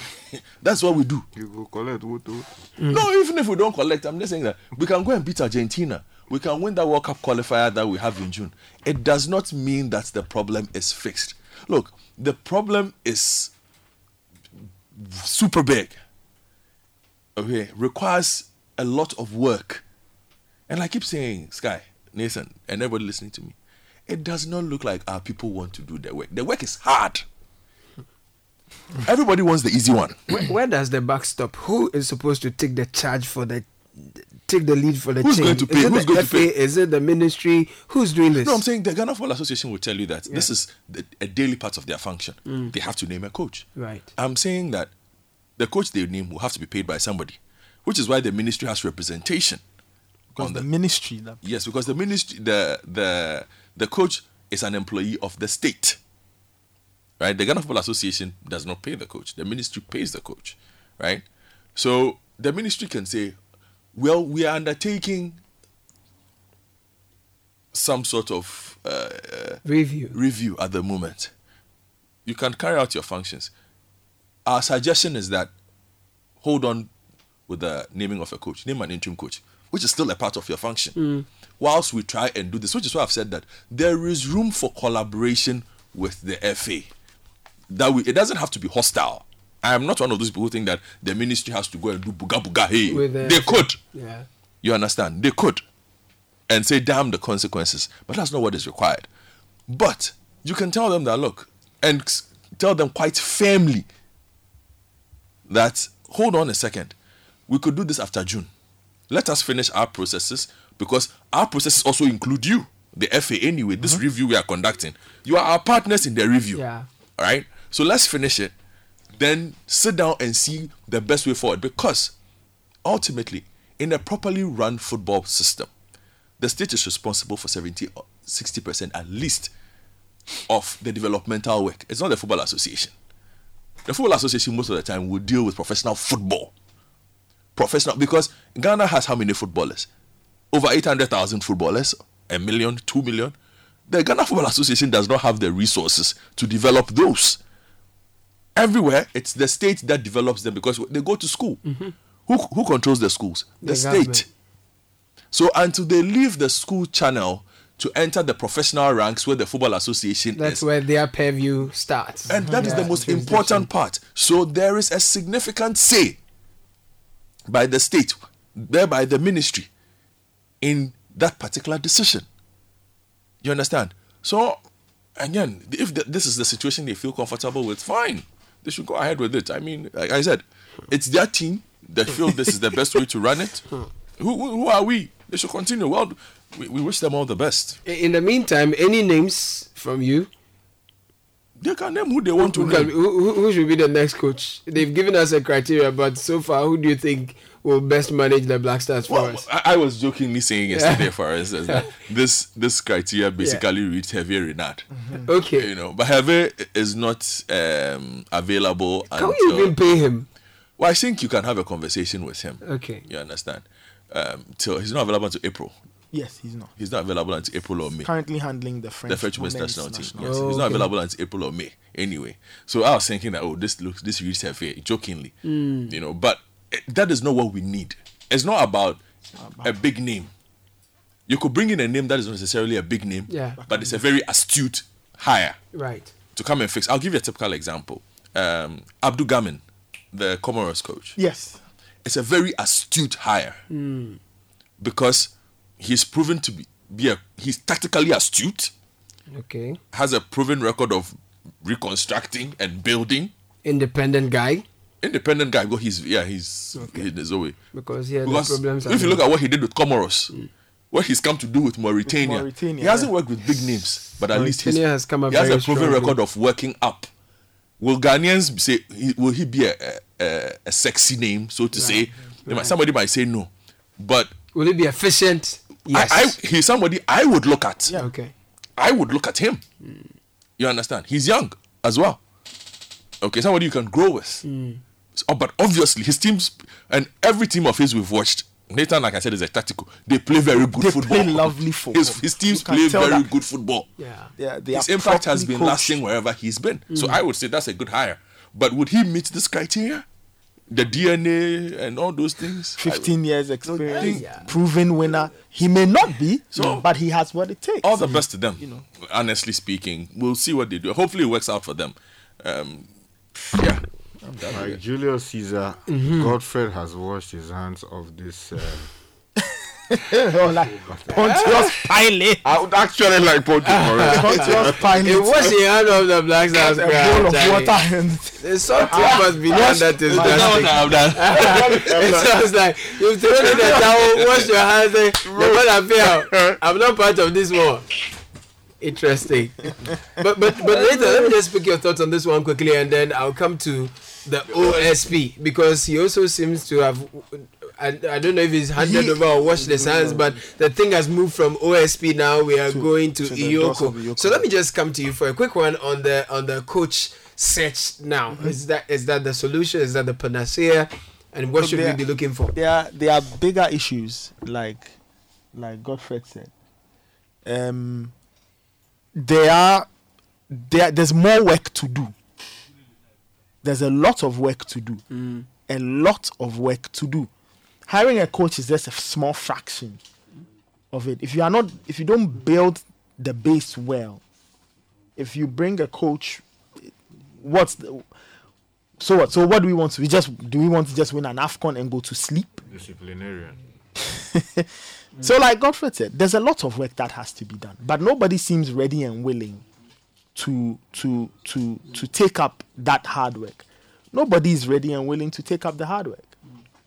Speaker 32: That's what we do.
Speaker 31: You go collect what? Oh.
Speaker 32: No, even if we don't collect, I'm just saying that we can go and beat Argentina. We can win that World Cup qualifier that we have in June. It does not mean that the problem is fixed. Look, the problem is super big. Okay, requires a lot of work. And I keep saying, Sky, Nathan, and everybody listening to me, it does not look like our people want to do their work. The work is hard. Everybody wants the easy one.
Speaker 5: Where, where does the backstop? Who is supposed to take the charge for the take the lead for the
Speaker 32: Who's
Speaker 5: change?
Speaker 32: going to pay?
Speaker 5: Is it
Speaker 32: Who's
Speaker 5: the
Speaker 32: going to pay?
Speaker 5: Is it the ministry? Who's doing this?
Speaker 32: No, I'm saying the Ghana Football Association will tell you that this is the, a daily part of their function.
Speaker 5: Mm.
Speaker 32: They have to name a coach.
Speaker 5: Right.
Speaker 32: I'm saying that the coach they name will have to be paid by somebody, which is why the ministry has representation.
Speaker 10: Because
Speaker 32: on
Speaker 10: the ministry that
Speaker 32: Yes, because the ministry, the the the coach is an employee of the state. Right? The Ghana Football Association does not pay the coach. The ministry pays the coach. Right? So the ministry can say, well, we are undertaking some sort of uh, uh,
Speaker 5: Review.
Speaker 32: review at the moment. You can carry out your functions. Our suggestion is that hold on with the naming of a coach, name an interim coach, which is still a part of your function.
Speaker 5: Mm.
Speaker 32: Whilst we try and do this, which is why I've said that there is room for collaboration with the FA. That we, it doesn't have to be hostile. I am not one of those people who think that the ministry has to go and do buga buga. Hey,
Speaker 5: the
Speaker 32: they could.
Speaker 5: Yeah.
Speaker 32: You understand? They could. And say, damn the consequences. But that's not what is required. But you can tell them that, look, and tell them quite firmly that, hold on a second, we could do this after June. Let us finish our processes because our processes also include you, the FA, anyway. This mm-hmm. review we are conducting. You are our partners in the review.
Speaker 5: Yeah.
Speaker 32: All right. So let's finish it. Then sit down and see the best way forward. Because ultimately, in a properly run football system, the state is responsible for 70 uh, or 60% at least of the developmental work. It's not the football association. The football association most of the time will deal with professional football. Professional because Ghana has how many footballers? Over 800,000 footballers, a million, two million. The Ghana Football Association does not have the resources to develop those. Everywhere, it's the state that develops them because they go to school. Mm-hmm. Who, who controls the schools? The,
Speaker 5: The
Speaker 32: state.
Speaker 5: government.
Speaker 32: So until they leave the school channel to enter the professional ranks where the football association
Speaker 5: That's
Speaker 32: is,
Speaker 5: where their purview starts.
Speaker 32: and that is
Speaker 5: Yeah,
Speaker 32: the most important part. So there is a significant say by the state, thereby the ministry, in that particular decision. You understand? So, again, if th- this is the situation they feel comfortable with, fine. They should go ahead with it. I mean, like I said, it's their team. They feel this is the best way to run it. Who, who, who are we? They should continue. Well, we, we wish them all the best.
Speaker 5: In the meantime, any names from you?
Speaker 32: They can name who they want to
Speaker 5: who, can-
Speaker 32: name.
Speaker 5: who, who- should be the next coach? They've given us a criteria, but so far, who do you think will best manage the Black Stars for
Speaker 32: Well,
Speaker 5: us?
Speaker 32: I, I was jokingly saying yesterday, for instance, that this this criteria basically reads Hervé Renard.
Speaker 5: Okay.
Speaker 32: You know, but Hervé is not um, available.
Speaker 5: Can we even pay him?
Speaker 32: Well, I think you can have a conversation with him.
Speaker 5: Okay.
Speaker 32: You understand? Um, till he's not available until April.
Speaker 10: Yes, he's not.
Speaker 32: He's not available until April or May.
Speaker 10: Currently handling the French
Speaker 32: the French women's
Speaker 10: women's
Speaker 32: national team. Yes,
Speaker 10: team.
Speaker 32: he's not
Speaker 10: okay.
Speaker 32: available until April or May. Anyway, so I was thinking that oh, this looks this reads Hervé jokingly,
Speaker 5: Mm.
Speaker 32: you know, but it, that is not what we need. It's not about a big name. You could bring in a name that is not necessarily a big name,
Speaker 5: Yeah.
Speaker 32: but it's a very astute hire
Speaker 5: Right.
Speaker 32: to come and fix. I'll give you a typical example. Um, Abdul Gamin, the Comoros coach.
Speaker 10: Yes.
Speaker 32: It's a very astute hire
Speaker 5: Mm.
Speaker 32: because he's proven to be, be a he's tactically astute,
Speaker 5: Okay.
Speaker 32: has a proven record of reconstructing and building.
Speaker 5: Independent guy.
Speaker 32: Independent guy, because he's yeah, he's okay. in his own way.
Speaker 5: Because he had the
Speaker 32: Because
Speaker 5: problems.
Speaker 32: if you look at what he did with Comoros, mm. what he's come to do with Mauritania,
Speaker 10: Mauritania,
Speaker 32: he hasn't
Speaker 10: yeah.
Speaker 32: worked with big names, but at least he's,
Speaker 5: Mauritania has come up
Speaker 32: he has a proven
Speaker 5: strongly.
Speaker 32: record of working up. Will Ghanaians say he- will he be a a, a sexy name, so to say?
Speaker 5: Right.
Speaker 32: somebody might say no, but
Speaker 5: Will it be efficient? Yes.
Speaker 32: I, I, he's somebody I would look at.
Speaker 5: Yeah. Okay.
Speaker 32: I would look at him. You understand? He's young as well. Okay, somebody you can grow with. So, but obviously, his teams and every team of his we've watched. Nathan, like I said, is a tactical. They play very good
Speaker 10: They
Speaker 32: football.
Speaker 10: play lovely football.
Speaker 32: His, his teams
Speaker 10: You
Speaker 32: play very
Speaker 10: that.
Speaker 32: good football.
Speaker 5: Yeah.
Speaker 10: Yeah, they
Speaker 32: His impact has been
Speaker 10: coached.
Speaker 32: lasting wherever he's been. So
Speaker 10: Mm.
Speaker 32: I would say that's a good hire. But would he meet this criteria? The DNA and all those things?
Speaker 10: 15 years experience,
Speaker 32: Yeah.
Speaker 10: proven winner. He may not be,
Speaker 32: So-
Speaker 10: but he has what it takes.
Speaker 32: all the best to them. You know, honestly speaking, we'll see what they do. Hopefully, it works out for them. Um, yeah. I'm done
Speaker 31: Like. Julius Caesar,
Speaker 32: Mhm.
Speaker 31: Godfred has washed his hands of this. Um,
Speaker 10: oh, like Pontius Pilate.
Speaker 31: I would actually like Pontius
Speaker 10: Pontius Pilate.
Speaker 5: It was the hand of the Black Stars
Speaker 10: A
Speaker 5: crowd,
Speaker 10: bowl of water and
Speaker 5: There's something ah, must be done that is
Speaker 10: Is that
Speaker 5: drastic.
Speaker 10: what I've done?
Speaker 5: it sounds like you've thrown in the towel, wash your hands, say, the man appear. I'm not part of this war. Interesting. But but but later, let me just pick your thoughts on this one quickly, and then I'll come to the OSP because he also seems to have. I, I don't know if he's handed
Speaker 10: He-
Speaker 5: over or washed his hands, but the thing has moved from OSP now. We are going to,
Speaker 10: to the doors of
Speaker 5: EOCO.
Speaker 10: EOCO.
Speaker 5: So let me just come to you for a quick one on the on the coach search now. Is that is that the solution? Is that the panacea? And what
Speaker 10: Look,
Speaker 5: should we be looking for?
Speaker 10: There are there are bigger issues, like like Godfred said. Um, there are there there's more work to do. There's a lot of work to do.
Speaker 5: Mm.
Speaker 10: A lot of work to do. Hiring a coach is just a small fraction of it. If you are not, if you don't build the base well, if you bring a coach, what's the, so what? So what do we want to? We just do we want to just win an Afcon and go to sleep?
Speaker 31: disciplinarian.
Speaker 10: So, like Godfred said, there's a lot of work that has to be done, but nobody seems ready and willing to to to to take up that hard work. Nobody is ready and willing to take up the hard work.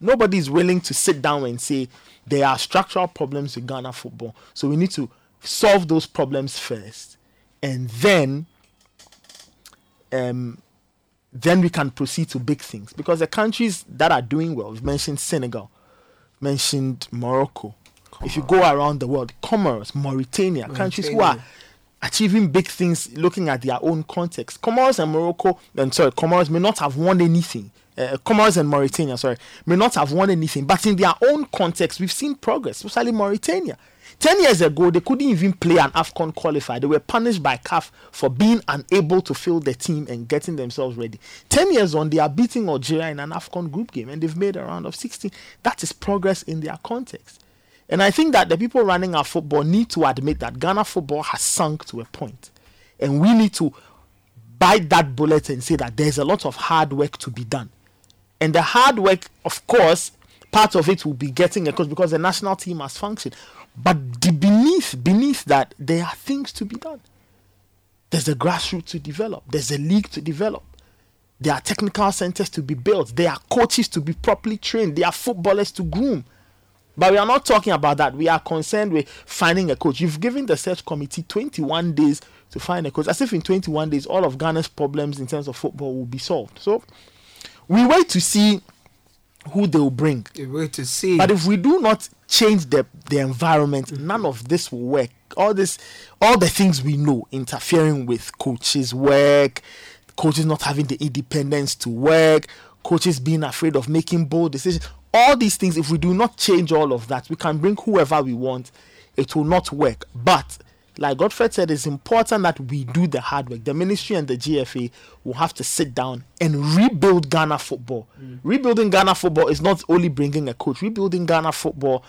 Speaker 10: Nobody is willing to sit down and say there are structural problems with Ghana football, so we need to solve those problems first, and then um, then we can proceed to big things. Because the countries that are doing well, we've mentioned Senegal, mentioned Morocco. If you go around the world, Comoros, Mauritania, countries who are achieving big things looking at their own context. Comoros and Morocco, and sorry, Comoros may not have won anything. Uh, Comoros and Mauritania, sorry, may not have won anything, but in their own context, we've seen progress, especially Mauritania. Ten years ago, they couldn't even play an AFCON qualifier. They were punished by CAF for being unable to fill the team and getting themselves ready. Ten years on, they are beating Algeria in an AFCON group game and they've made a round of 16. That is progress in their context. And I think that the people running our football need to admit that Ghana football has sunk to a point. And we need to bite that bullet and say that there's a lot of hard work to be done. And the hard work, of course, part of it will be getting a coach because the national team has functioned. But beneath beneath that, there are things to be done. There's a grassroots to develop. There's a league to develop. There are technical centers to be built. There are coaches to be properly trained. There are footballers to groom. But we are not talking about that. We are concerned with finding a coach. You've given the search committee 21 days to find a coach, as if in 21 days all of Ghana's problems in terms of football will be solved. So we wait to see who they will bring.
Speaker 5: We wait to see.
Speaker 10: But if we do not change the the environment, mm-hmm. none of this will work. All this, all the things we know, interfering with coaches' work, coaches not having the independence to work, coaches being afraid of making bold decisions. All these things, if we do not change all of that, we can bring whoever we want. It will not work. But like Godfred said, it's important that we do the hard work. The ministry and the GFA will have to sit down and rebuild Ghana football. Mm. Rebuilding Ghana football is not only bringing a coach, rebuilding Ghana football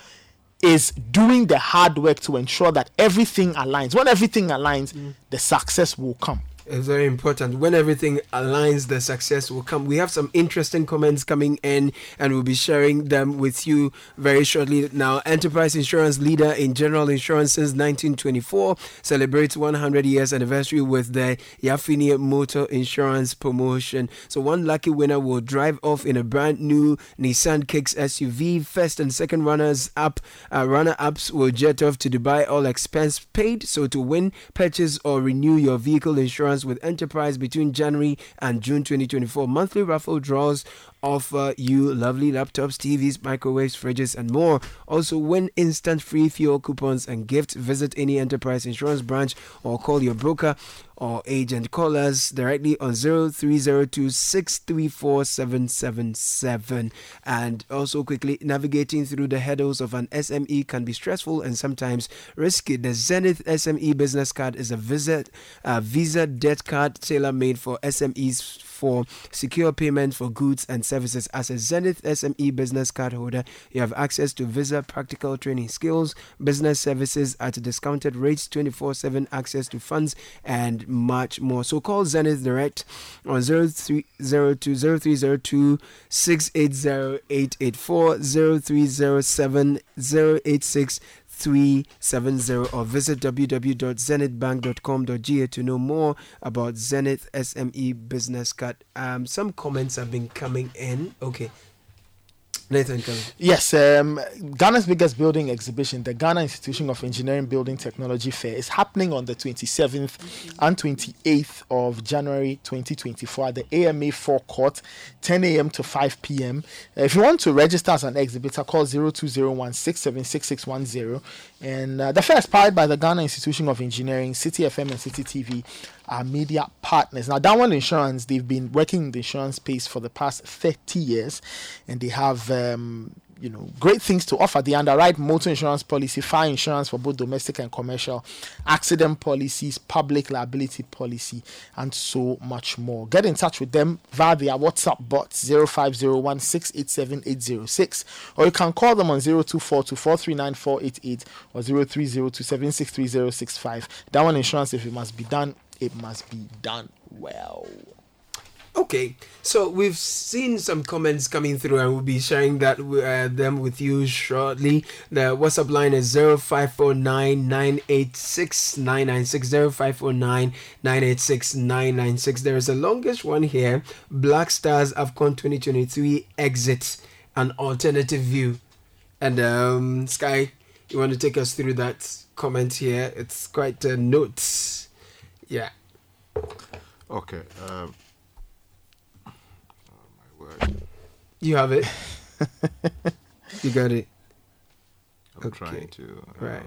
Speaker 10: is doing the hard work to ensure that everything aligns. When everything aligns, mm. the success will come.
Speaker 5: It's very important. When everything aligns, the success will come. We have some interesting comments coming in, and we'll be sharing them with you very shortly. Now, Enterprise Insurance leader in general insurance since 1924 celebrates 100 years anniversary with the Yafini Motor Insurance promotion. So, one lucky winner will drive off in a brand new Nissan Kicks SUV. First and second runners up, uh, runner ups will jet off to Dubai, all expense paid. So, to win, purchase or renew your vehicle insurance with Enterprise between January and June 2024. Monthly raffle draws offer you lovely laptops, TVs, microwaves, fridges, and more. Also, win instant free fuel coupons and gifts. Visit any Enterprise Insurance branch or call your broker or agent. Call us directly on 0302 634 777. And also, quickly navigating through the hurdles of an SME can be stressful and sometimes risky. The Zenith SME business card is a visit, a uh, Visa debt card tailor made for SMEs for secure payment for goods and services. As a Zenith SME business card holder, you have access to Visa practical training skills, business services at discounted rates, 24 7 access to funds, and much more. So call Zenith Direct on 0302 0302 680 884 0307 086 370 or visit www.zenithbank.com.ga to know more about Zenith SME Business Card. Um, some comments have been coming in. Okay. Nathan.
Speaker 10: Yes, um, Ghana's biggest building exhibition, the Ghana Institution of Engineering Building Technology Fair, is happening on the 27th and 28th of January 2024 at the AMA forecourt, 10 a.m. to 5 p.m. If you want to register as an exhibitor, call 0201 And uh, the fair is powered by the Ghana Institution of Engineering, Citi FM, and Citi TV are media partners. Now, Donewell Insurance, they've been working in the insurance space for the past 30 years, and they have um, you know great things to offer. They underwrite motor insurance policy, fire insurance for both domestic and commercial, accident policies, public liability policy, and so much more. Get in touch with them via their WhatsApp bot 0501687806 or you can call them on 0242439488 or 0302763065. Donewell Insurance, if it must be done, it must be done well.
Speaker 5: Okay, so we've seen some comments coming through, and we'll be sharing that uh, them with you shortly. The WhatsApp line is 0549 986 996 0549 986 996. There is a longest one here Black Stars AFCON 2023 exit an alternative view. And um, Sky, you want to take us through that comment here? It's quite a note. Yeah.
Speaker 9: Okay. Um, oh my word.
Speaker 5: You have it. you got it.
Speaker 9: I'm trying to. uh,
Speaker 5: Right.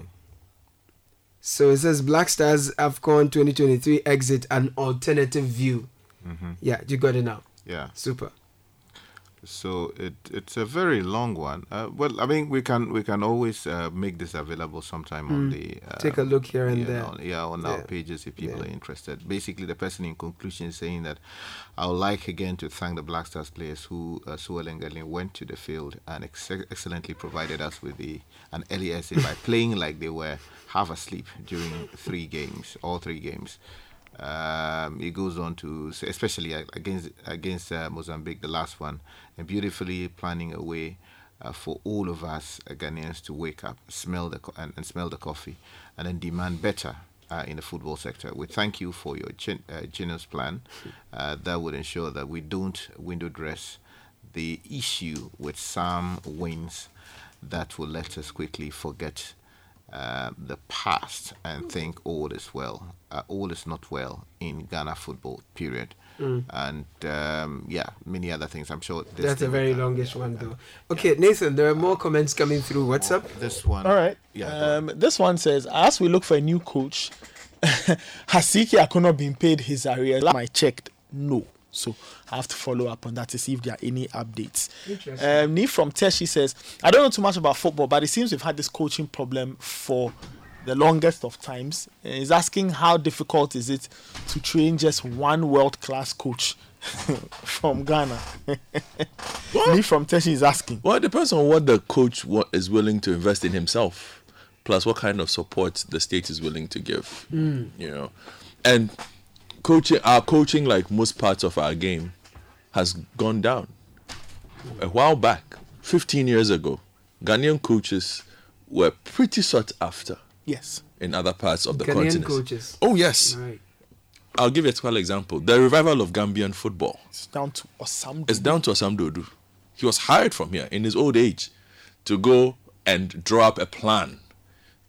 Speaker 5: So it says Black Stars AFCON 2023 exit an alternative view.
Speaker 9: Mhm.
Speaker 5: Yeah, you got it now.
Speaker 9: Yeah.
Speaker 5: Super.
Speaker 9: So it it's a very long one. Uh, well, I mean, we can we can always uh, make this available sometime on
Speaker 5: Mm.
Speaker 9: the. Uh,
Speaker 5: Take a look here and
Speaker 9: yeah,
Speaker 5: there.
Speaker 9: On, yeah, on our
Speaker 5: Yeah.
Speaker 9: pages if people
Speaker 5: Yeah.
Speaker 9: are interested. Basically, the person in conclusion is saying that I would like again to thank the Black Stars players who uh, so and went to the field and ex- excellently provided us with the an early essay by playing like they were half asleep during three games, all three games. Um, it goes on to say, especially against against uh, Mozambique, the last one, and beautifully planning a way uh, for all of us uh, Ghanaians to wake up, smell the co- and, and smell the coffee, and then demand better uh, in the football sector. We thank you for your gen- uh, generous plan uh, that would ensure that we don't window dress the issue with some wins that will let us quickly forget uh, the past and think all is well. Uh, all is not well in Ghana football, period.
Speaker 5: Mm.
Speaker 9: And um, yeah, many other things. I'm sure. this
Speaker 5: That's a
Speaker 9: thing-
Speaker 5: very longish one, though. Okay, Nathan, there are more comments coming through WhatsApp.
Speaker 9: This one.
Speaker 10: All right. um, this one says, as we look for a new coach, Hasiki Akonnor been paid his arrears? I checked. No. So I have to follow up on that to see if there are any updates.
Speaker 5: Interesting.
Speaker 10: Um, Nii from Teshie says, I don't know too much about football, but it seems we've had this coaching problem for the longest of times. Uh, He's asking how difficult is it to train just one world class coach from Ghana. Me from Teshi is asking.
Speaker 32: Well, it depends on what the coach wa- is willing to invest in himself, plus what kind of support the state is willing to give.
Speaker 5: Mm.
Speaker 32: You know, and coaching, our coaching, like most parts of our game, has gone down. A while back, 15 years ago, Ghanaian coaches were pretty sought after
Speaker 10: Yes.
Speaker 32: in other parts of the
Speaker 5: Ghanaian
Speaker 32: continent.
Speaker 5: coaches.
Speaker 32: Oh yes.
Speaker 5: Right.
Speaker 32: I'll give you a typical example. The revival of Gambian football.
Speaker 10: It's down to Osam.
Speaker 32: It's down to Osam Duodu. He was hired from here in his old age to go and draw up a plan.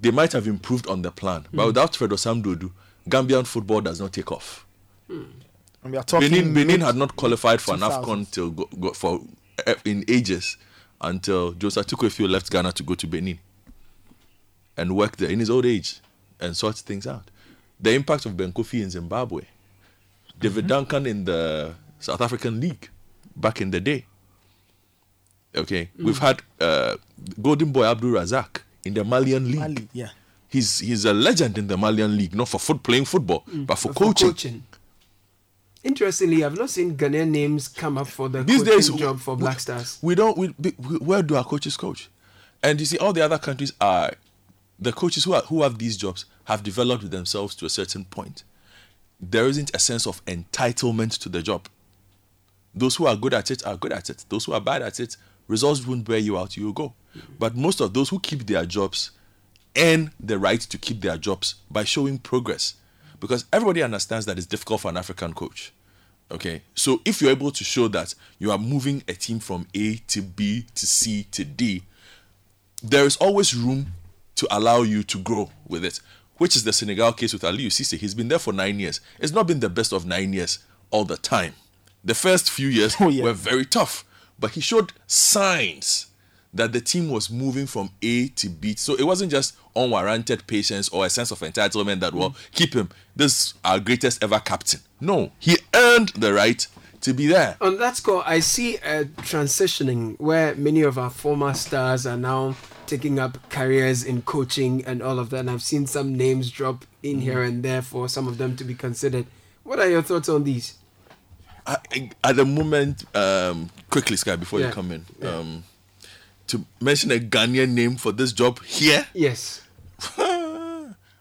Speaker 32: They might have improved on the plan, but
Speaker 10: Hmm.
Speaker 32: without Fred Osam Duodu, Gambian football does not take off.
Speaker 10: And we are talking
Speaker 32: Benin, Benin had not qualified for an AFCON till go, go, for eh, in ages until Joseph Attuquayefio left Ghana to go to Benin and work there in his old age and sort things out. The impact of Ben Koufie in Zimbabwe, David Duncan in the South African League back in the day. Okay, we've
Speaker 10: Mm.
Speaker 32: had uh, Golden Boy Abdul Razak in the Malian League.
Speaker 10: Mali, yeah.
Speaker 32: He's he's a legend in the Malian League, not for foot playing football,
Speaker 10: Mm.
Speaker 32: but for
Speaker 10: But for
Speaker 32: coaching.
Speaker 10: coaching.
Speaker 5: Interestingly, I've not seen Ghanaian names come up for the
Speaker 32: These
Speaker 5: coaching
Speaker 32: days,
Speaker 5: job for
Speaker 32: we-
Speaker 5: Black Stars.
Speaker 32: We don't. We, we, where do our coaches coach? And you see, all the other countries are the coaches who are, who have these jobs have developed themselves to a certain point. There isn't a sense of entitlement to the job. Those who are good at it are good at it. Those who are bad at it, results won't bear you out. You go. Mm-hmm. But most of those who keep their jobs earn the right to keep their jobs by showing progress, because everybody understands that it's difficult for an African coach. Okay, so if you're able to show that you are moving a team from A to B to C to D, there is always room to allow you to grow with it, which is the Senegal case with Aliou Cisse. He's been there for nine years. It's not been the best of nine years all the time. The first few years oh, were very tough, but he showed signs that the team was moving from A to B. So it wasn't just unwarranted patience or a sense of entitlement that, well, mm. keep him. This is our greatest ever captain. No, he earned the right to be there.
Speaker 5: On that score, I see a transitioning where many of our former stars are now taking up careers in coaching and all of that. And I've seen some names drop in here and there for some of them to be considered. What are your thoughts on these?
Speaker 32: I, I- at the moment, um, quickly, Sky, before
Speaker 5: Yeah.
Speaker 32: you come in, um, to mention a Ghanaian name for this job here,
Speaker 5: Yes.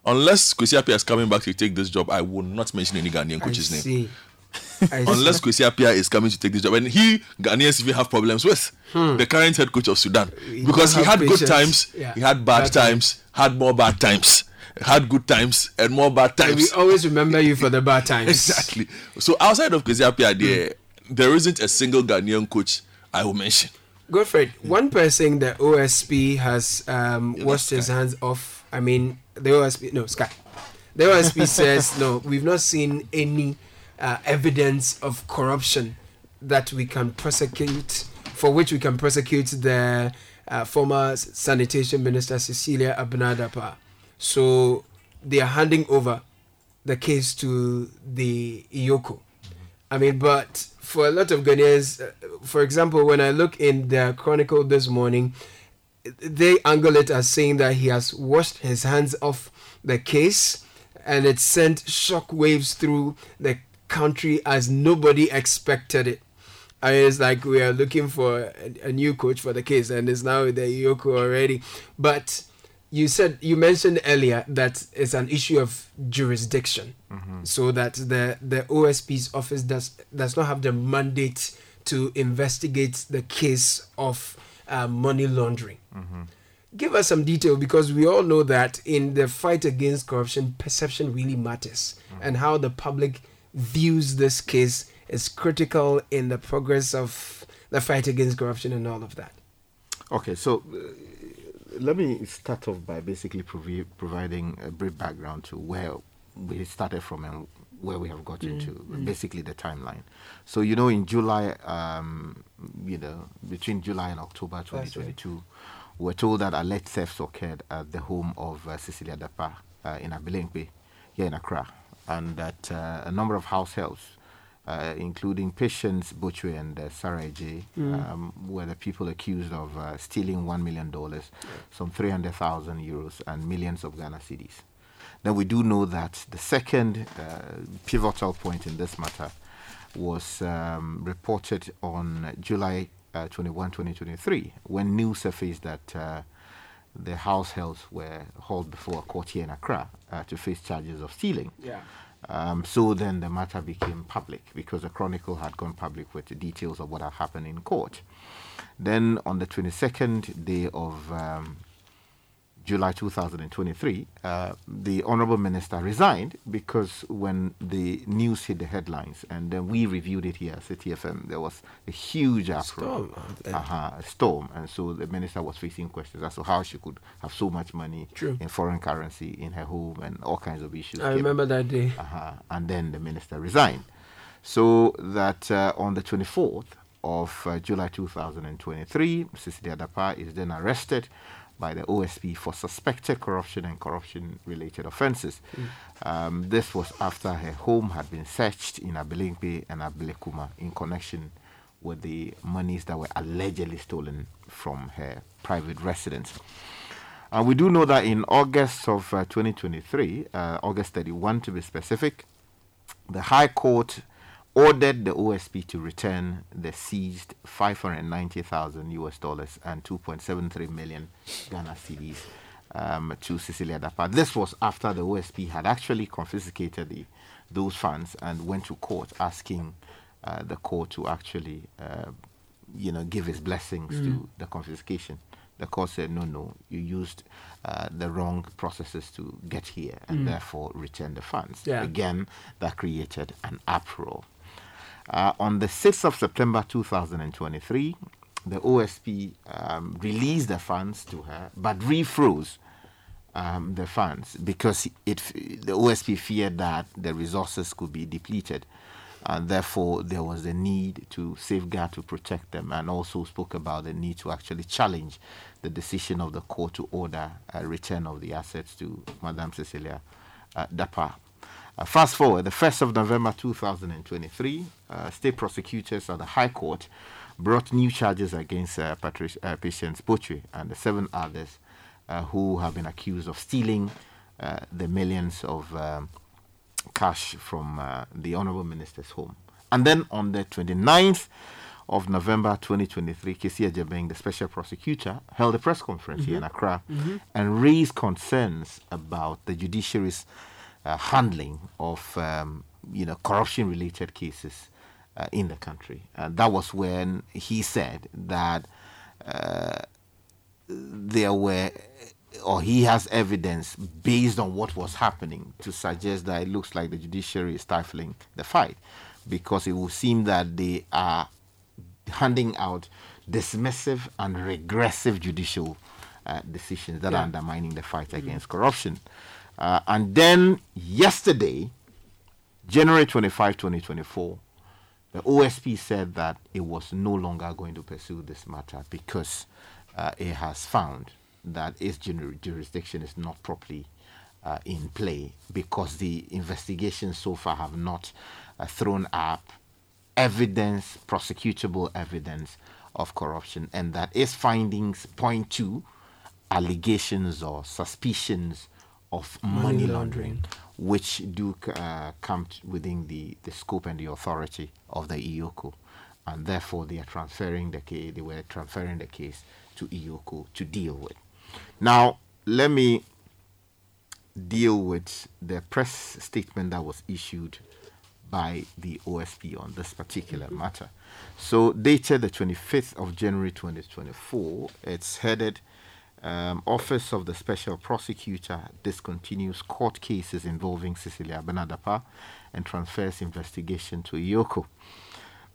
Speaker 32: unless Kwesi Appiah is coming back to take this job, I will not mention any Ghanaian coach's name. Unless. Kwesi Appiah is coming to take this job, and he Ghanaians even have problems with
Speaker 5: Hmm.
Speaker 32: the current head coach of Sudan
Speaker 5: We
Speaker 32: because he had good times,
Speaker 5: Yeah.
Speaker 32: he had bad,
Speaker 5: Bad
Speaker 32: times, had more bad times, had good times and more bad
Speaker 5: And
Speaker 32: times.
Speaker 5: we always remember you for the bad times.
Speaker 32: Exactly. So outside of Kwesi Appiah, there there isn't a single Ghanaian coach I will mention.
Speaker 5: Godfred, one person the OSP has um, washed his hands off. I mean, the OSP, no, Sky. The OSP says, no, we've not seen any uh, evidence of corruption that we can prosecute, for which we can prosecute the uh, former sanitation minister, Cecilia Abena Dapaah. So they are handing over the case to the EOCO. I mean, but for a lot of Ghanaians, uh, for example, when I look in the Chronicle this morning, they angle it as saying that he has washed his hands off the case and it sent shock waves through the country as nobody expected it. I mean, it's like we are looking for a, a new coach for the case, and it's now the EOCO already. But you said you mentioned earlier that it's an issue of jurisdiction, mm-hmm. so that the the OSP's office does does not have the mandate to investigate the case of uh, money laundering. Mm-hmm. Give us some detail because we all know that in the fight against corruption, perception really matters, mm. and how the public views this case as critical in the progress of the fight against corruption and all of that.
Speaker 9: Okay, so uh, let me start off by basically provi- providing a brief background to where we started from and where we have got
Speaker 33: Mm,
Speaker 9: into,
Speaker 33: mm.
Speaker 9: basically the timeline. So, you know, in July, um, you know, between July and October
Speaker 33: That's right.
Speaker 9: 2022, we're told that alleged thefts occurred at the home of uh, Cecilia Dapaah uh, in Abelemkpe, here in Accra, and that uh, a number of house helps, uh, including Patience Botwe and uh, Sarah J,
Speaker 33: Mm.
Speaker 9: um, were the people accused of uh, stealing $1 million, some 300,000 euros, and millions of Ghana cedis. Then we do know that the second uh, pivotal point in this matter was um, reported on July uh, 21, 2023, when news surfaced that uh, the house helps were hauled before a court here in Accra uh, to face charges of stealing.
Speaker 5: Yeah.
Speaker 9: Um, so then the matter became public because the Chronicle had gone public with the details of what had happened in court. Then on the 22nd day of um, July 2023, uh, the Honorable Minister resigned because when the news hit the headlines and then we reviewed it here at Citi FM, there was a huge uproar.
Speaker 5: Storm.
Speaker 9: Uh-huh, a storm. And so the minister was facing questions as to how she could have so much money
Speaker 5: True.
Speaker 9: in foreign currency in her home and all kinds of issues.
Speaker 5: I
Speaker 9: came
Speaker 5: remember that day.
Speaker 9: uh-huh. And then the minister resigned. So that uh, on the 24th of uh, July 2023, Cecilia Dapaah is then arrested by the OSP for suspected corruption and corruption related offenses. Um, this was after her home had been searched in Abelemkpe and Abilikuma in connection with the monies that were allegedly stolen from her private residence. And we do know that in August of uh, 2023, uh, August 31 to be specific, the High Court ordered the OSP to return the seized 590,000 US dollars and 2.73 million Ghana cedis um, to Cecilia Dapaah. This was after the OSP had actually confiscated the, those funds and went to court asking uh, the court to actually, uh, you know, give its blessings
Speaker 5: Mm.
Speaker 9: to the confiscation. The court said, no, no, you used uh, the wrong processes to get here and
Speaker 5: Mm.
Speaker 9: therefore return the funds.
Speaker 5: Yeah.
Speaker 9: Again, that created an uproar. Uh, on the 6th of September 2023, the OSP um, released the funds to her, but refroze um, the funds because it the OSP feared that the resources could be depleted, and therefore there was a need to safeguard to protect them, and also spoke about the need to actually challenge the decision of the court to order a return of the assets to Madame Cecilia uh, Dapaah. Uh, fast forward, the 1st of November 2023, uh, state prosecutors at the High Court brought new charges against uh, Patric- uh, Patience Botwe and the seven others uh, who have been accused of stealing uh, the millions of um, cash from uh, the Honorable Minister's home. And then on the 29th of November 2023, Kissi Agyebeng, the special prosecutor, held a press conference here in
Speaker 5: Mhm.
Speaker 9: Accra
Speaker 5: Mhm.
Speaker 9: and raised concerns about the judiciary's uh, handling of um, you know corruption-related cases uh, in the country. And that was when he said that uh, there were, or he has evidence based on what was happening to suggest that it looks like the judiciary is stifling the fight, because it will seem that they are handing out dismissive and regressive judicial uh, decisions that
Speaker 5: Yeah.
Speaker 9: are undermining the fight against corruption. Uh, and then yesterday, January 25, 2024, the OSP said that it was no longer going to pursue this matter because uh, it has found that its jurisdiction is not properly uh, in play because the investigations so far have not uh, thrown up evidence, prosecutable evidence of corruption, and that its findings point to allegations or suspicions of money,
Speaker 5: Money
Speaker 9: laundering,
Speaker 5: laundering.
Speaker 9: which do uh, come within the, the scope and the authority of the EOCO. And therefore, they are transferring the case, they were transferring the case to EOCO to deal with. Now, let me deal with the press statement that was issued by the OSP on this particular matter. So, dated the 25th of January 2024, it's headed um, Office of the Special Prosecutor discontinues court cases involving Cecilia Abena Dapaah and transfers investigation to EOCO.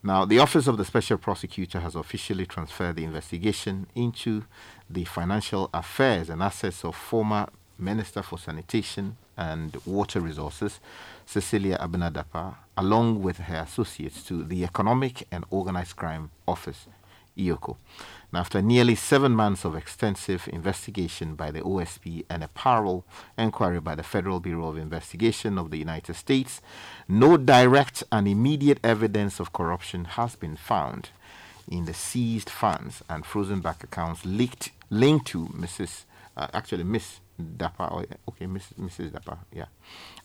Speaker 9: Now, the Office of the Special Prosecutor has officially transferred the investigation into the financial affairs and assets of former Minister for Sanitation and Water Resources, Cecilia Abena Dapaah, along with her associates, to the Economic and Organized Crime Office, EOCO. Now, after nearly seven months of extensive investigation by the OSP and a parallel inquiry by the Federal Bureau of Investigation of the United States, no direct and immediate evidence of corruption has been found in the seized funds and frozen bank accounts leaked, linked to Mrs. Uh, actually Miss Dapaah, okay, Miss, Mrs. Dapaah, yeah,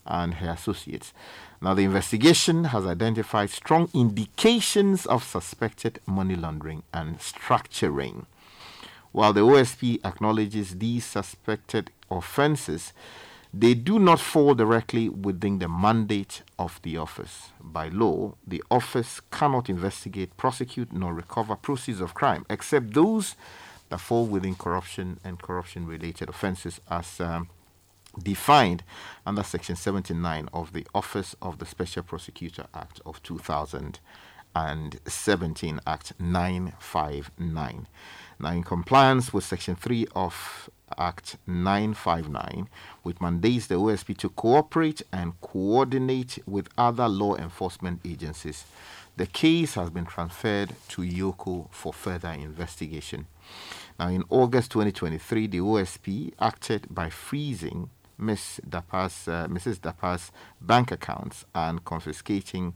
Speaker 9: and her associates. Now, the investigation has identified strong indications of suspected money laundering and structuring. While the OSP acknowledges these suspected offences, they do not fall directly within the mandate of the office. By law, the office cannot investigate, prosecute, nor recover proceeds of crime, except those that fall within corruption and corruption related offences as um, defined under Section 79 of the Office of the Special Prosecutor Act of 2017, Act 959. Now, in compliance with Section 3 of Act 959, which mandates the OSP to cooperate and coordinate with other law enforcement agencies, the case has been transferred to EOCO for further investigation. Now, in August 2023, the OSP acted by freezing Ms. Dapaah's, uh, Mrs. Dapaah's bank accounts and confiscating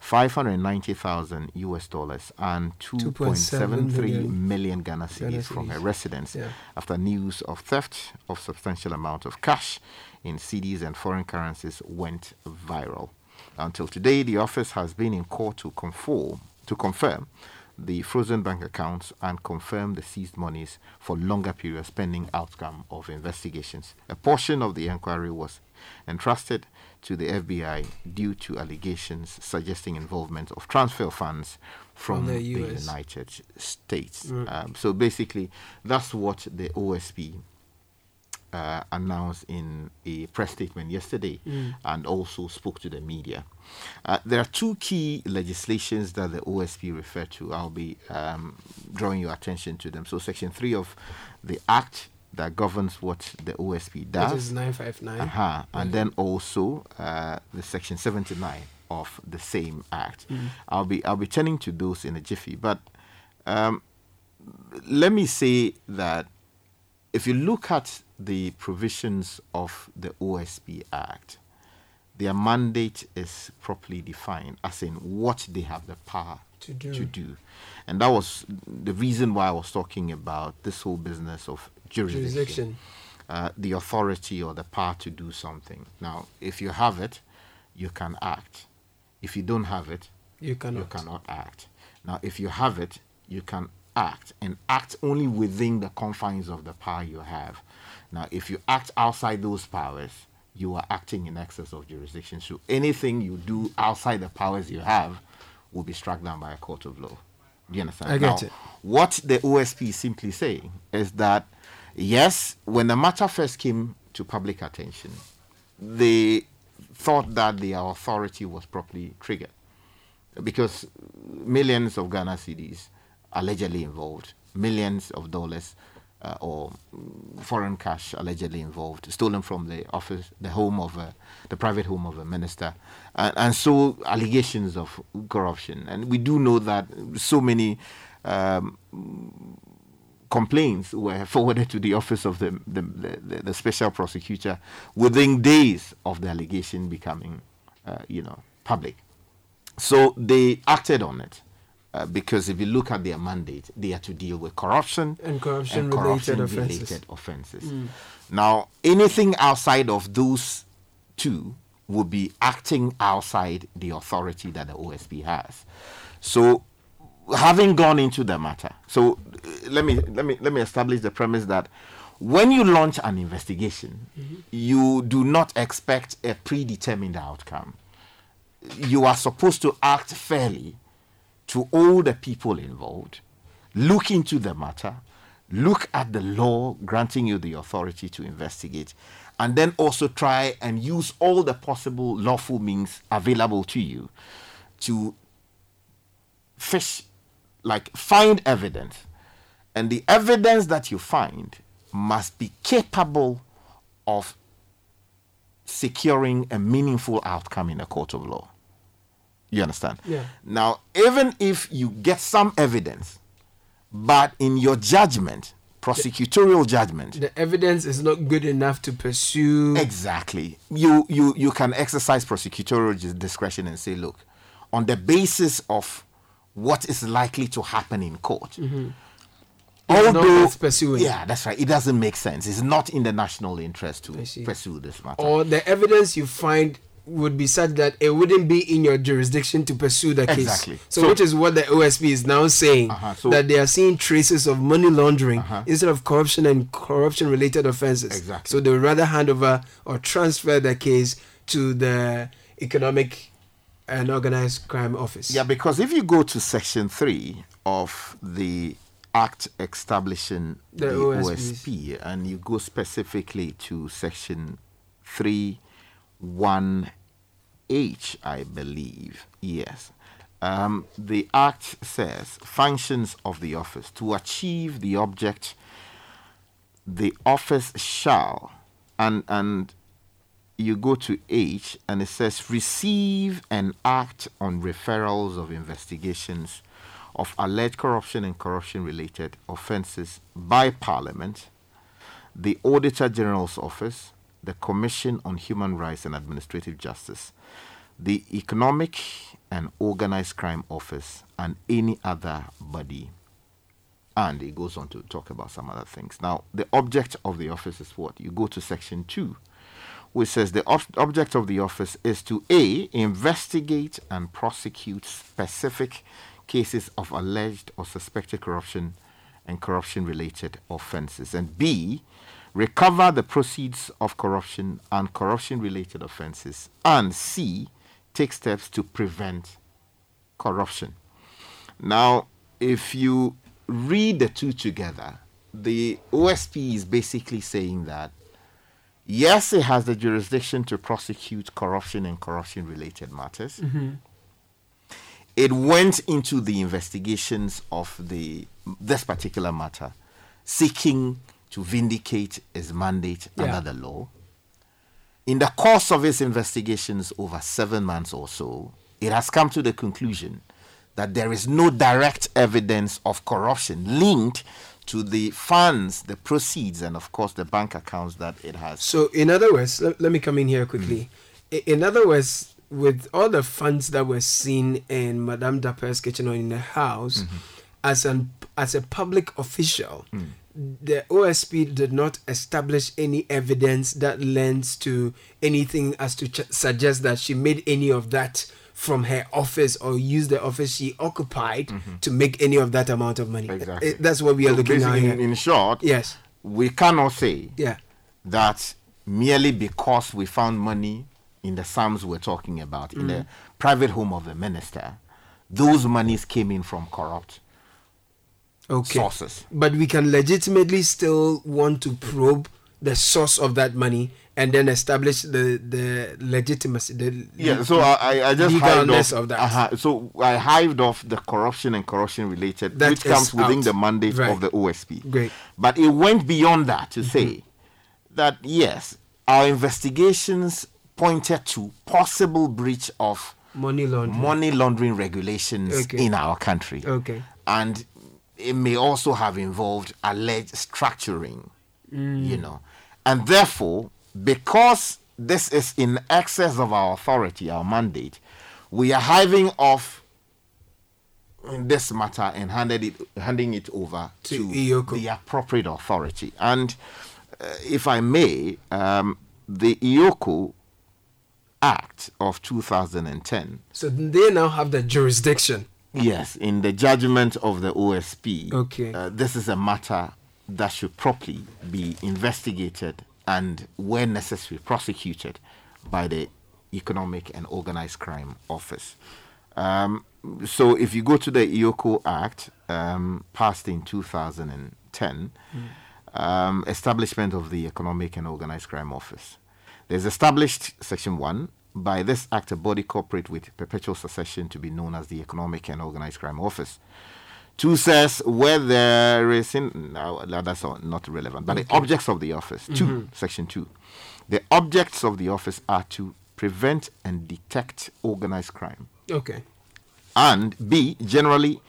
Speaker 9: 590,000 US dollars and 2.73
Speaker 5: million
Speaker 9: million Ghana
Speaker 5: Ghana
Speaker 9: cedis from her residence
Speaker 5: Yeah.
Speaker 9: after news of theft of substantial amount of cash in CDs and foreign currencies went viral. Until today, the office has been in court to conform to confirm the frozen bank accounts and confirm the seized monies for longer periods pending outcome of investigations. A portion of the inquiry was entrusted to the FBI due to allegations suggesting involvement of transfer funds from,
Speaker 5: the
Speaker 9: the, United States.
Speaker 5: Mm.
Speaker 9: Um, so basically, that's what the OSP uh, announced in a press statement yesterday
Speaker 5: Mm.
Speaker 9: and also spoke to the media. Uh, there are two key legislations that the OSP referred to. I'll be um, drawing your attention to them. So, Section 3 of the Act that governs what the OSP does.
Speaker 5: Which is 959.
Speaker 9: Uh-huh. And then also uh, the Section 79 of the same Act.
Speaker 5: Mm.
Speaker 9: I'll be I'll be turning to those in a jiffy, but um, let me say that if you look at the provisions of the OSP Act, their mandate is properly defined, as in what they have the power
Speaker 5: To do.
Speaker 9: And that was the reason why I was talking about this whole business of jurisdiction.
Speaker 5: Jurisdiction.
Speaker 9: Uh, the authority or the power to do something. Now, if you have it, you can act. If you don't have it,
Speaker 5: You cannot.
Speaker 9: you cannot act. Now, if you have it, you can act and act only within the confines of the power you have. Now, if you act outside those powers, you are acting in excess of jurisdiction. So anything you do outside the powers you have will be struck down by a court of law. Do you understand?
Speaker 5: I get
Speaker 9: Now,
Speaker 5: it.
Speaker 9: What the OSP is simply saying is that, yes, when the matter first came to public attention, they thought that their authority was properly triggered because millions of Ghana cedis allegedly involved, millions of dollars uh, or foreign cash allegedly involved, stolen from the office, the home of a, the private home of a minister, and, and so allegations of corruption. And we do know that so many. Um, complaints were forwarded to the office of the, the, the, the special prosecutor within days of the allegation becoming, uh, you know, public. So they acted on it. Uh, because if you look at their mandate, they are to deal with corruption
Speaker 5: And corruption
Speaker 9: and
Speaker 5: related
Speaker 9: corruption-related
Speaker 5: offences.
Speaker 9: offenses.
Speaker 5: Mm.
Speaker 9: Now, anything outside of those two would be acting outside the authority that the OSP has. So, having gone into the matter, so uh, let me let me let me establish the premise that when you launch an investigation, you do not expect a predetermined outcome. You are supposed to act fairly to all the people involved, look into the matter, look at the law granting you the authority to investigate, and then also try and use all the possible lawful means available to you to fish, like find evidence. And the evidence that you find must be capable of securing a meaningful outcome in a court of law. You understand?
Speaker 5: Yeah.
Speaker 9: Now, even if you get some evidence, but in your judgment, prosecutorial judgment,
Speaker 5: The evidence is not good enough to pursue.
Speaker 9: exactly, you you you can exercise prosecutorial discretion and say, look, on the basis of what is likely to happen in court,
Speaker 5: Mhm. Not
Speaker 9: although
Speaker 5: pursuing.
Speaker 9: yeah, that's right, it doesn't make sense. It's not in the national interest to pursue this matter.
Speaker 5: Or the evidence you find would be such that it wouldn't be in your jurisdiction to pursue the case.
Speaker 9: Exactly.
Speaker 5: So,
Speaker 9: So-
Speaker 5: which is what the OSP is now saying uh-huh.
Speaker 9: so-
Speaker 5: that they are seeing traces of money laundering uh-huh. instead of corruption and corruption related offenses.
Speaker 9: Exactly.
Speaker 5: So they would rather hand over or transfer the case to the economic and organized crime office.
Speaker 9: Yeah, because if you go to section three of the act establishing
Speaker 5: The
Speaker 9: the, OSP, and you go specifically to section three one H, I believe. Yes. Um, the act says functions of the office to achieve the object the office shall and and you go to H and it says receive and act on referrals of investigations of alleged corruption and corruption related offenses by Parliament, the Auditor General's Office, the Commission on Human Rights and Administrative Justice, the Economic and Organized Crime Office, and any other body. And it goes on to talk about some other things. Now, the object of the office is what? You go to section 2, which says the ob- object of the office is to A, investigate and prosecute specific cases of alleged or suspected corruption and corruption related offenses, and B, recover the proceeds of corruption and corruption related offenses, and C, take steps to prevent corruption. Now, if you read the two together, the OSP is basically saying that yes, it has the jurisdiction to prosecute corruption and corruption related matters.
Speaker 5: Mhm.
Speaker 9: It went into the investigations of the this particular matter, seeking to vindicate his mandate
Speaker 5: Yeah.
Speaker 9: under the law. In the course of his investigations over seven months or so, it has come to the conclusion that there is no direct evidence of corruption linked to the funds, the proceeds, and of course the bank accounts that it has.
Speaker 5: So, in other words, let, let me come in here quickly. Hmm. I- In other words, with all the funds that were seen in Madame Dapaah's kitchen or in the house, mm-hmm. as an as a public official, hmm. The OSP did not establish any evidence that lends to anything as to ch- suggest that she made any of that from her office or used the office she occupied to make any of that amount of money.
Speaker 9: Exactly.
Speaker 5: Eh, That's what we are
Speaker 9: So
Speaker 5: looking at
Speaker 9: in, in short,
Speaker 5: yes,
Speaker 9: we cannot say
Speaker 5: Yeah.
Speaker 9: that merely because we found money in the sums we're talking about in the
Speaker 5: Mm.
Speaker 9: private home of the minister, those monies came in from corrupt
Speaker 5: okay.
Speaker 9: sources.
Speaker 5: But we can legitimately still want to probe the source of that money and then establish the the legitimacy. The
Speaker 9: Yeah, so I, I- just hived off,
Speaker 5: of that.
Speaker 9: uh-huh, so I hived off the corruption and corruption related,
Speaker 5: That
Speaker 9: which comes within
Speaker 5: out.
Speaker 9: the mandate
Speaker 5: Right.
Speaker 9: of the OSP.
Speaker 5: Great.
Speaker 9: But it went beyond that to say that yes, our investigations pointed to possible breach of
Speaker 5: money laundering.
Speaker 9: money laundering regulations
Speaker 5: Okay.
Speaker 9: in our country.
Speaker 5: Okay.
Speaker 9: And it may also have involved alleged structuring,
Speaker 5: Mm.
Speaker 9: you know. And therefore, because this is in excess of our authority, our mandate, we are hiving off this matter and handed it, handing it over to, the appropriate authority. And uh, if I may, um, the EOCO Act of 2010
Speaker 5: So they now have the jurisdiction.
Speaker 9: Yes, in the judgment of the OSP,
Speaker 5: Okay.
Speaker 9: uh, this is a matter that should properly be investigated and, where necessary, prosecuted by the Economic and Organized Crime Office. Um, so, if you go to the EOCO Act, um, passed in 2010, um, establishment of the Economic and Organized Crime Office. There's established Section 1. By this act, a body corporate with perpetual succession to be known as the Economic and Organized Crime Office. Two says where there is in no, that's not relevant, but the objects of the office. 2
Speaker 5: Mhm.
Speaker 9: section two. The objects of the office are to prevent and detect organized crime
Speaker 5: Okay.
Speaker 9: and B, generally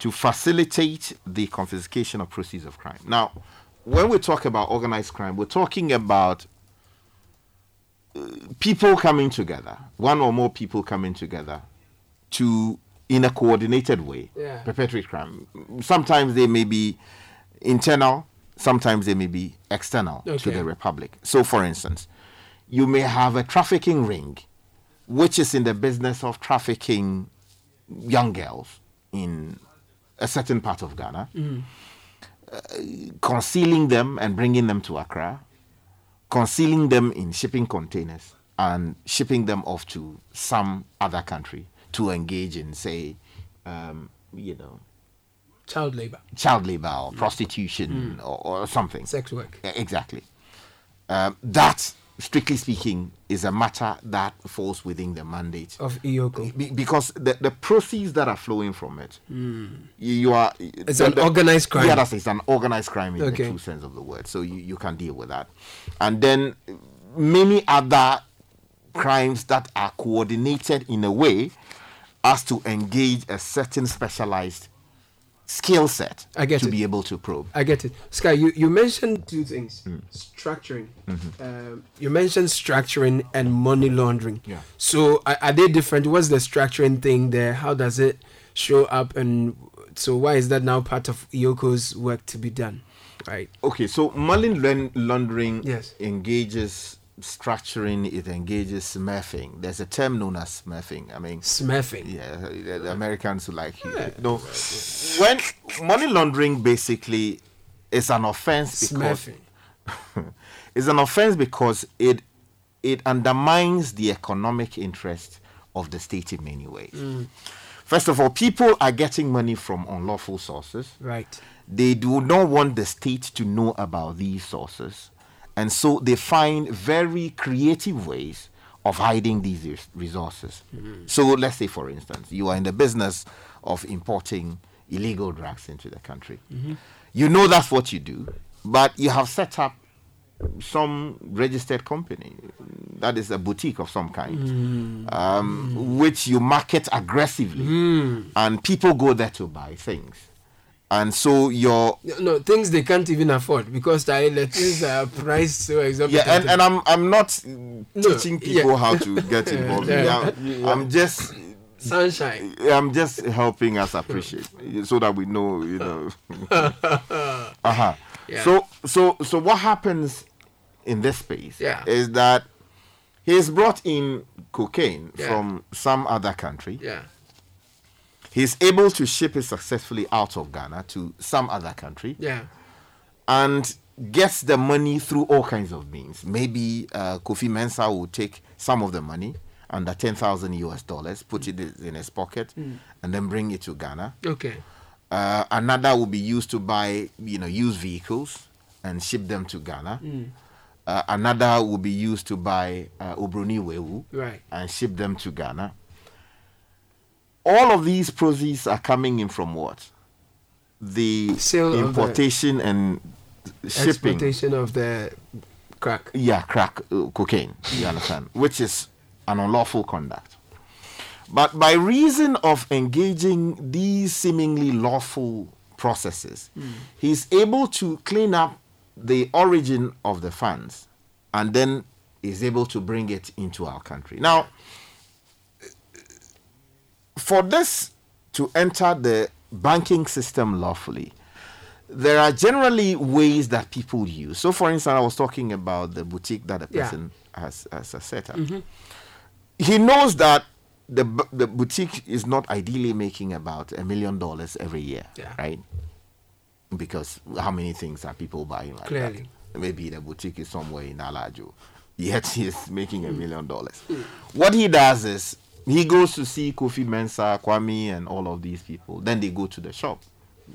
Speaker 9: to facilitate the confiscation of proceeds of crime. Now, when we talk about organized crime, we're talking about people coming together, one or more people coming together to, in a coordinated way,
Speaker 5: Yeah.
Speaker 9: perpetrate crime. Sometimes they may be internal, sometimes they may be external to the republic. So, for instance, you may have a trafficking ring which is in the business of trafficking young girls in a certain part of Ghana,
Speaker 5: Mm.
Speaker 9: concealing them and bringing them to Accra, concealing them in shipping containers and shipping them off to some other country to engage in, say, um, you know,
Speaker 5: Child labor.
Speaker 9: child labor or prostitution
Speaker 5: Mm.
Speaker 9: or, or something.
Speaker 5: Sex work.
Speaker 9: Exactly. Um, that, strictly speaking, is a matter that falls within the mandate
Speaker 5: Of EOCO.
Speaker 9: Be- because the, the proceeds that are flowing from it,
Speaker 5: Mm.
Speaker 9: you, you are.
Speaker 5: It's
Speaker 9: the-
Speaker 5: an
Speaker 9: the-
Speaker 5: organized crime.
Speaker 9: Yeah, that's it's an organized crime in
Speaker 5: Okay.
Speaker 9: the true sense of the word. So you, you can deal with that, and then many other crimes that are coordinated in a way as to engage a certain specialized skill set
Speaker 5: I get
Speaker 9: to
Speaker 5: it.
Speaker 9: be able to probe.
Speaker 5: I get it. Sky, you, you mentioned two things
Speaker 9: Mm.
Speaker 5: structuring.
Speaker 9: Mhm.
Speaker 5: Um, you mentioned structuring and money laundering.
Speaker 9: Yeah.
Speaker 5: So, are, are they different? What's the structuring thing there? How does it show up? And so, why is that now part of EOCO's work to be done? Right.
Speaker 9: Okay, so money laundering
Speaker 5: Yes.
Speaker 9: engages structuring, it engages smurfing. There's a term known as smurfing. I mean,
Speaker 5: smurfing.
Speaker 9: Yeah, the, Americans who like it. No, when money laundering basically is an offense because
Speaker 5: Smurfing.
Speaker 9: it's an offense because it it undermines the economic interest of the state in many ways.
Speaker 5: Mm.
Speaker 9: First of all, people are getting money from unlawful sources.
Speaker 5: Right.
Speaker 9: They do not want the state to know about these sources. And so they find very creative ways of hiding these res- resources.
Speaker 5: Mhm.
Speaker 9: So let's say, for instance, you are in the business of importing illegal drugs into the country.
Speaker 5: Mhm.
Speaker 9: You know that's what you do, but you have set up some registered company that is a boutique of some kind
Speaker 5: Mm.
Speaker 9: um, which you market aggressively
Speaker 5: Mm.
Speaker 9: and people go there to buy things and so your
Speaker 5: No, things they can't even afford because the things are priced so
Speaker 9: yeah and, and i'm i'm not
Speaker 5: No,
Speaker 9: teaching people
Speaker 5: yeah.
Speaker 9: how to get involved
Speaker 5: Yeah.
Speaker 9: Yeah, i'm just
Speaker 5: sunshine
Speaker 9: i'm just helping us appreciate so that we know you know uh-huh
Speaker 5: Yeah.
Speaker 9: so so so what happens in this space
Speaker 5: Yeah.
Speaker 9: is that he's brought in cocaine
Speaker 5: Yeah.
Speaker 9: from some other country
Speaker 5: Yeah.
Speaker 9: He's able to ship it successfully out of ghana to some other country
Speaker 5: Yeah.
Speaker 9: and gets the money through all kinds of means. Maybe uh, Kofi Mensah will take some of the money under 10,000 US dollars, put it in his pocket,
Speaker 5: Mm.
Speaker 9: and then bring it to Ghana.
Speaker 5: Okay.
Speaker 9: Uh, another will be used to buy, you know, used vehicles and ship them to Ghana.
Speaker 5: Mm.
Speaker 9: Uh, another will be used to buy uh, Obroni Wewu
Speaker 5: Right.
Speaker 9: and ship them to Ghana. All of these proceeds are coming in from what? The
Speaker 5: Sale of the-
Speaker 9: importation and shipping.
Speaker 5: Of the crack.
Speaker 9: Yeah, crack, uh, cocaine, you understand, which is an unlawful conduct. But by reason of engaging these seemingly lawful processes,
Speaker 5: Mm.
Speaker 9: he's able to clean up the origin of the funds and then is able to bring it into our country. Now, for this to enter the banking system lawfully, there are generally ways that people use. So, for instance, I was talking about the boutique that a
Speaker 5: Yeah.
Speaker 9: person has, has a set up.
Speaker 5: Mhm.
Speaker 9: He knows that the the boutique is not ideally making about a million dollars every year,
Speaker 5: Yeah.
Speaker 9: right? Because how many things are people buying like
Speaker 5: Clearly.
Speaker 9: that? Maybe the boutique is somewhere in Alajo, yet he's making
Speaker 5: Mm.
Speaker 9: a million dollars. What he does is he goes to see Kofi Mensah, Kwame, and all of these people. Then they go to the shop.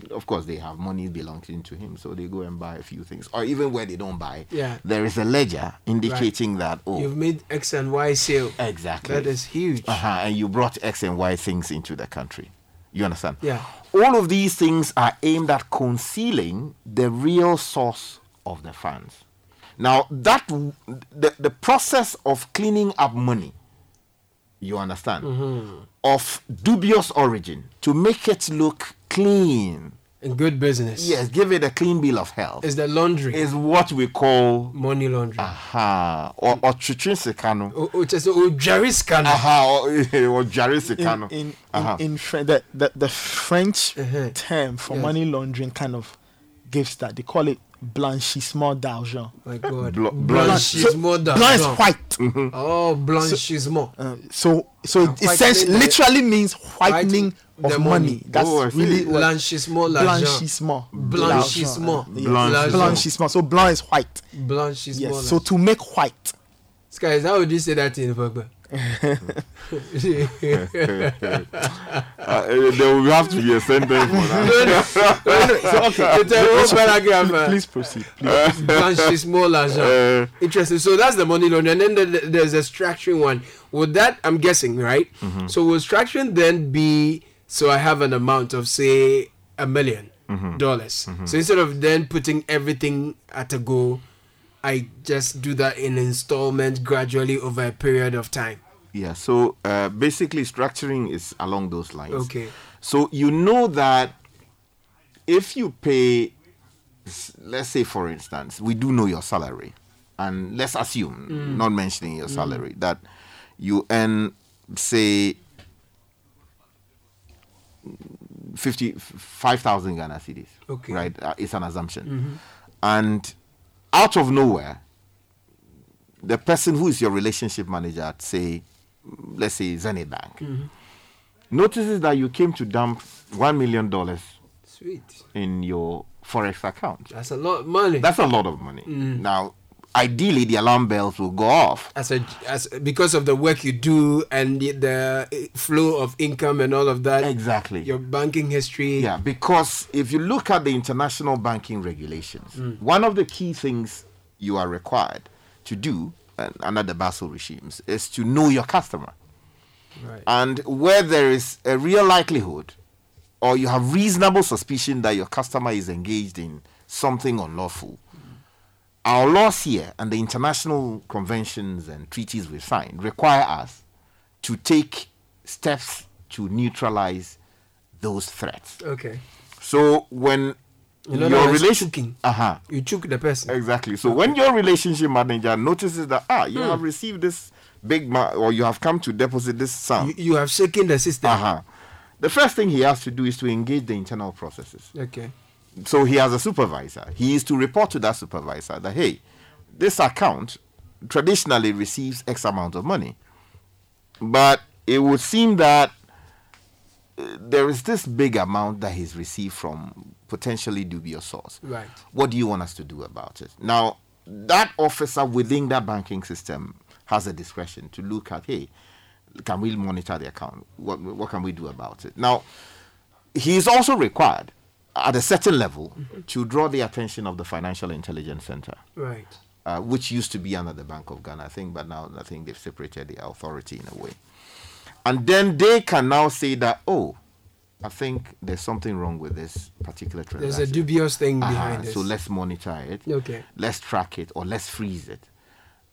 Speaker 9: Of course, they have money belonging to him, so they go and buy a few things. Or even where they don't buy,
Speaker 5: Yeah.
Speaker 9: there is a ledger indicating that oh,
Speaker 5: You've made X and Y sale.
Speaker 9: Exactly.
Speaker 5: That is huge.
Speaker 9: uh-huh, and you brought X and Y things into the country. You understand?
Speaker 5: Yeah.
Speaker 9: All of these things are aimed at concealing the real source of the funds. Now, that the, the process of cleaning up money, you understand,
Speaker 5: Mhm.
Speaker 9: of dubious origin to make it look clean.
Speaker 5: In good business.
Speaker 9: Yes, give it a clean bill of health.
Speaker 5: Is the laundry.
Speaker 9: Is what we call
Speaker 5: money laundry.
Speaker 9: Aha. Or or twitwi sika no.
Speaker 5: O o just o jari sika no.
Speaker 9: Aha. Or, or jari sika no.
Speaker 10: in in, in, in the, the, the French
Speaker 5: Uh-huh.
Speaker 10: term for
Speaker 9: Yes.
Speaker 10: money laundering kind of gives that. They call it blanchissement d'argent.
Speaker 5: My God.
Speaker 9: Bl-
Speaker 5: Blanchissement d'argent.
Speaker 10: Blanc is white.
Speaker 9: Mm-hmm.
Speaker 5: Oh, blanchissement.
Speaker 10: Uh, so so it essentially literally means whitening
Speaker 5: the
Speaker 10: of
Speaker 5: money.
Speaker 10: money. That's
Speaker 9: Oh,
Speaker 10: really what
Speaker 5: Blanchissement l'argent.
Speaker 10: blanchissement.
Speaker 5: Blanchissement.
Speaker 10: L'argent, uh,
Speaker 5: Blanchissement.
Speaker 10: yes. Blanchissement. So blanc is white.
Speaker 5: Blanchissement.
Speaker 10: Yes. So to make white.
Speaker 5: Sky, is how would you say that in Vagba?
Speaker 9: Uh, there will have to be a sentence for that.
Speaker 5: So, okay, it's a whole paragraph. uh,
Speaker 10: Please proceed. Please.
Speaker 5: Blanchissement l'argent.
Speaker 9: Uh,
Speaker 5: Interesting. So that's the money laundering, and then the, the- there's a structuring one. Would that I'm guessing right?
Speaker 9: Mm-hmm.
Speaker 5: So will structuring then be so I have an amount of say a 1000000
Speaker 9: Mhm.
Speaker 5: dollars.
Speaker 9: Mhm.
Speaker 5: So instead of then putting everything at a go, I just do that in installment gradually over a period of time.
Speaker 9: Yeah, so uh, basically structuring is along those lines.
Speaker 5: Okay.
Speaker 9: So you know that if you pay, let's say for instance, we do know your salary, and let's assume,
Speaker 5: Mm.
Speaker 9: not mentioning your
Speaker 5: Mm.
Speaker 9: salary, that you earn, say, 50, 5,000 Ghana cedis.
Speaker 5: Okay.
Speaker 9: Right? Uh, it's an assumption.
Speaker 5: Mhm.
Speaker 9: And out of nowhere, the person who is your relationship manager at, say, let's say Zenith Bank,
Speaker 5: Mhm.
Speaker 9: notices that you came to dump $1 million
Speaker 5: Sweet.
Speaker 9: in your Forex account.
Speaker 5: That's a lot of money.
Speaker 9: That's a lot of money.
Speaker 5: Mm.
Speaker 9: Now, ideally, the alarm bells will go off.
Speaker 5: as a as because of the work you do and the, the flow of income and all of that.
Speaker 9: Exactly.
Speaker 5: Your banking history.
Speaker 9: Yeah, because if you look at the international banking regulations,
Speaker 5: Mm.
Speaker 9: one of the key things you are required to do under the Basel regimes is to know your customer.
Speaker 5: Right.
Speaker 9: And where there is a real likelihood or you have reasonable suspicion that your customer is engaged in something unlawful, our laws here and the international conventions and treaties we've signed require us to take steps to neutralize those threats.
Speaker 5: Okay.
Speaker 9: So when
Speaker 5: In
Speaker 9: your
Speaker 5: words,
Speaker 9: relation, uh-huh,
Speaker 5: You choke the person.
Speaker 9: exactly. So when your relationship manager notices that ah, you
Speaker 5: Hmm.
Speaker 9: have received this big ma- or you have come to deposit this sum,
Speaker 5: You, you have shaken the system.
Speaker 9: uh-huh, the first thing he has to do is to engage the internal processes.
Speaker 5: Okay.
Speaker 9: So he has a supervisor. He is to report to that supervisor that hey, this account traditionally receives X amount of money, but it would seem that uh, there is this big amount that he's received from potentially dubious source.
Speaker 5: Right.
Speaker 9: What do you want us to do about it? Now, that officer within that banking system has a discretion to look at, hey, can we monitor the account? What, what can we do about it? Now, he is also required at a certain level to draw the attention of the Financial Intelligence Center,
Speaker 5: Right.
Speaker 9: uh, which used to be under the Bank of Ghana, I think, but now I think they've separated the authority in a way. And then they can now say that, oh, I think there's something wrong with this particular transaction.
Speaker 5: There's a dubious thing
Speaker 9: Uh-huh,
Speaker 5: behind this.
Speaker 9: So let's monitor it.
Speaker 5: Okay.
Speaker 9: Let's track it or let's freeze it.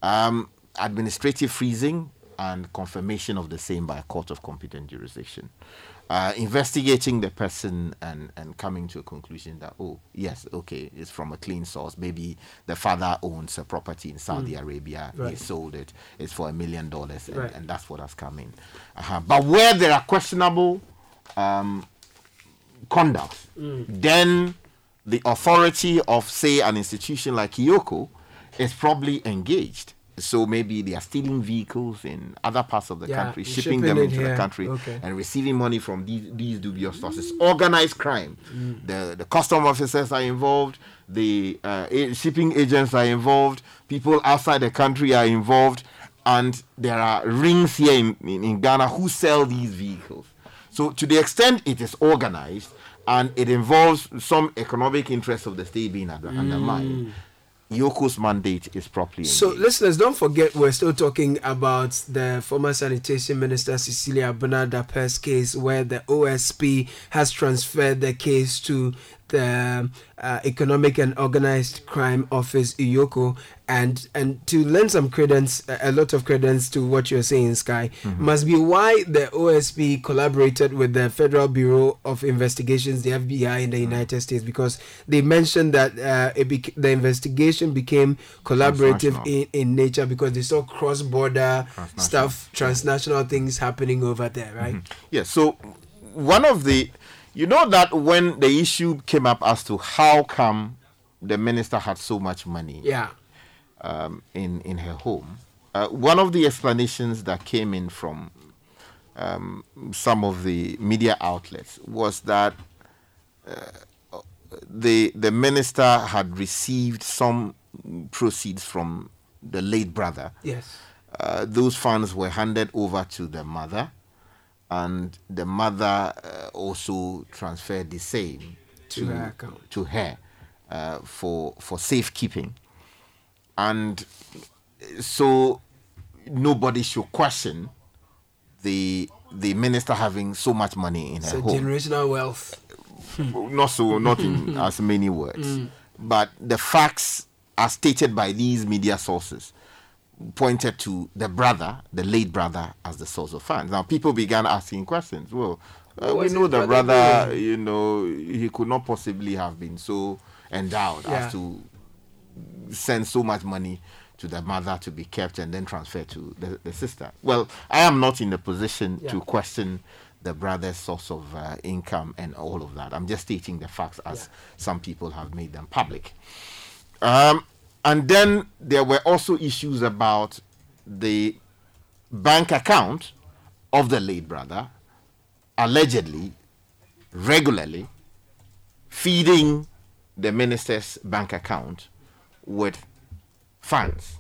Speaker 9: Um, administrative freezing and confirmation of the same by a court of competent jurisdiction. Uh, investigating the person and, and coming to a conclusion that, oh, yes, okay, it's from a clean source. Maybe the father owns a property in Saudi
Speaker 5: Mm.
Speaker 9: Arabia. He sold it. It's for a million dollars. and-
Speaker 5: Right.
Speaker 9: And that's what has come in. Uh-huh. But where there are questionable um, conduct,
Speaker 5: Mm.
Speaker 9: then the authority of, say, an institution like EOCO is probably engaged. So maybe they are stealing vehicles in other parts of the
Speaker 5: Yeah,
Speaker 9: country,
Speaker 5: shipping
Speaker 9: shipping them into the country,
Speaker 5: Okay.
Speaker 9: and receiving money from these, these dubious sources. Organized crime.
Speaker 5: Mm.
Speaker 9: The, the custom officers are involved, the uh, a- shipping agents are involved, people outside the country are involved, and there are rings here in, in, in Ghana who sell these vehicles. So, to the extent it is organized and it involves some economic interest of the state being under- undermined, mm. EOCO's mandate is properly
Speaker 5: So, listeners, don't forget we're still talking about the former sanitation minister Cecilia Abena Dapaah's case, where the OSP has transferred the case to the uh, Economic and Organized Crime Office, EOCO, and and to lend some credence, a lot of credence to what you're saying, Sky, must be why the OSP collaborated with the Federal Bureau of Investigations, the FBI in the United States, because they mentioned that uh, it bec- the investigation became collaborative in, in nature because they saw cross-border stuff, transnational things happening over there, right?
Speaker 9: Yes. So one of the, you know that when the issue came up as to how come the minister had so much money,
Speaker 5: Yeah.
Speaker 9: um, in in her home, uh, one of the explanations that came in from um, some of the media outlets was that uh, the the minister had received some proceeds from the late brother.
Speaker 5: Yes.
Speaker 9: Uh, those funds were handed over to the mother, and the mother uh, also transferred the same
Speaker 5: To her account.
Speaker 9: to her uh, for for safekeeping, and so nobody should question the the minister having so much money in her
Speaker 5: a
Speaker 9: home
Speaker 5: generational wealth.
Speaker 9: not so not in as many words
Speaker 5: Mm.
Speaker 9: but the facts as stated by these media sources pointed to the brother the late brother as the source of funds now people began asking questions well uh, we know the
Speaker 5: brother
Speaker 9: brother you know he could not possibly have been so endowed
Speaker 5: Yeah.
Speaker 9: as to send so much money to the mother to be kept and then transferred to the, the sister. Well, I am not in the position to question the brother's source of uh, income and all of that. I'm just stating the facts as some people have made them public. Um, and then there were also issues about the bank account of the late brother, allegedly, regularly feeding the minister's bank account with funds,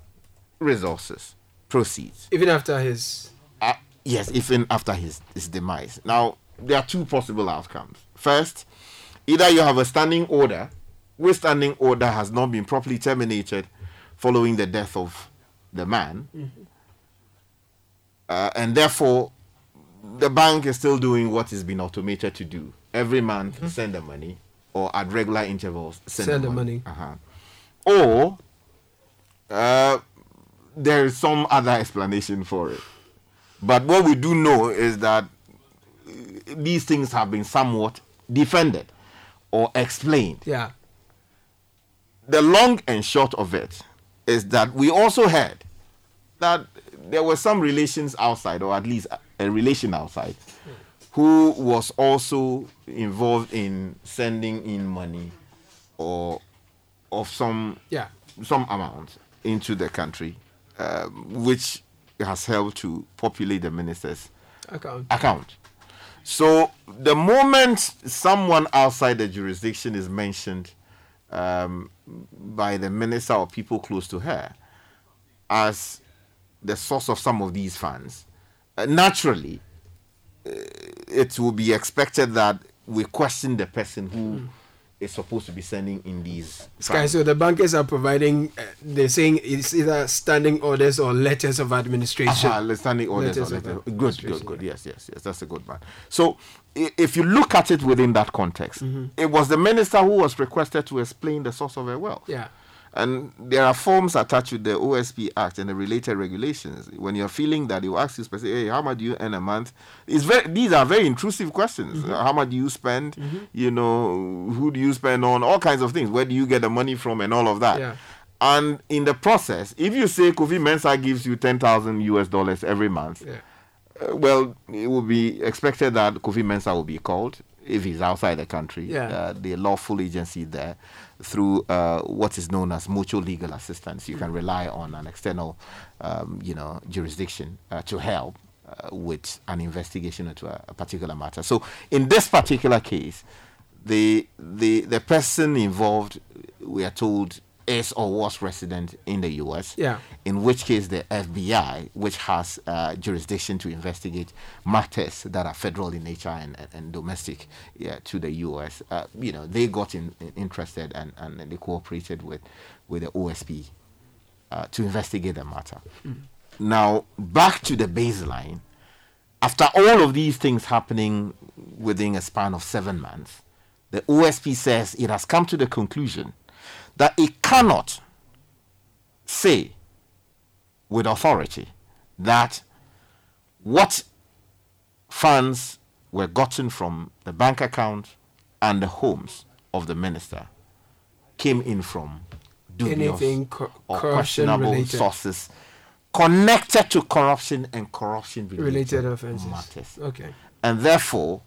Speaker 9: resources, proceeds.
Speaker 5: Even after his.
Speaker 9: Uh, yes, even after his, his demise. Now, there are two possible outcomes. First, either you have a standing order, which standing order has not been properly terminated following the death of the man, uh, and therefore the bank is still doing what has been automated to do. Every month, send the money, or at regular intervals, send,
Speaker 5: Send
Speaker 9: the
Speaker 5: the
Speaker 9: money.
Speaker 5: money.
Speaker 9: Uh-huh. Or uh, there is some other explanation for it. But what we do know is that uh, these things have been somewhat defended or explained.
Speaker 5: Yeah.
Speaker 9: The long and short of it is that we also heard that there were some relations outside, or at least a relation outside, who was also involved in sending in money or of some
Speaker 5: Yeah.
Speaker 9: some amount into the country, um, which has helped to populate the minister's
Speaker 5: Account.
Speaker 9: account. So the moment someone outside the jurisdiction is mentioned um, by the minister or people close to her as the source of some of these funds, uh, naturally, uh, it will be expected that we question the person who is supposed to be sending in these
Speaker 5: Sky, so the bankers are providing, uh, they're saying it's either standing orders or letters of administration.
Speaker 9: Aha, standing orders.
Speaker 5: Letters
Speaker 9: or
Speaker 5: of
Speaker 9: letters. Good, good, good. Yes, yes, yes. That's a good one. So, if you look at it within that context, it was the minister who was requested to explain the source of her wealth.
Speaker 5: Yeah.
Speaker 9: And there are forms attached with the OSP Act and the related regulations. When you're feeling that, they will ask you specifically, hey, how much do you earn a month? It's very, these are very intrusive questions. Uh, How much do you spend? You know, who do you spend on? All kinds of things. Where do you get the money from and all of that?
Speaker 5: Yeah.
Speaker 9: And in the process, if you say Kofi Mensa gives you 10,000 US dollars every month,
Speaker 5: Yeah.
Speaker 9: uh, well, it will be expected that Kofi Mensa will be called if he's outside the country.
Speaker 5: Yeah.
Speaker 9: Uh, the lawful agency there through uh, what is known as mutual legal assistance. You can rely on an external, um, you know, jurisdiction uh, to help uh, with an investigation into a, a particular matter. So in this particular case, the the the person involved, we are told, is or was resident in the U.S.
Speaker 5: Yeah.
Speaker 9: In which case, the FBI, which has uh, jurisdiction to investigate matters that are federal in nature and, and, and domestic yeah, to the U.S., uh, you know, they got in, in- interested and, and they cooperated with, with the OSP uh, to investigate the matter. Now, back to the baseline. After all of these things happening within a span of seven months, the OSP says it has come to the conclusion that it cannot say with authority that what funds were gotten from the bank account and the homes of the minister came in from dubious
Speaker 5: Anything co-
Speaker 9: or questionable
Speaker 5: related.
Speaker 9: sources connected to corruption and corruption
Speaker 5: Related offenses.
Speaker 9: matters.
Speaker 5: Okay.
Speaker 9: And therefore,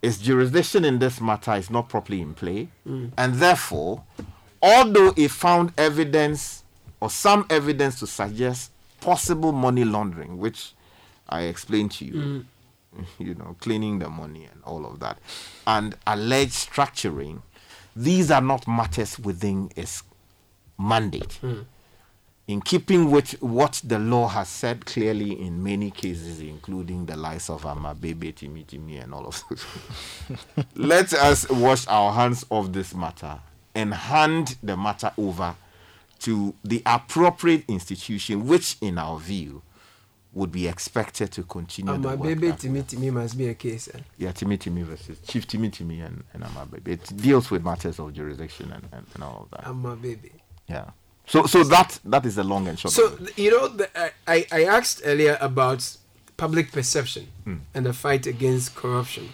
Speaker 9: its jurisdiction in this matter is not properly in play.
Speaker 5: Mm.
Speaker 9: And therefore, although he found evidence or some evidence to suggest possible money laundering, which I explained to you, mm. you know, cleaning the money and all of that, and alleged structuring, these are not matters within his mandate. Mm. In keeping with what the law has said clearly in many cases, including the likes of Amabebe, Timitimi, and all of those. Let us wash our hands of this matter and hand the matter over to the appropriate institution, which, in our view, would be expected to continue
Speaker 5: And
Speaker 9: the
Speaker 5: my
Speaker 9: work
Speaker 5: baby Timitimi must be a case. eh?
Speaker 9: yeah, Timmy versus Chief Timitimi and, and Amabebe. It deals with matters of jurisdiction and, and, and all of that.
Speaker 5: Baby.
Speaker 9: Yeah. So so that that is the long and short.
Speaker 5: So you know, the, I- I asked earlier about public perception
Speaker 9: Hmm.
Speaker 5: and the fight against corruption.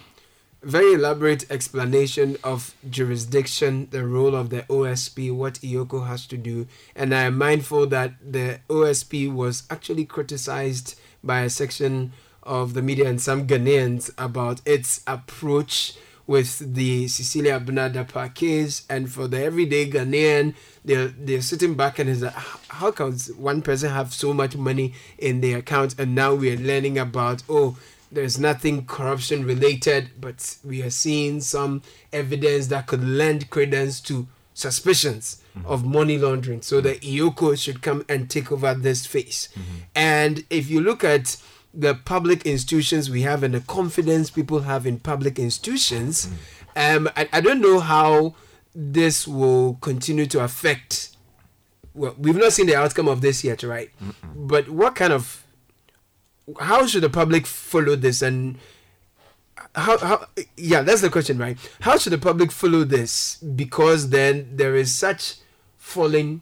Speaker 5: Very elaborate explanation of jurisdiction, the role of the OSP, what EOCO has to do, and I am mindful that the OSP was actually criticized by a section of the media and some Ghanaians about its approach with the Cecilia Abena Dapaah case, and for the everyday Ghanaian, they're they're sitting back and is like, how can one person have so much money in their account, and now we are learning about oh. There's nothing corruption related, but we are seeing some evidence that could lend credence to suspicions mm-hmm. of money laundering. So the EOCO should come and take over this phase. Mm-hmm. And if you look at the public institutions we have and the confidence people have in public institutions, mm-hmm. um, I, I don't know how this will continue to affect. Well, we've not seen the outcome of this yet, right? But what kind of how should the public follow this? And how, how yeah that's the question right? How should the public follow this? Because then there is such falling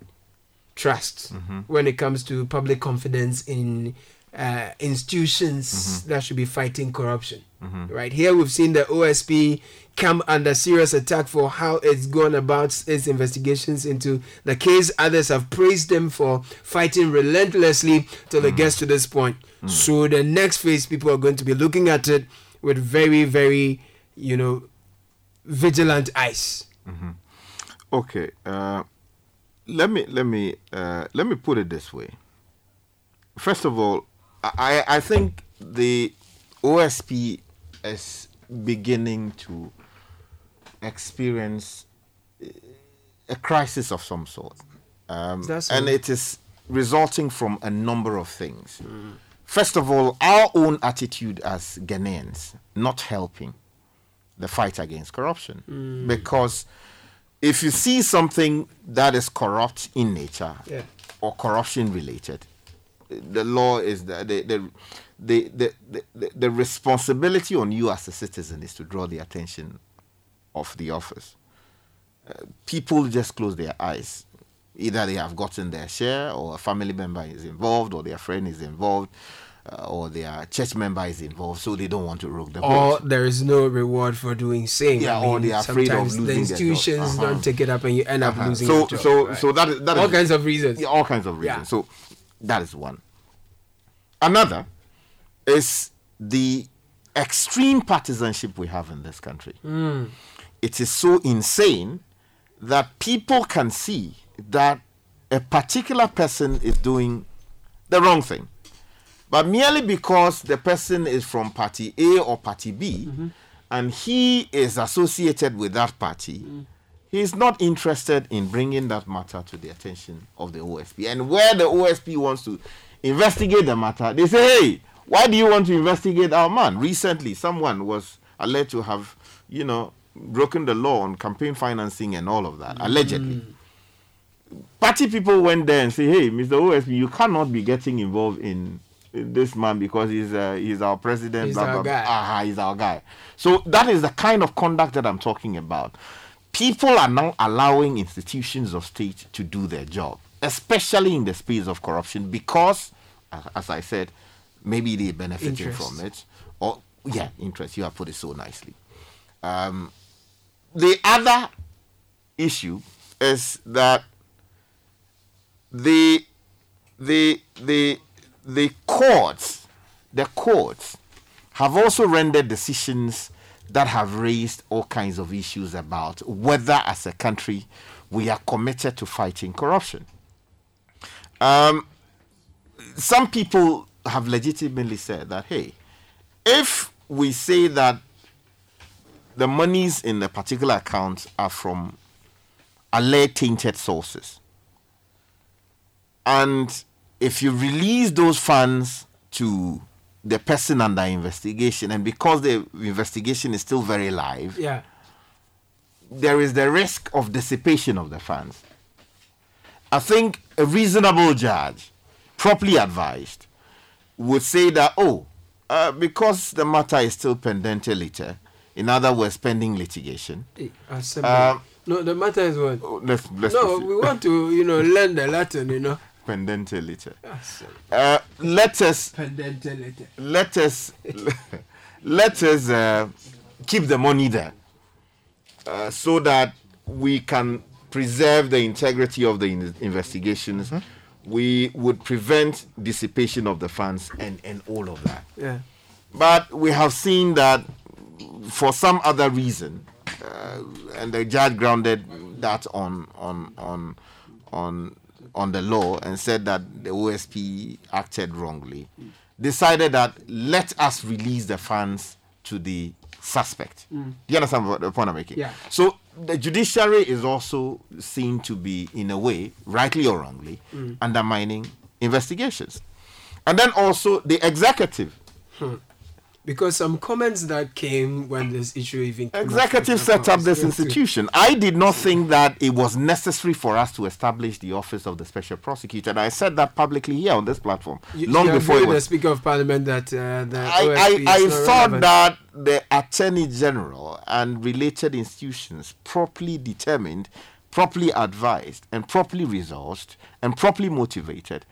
Speaker 5: trust
Speaker 9: Mhm.
Speaker 5: when it comes to public confidence in uh, institutions that should be fighting corruption
Speaker 9: Mhm.
Speaker 5: right here we've seen the osp come under serious attack for how it's gone about its investigations into the case others have praised them for fighting relentlessly till it gets to this point so the next phase people are going to be looking at it with very very you know vigilant eyes
Speaker 9: Mhm. Okay. Uh, let me let me uh, let me put it this way. First of all, I I think the OSP is beginning to experience a crisis of some sort, um, and it is resulting from a number of things. First of all, our own attitude as Ghanaians not helping the fight against corruption
Speaker 5: Mm.
Speaker 9: because if you see something that is corrupt in nature
Speaker 5: Yeah.
Speaker 9: or corruption related, the law is the the, the the, the, the, the, the responsibility on you as a citizen is to draw the attention of the office. Uh, people just close their eyes. Either they have gotten their share, or a family member is involved, or their friend is involved, uh, or their church member is involved, so they don't want to rock the boat.
Speaker 5: or there is no reward for doing same
Speaker 9: Yeah,
Speaker 5: I
Speaker 9: or they are afraid of
Speaker 5: sometimes the
Speaker 9: losing their job.
Speaker 5: institutions
Speaker 9: Uh-huh.
Speaker 5: don't take it up and you end up
Speaker 9: Uh-huh.
Speaker 5: losing
Speaker 9: so so
Speaker 5: right?
Speaker 9: so that is that
Speaker 5: all
Speaker 9: is-
Speaker 5: kinds of reasons
Speaker 9: yeah, all kinds of reasons
Speaker 5: Yeah.
Speaker 9: so that is one. Another is the extreme partisanship we have in this country.
Speaker 5: Mm.
Speaker 9: it is so insane that people can see that a particular person is doing the wrong thing. But merely because the person is from party A or party B and he is associated with that party, he is not interested in bringing that matter to the attention of the OSP. And where the OSP wants to investigate the matter, they say, hey, why do you want to investigate our man? Recently, someone was alleged to have, you know, broken the law on campaign financing and all of that, allegedly party people went there and say, "Hey, Mr. OSP, you cannot be getting involved in, this man because he's uh, he's our president."
Speaker 5: He's
Speaker 9: blah,
Speaker 5: our
Speaker 9: blah, blah.
Speaker 5: guy.
Speaker 9: Aha, he's our guy. So that is the kind of conduct that I'm talking about. People are now allowing institutions of state to do their job, especially in the space of corruption, because, uh, as I said, maybe they're benefiting
Speaker 5: Interest.
Speaker 9: from it, or yeah, interest. You have put it so nicely. Um, the other issue is that the the the the courts the courts have also rendered decisions that have raised all kinds of issues about whether as a country we are committed to fighting corruption. Um, some people have legitimately said that hey if we say that the monies in the particular account are from alleged tainted sources and if you release those funds to the person under investigation, and because the investigation is still very live,
Speaker 5: yeah
Speaker 9: there is the risk of dissipation of the funds. I think a reasonable judge, properly advised, would say that, oh, uh, because the matter is still pendente lite, in other words, pending litigation. Um,
Speaker 5: no the matter is what
Speaker 9: let's, let's
Speaker 5: no
Speaker 9: proceed.
Speaker 5: we want to you know learn the latin you know
Speaker 9: pendente lite. Uh, let us
Speaker 5: Pendente lite.
Speaker 9: let us let us uh, keep the money there uh, so that we can preserve the integrity of the in- investigations we would prevent dissipation of the funds and and all of that
Speaker 5: yeah
Speaker 9: but we have seen that for some other reason, uh, and the judge grounded that on on on on on the law and said that the OSP acted wrongly, decided that let us release the funds to the suspect.
Speaker 5: Mm.
Speaker 9: Do you understand what the point I'm making?
Speaker 5: Yeah.
Speaker 9: So the judiciary is also seen to be, in a way, rightly or wrongly,
Speaker 5: Mm.
Speaker 9: undermining investigations. And then also the executive.
Speaker 5: Hmm. Because some comments that came when this issue even came
Speaker 9: Executive
Speaker 5: was
Speaker 9: set up this
Speaker 5: going to-
Speaker 9: institution. I did not think that it was necessary for us to establish the office of the special prosecutor. And I said that publicly here on this platform
Speaker 5: You,
Speaker 9: long
Speaker 5: you
Speaker 9: before it
Speaker 5: with the. Speaker of Parliament that uh, the
Speaker 9: I, I, I thought
Speaker 5: relevant.
Speaker 9: that the Attorney General and related institutions properly determined, properly advised, and properly resourced, and properly motivated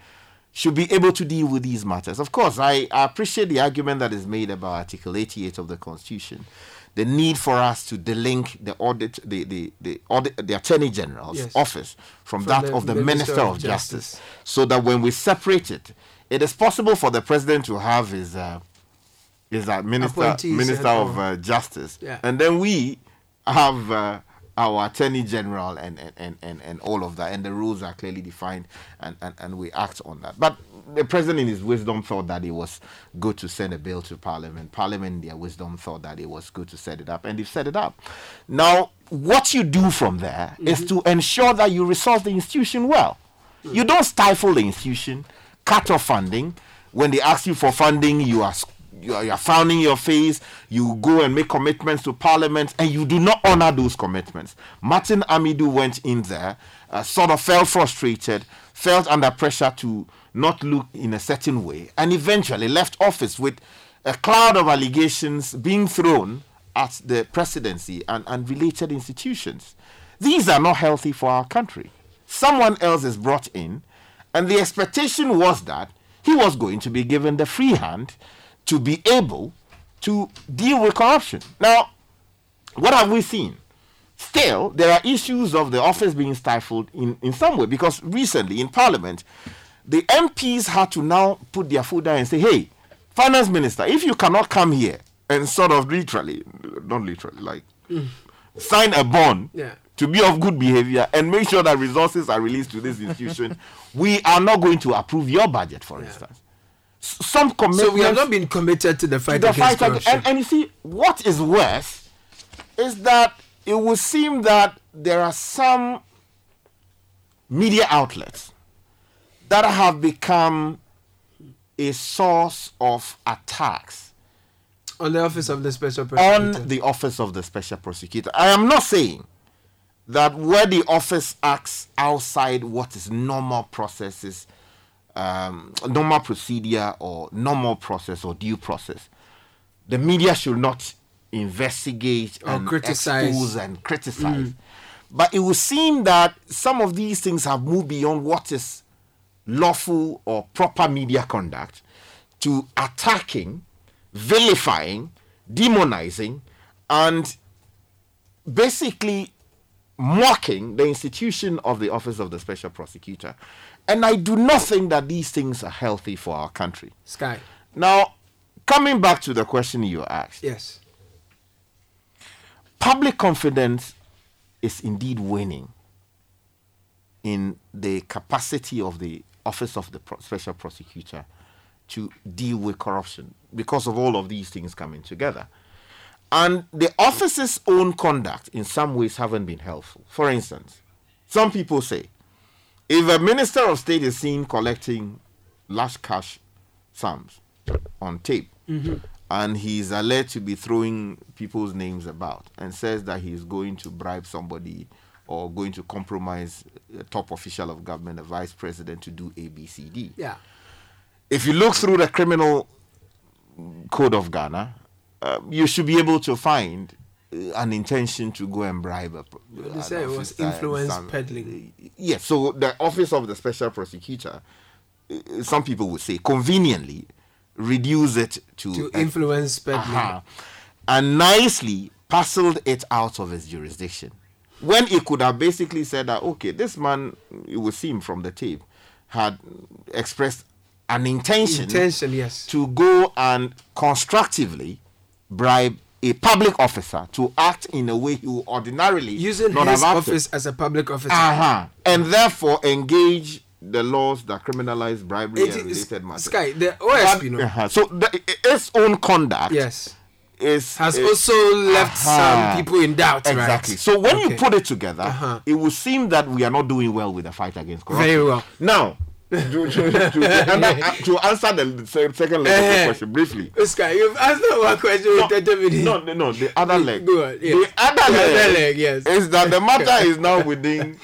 Speaker 9: should be able to deal with these matters. Of course, I, I appreciate the argument that is made about Article 88 of the Constitution. The need for us to delink the audit, the the the, audit, the Attorney General's
Speaker 5: Yes.
Speaker 9: office from,
Speaker 5: From
Speaker 9: that
Speaker 5: the
Speaker 9: of the
Speaker 5: Minister
Speaker 9: Minister,
Speaker 5: of
Speaker 9: of Justice, so that when we separate it, it is possible for the president to have his uh, is that minister
Speaker 5: Appointees
Speaker 9: minister of uh, justice
Speaker 5: Yeah.
Speaker 9: and then we have uh, our attorney general and, and, and, and, and all of that. And the rules are clearly defined and, and, and we act on that. But the president in his wisdom thought that it was good to send a bill to parliament. Parliament in their wisdom thought that it was good to set it up and they've set it up. Now what you do from there is mm-hmm. to ensure that you resolve the institution well. Mm. You don't stifle the institution cut off funding. When they ask you for funding you are s- you are, you are frowning your face you go and make commitments to parliament and you do not honor those commitments. Martin Amidu went in there uh, sort of felt frustrated felt under pressure to not look in a certain way and eventually left office with a cloud of allegations being thrown at the presidency and, and related institutions. These are not healthy for our country. Someone else is brought in and the expectation was that he was going to be given the free hand to be able to deal with corruption. Now, what have we seen? Still, there are issues of the office being stifled in, in some way because recently in Parliament, the MPs had to now put their foot down and say, hey, Finance Minister, if you cannot come here and sort of literally, not literally, like mm. sign a bond
Speaker 5: Yeah.
Speaker 9: to be of good behavior and make sure that resources are released to this institution, we are not going to approve your budget, for instance. Some commitments.
Speaker 5: So we have not been committed to the fight
Speaker 9: the
Speaker 5: against
Speaker 9: fight ag-
Speaker 5: corruption.
Speaker 9: and, and you see, what is worse is that it would seem that there are some media outlets that have become a source of attacks
Speaker 5: on the office of the special prosecutor.
Speaker 9: on the office of the special prosecutor. I am not saying that where the office acts outside what is normal processes, um, normal procedure or normal process or due process, the media should not investigate
Speaker 5: Or
Speaker 9: and
Speaker 5: criticize.
Speaker 9: expose and criticize.
Speaker 5: Mm.
Speaker 9: But it would seem that some of these things have moved beyond what is lawful or proper media conduct to attacking, vilifying, demonizing, and basically mocking the institution of the office of the special prosecutor. And I do not think that these things are healthy for our country.
Speaker 5: Sky.
Speaker 9: Now, coming back to the question you asked,
Speaker 5: Yes.
Speaker 9: public confidence is indeed waning in the capacity of the office of the pro- special prosecutor to deal with corruption because of all of these things coming together. And the office's own conduct in some ways haven't been helpful. For instance, some people say if a minister of state is seen collecting large cash sums on tape
Speaker 5: Mhm.
Speaker 9: and he's alleged to be throwing people's names about and says that he's going to bribe somebody or going to compromise a top official of government, a vice president, to do A, B, C, D.
Speaker 5: Yeah.
Speaker 9: If you look through the criminal code of Ghana, uh, you should be able to find an intention to go and bribe a.
Speaker 5: They say it was influence
Speaker 9: some-
Speaker 5: peddling.
Speaker 9: Yes, so the office of the special prosecutor, uh, some people would say conveniently, reduce it to,
Speaker 5: To
Speaker 9: a-
Speaker 5: influence peddling.
Speaker 9: Aha. and nicely parceled it out of his jurisdiction. When it could have basically said that, okay, this man, it would seem from the tape, had expressed an intention,
Speaker 5: Intention, yes.
Speaker 9: to go and constructively bribe a public officer to act in a way he would ordinarily
Speaker 5: Using
Speaker 9: not
Speaker 5: his office as a public officer.
Speaker 9: Uh-huh. And therefore engage the laws that criminalize bribery
Speaker 5: It
Speaker 9: and related matters.
Speaker 5: Sky, the OSP, no?
Speaker 9: Uh-huh. So the, its own conduct
Speaker 5: yes.
Speaker 9: is
Speaker 5: Has
Speaker 9: is-
Speaker 5: also left
Speaker 9: Uh-huh.
Speaker 5: some people in doubt, right?
Speaker 9: Exactly. So when you put it together,
Speaker 5: Uh-huh.
Speaker 9: it will seem that we are not doing well with the fight against corruption.
Speaker 5: Very well.
Speaker 9: Now, to, to, to, and to answer the second leg of the question briefly.
Speaker 5: Sky, you've answered one question with 30 minutes.
Speaker 9: No, no, no, the other leg.
Speaker 5: Go on, yes.
Speaker 9: The other
Speaker 5: The
Speaker 9: leg,
Speaker 5: other leg, yes.
Speaker 9: is that the matter is now within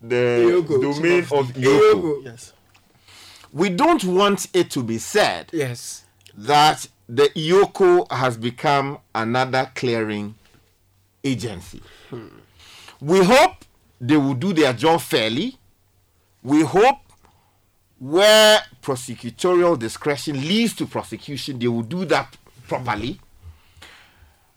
Speaker 9: the domain of EOCO.
Speaker 5: Yes.
Speaker 9: We don't want it to be said
Speaker 5: Yes.
Speaker 9: that the EOCO has become another clearing agency. Hmm. We hope they will do their job fairly. We hope where prosecutorial discretion leads to prosecution, they will do that properly.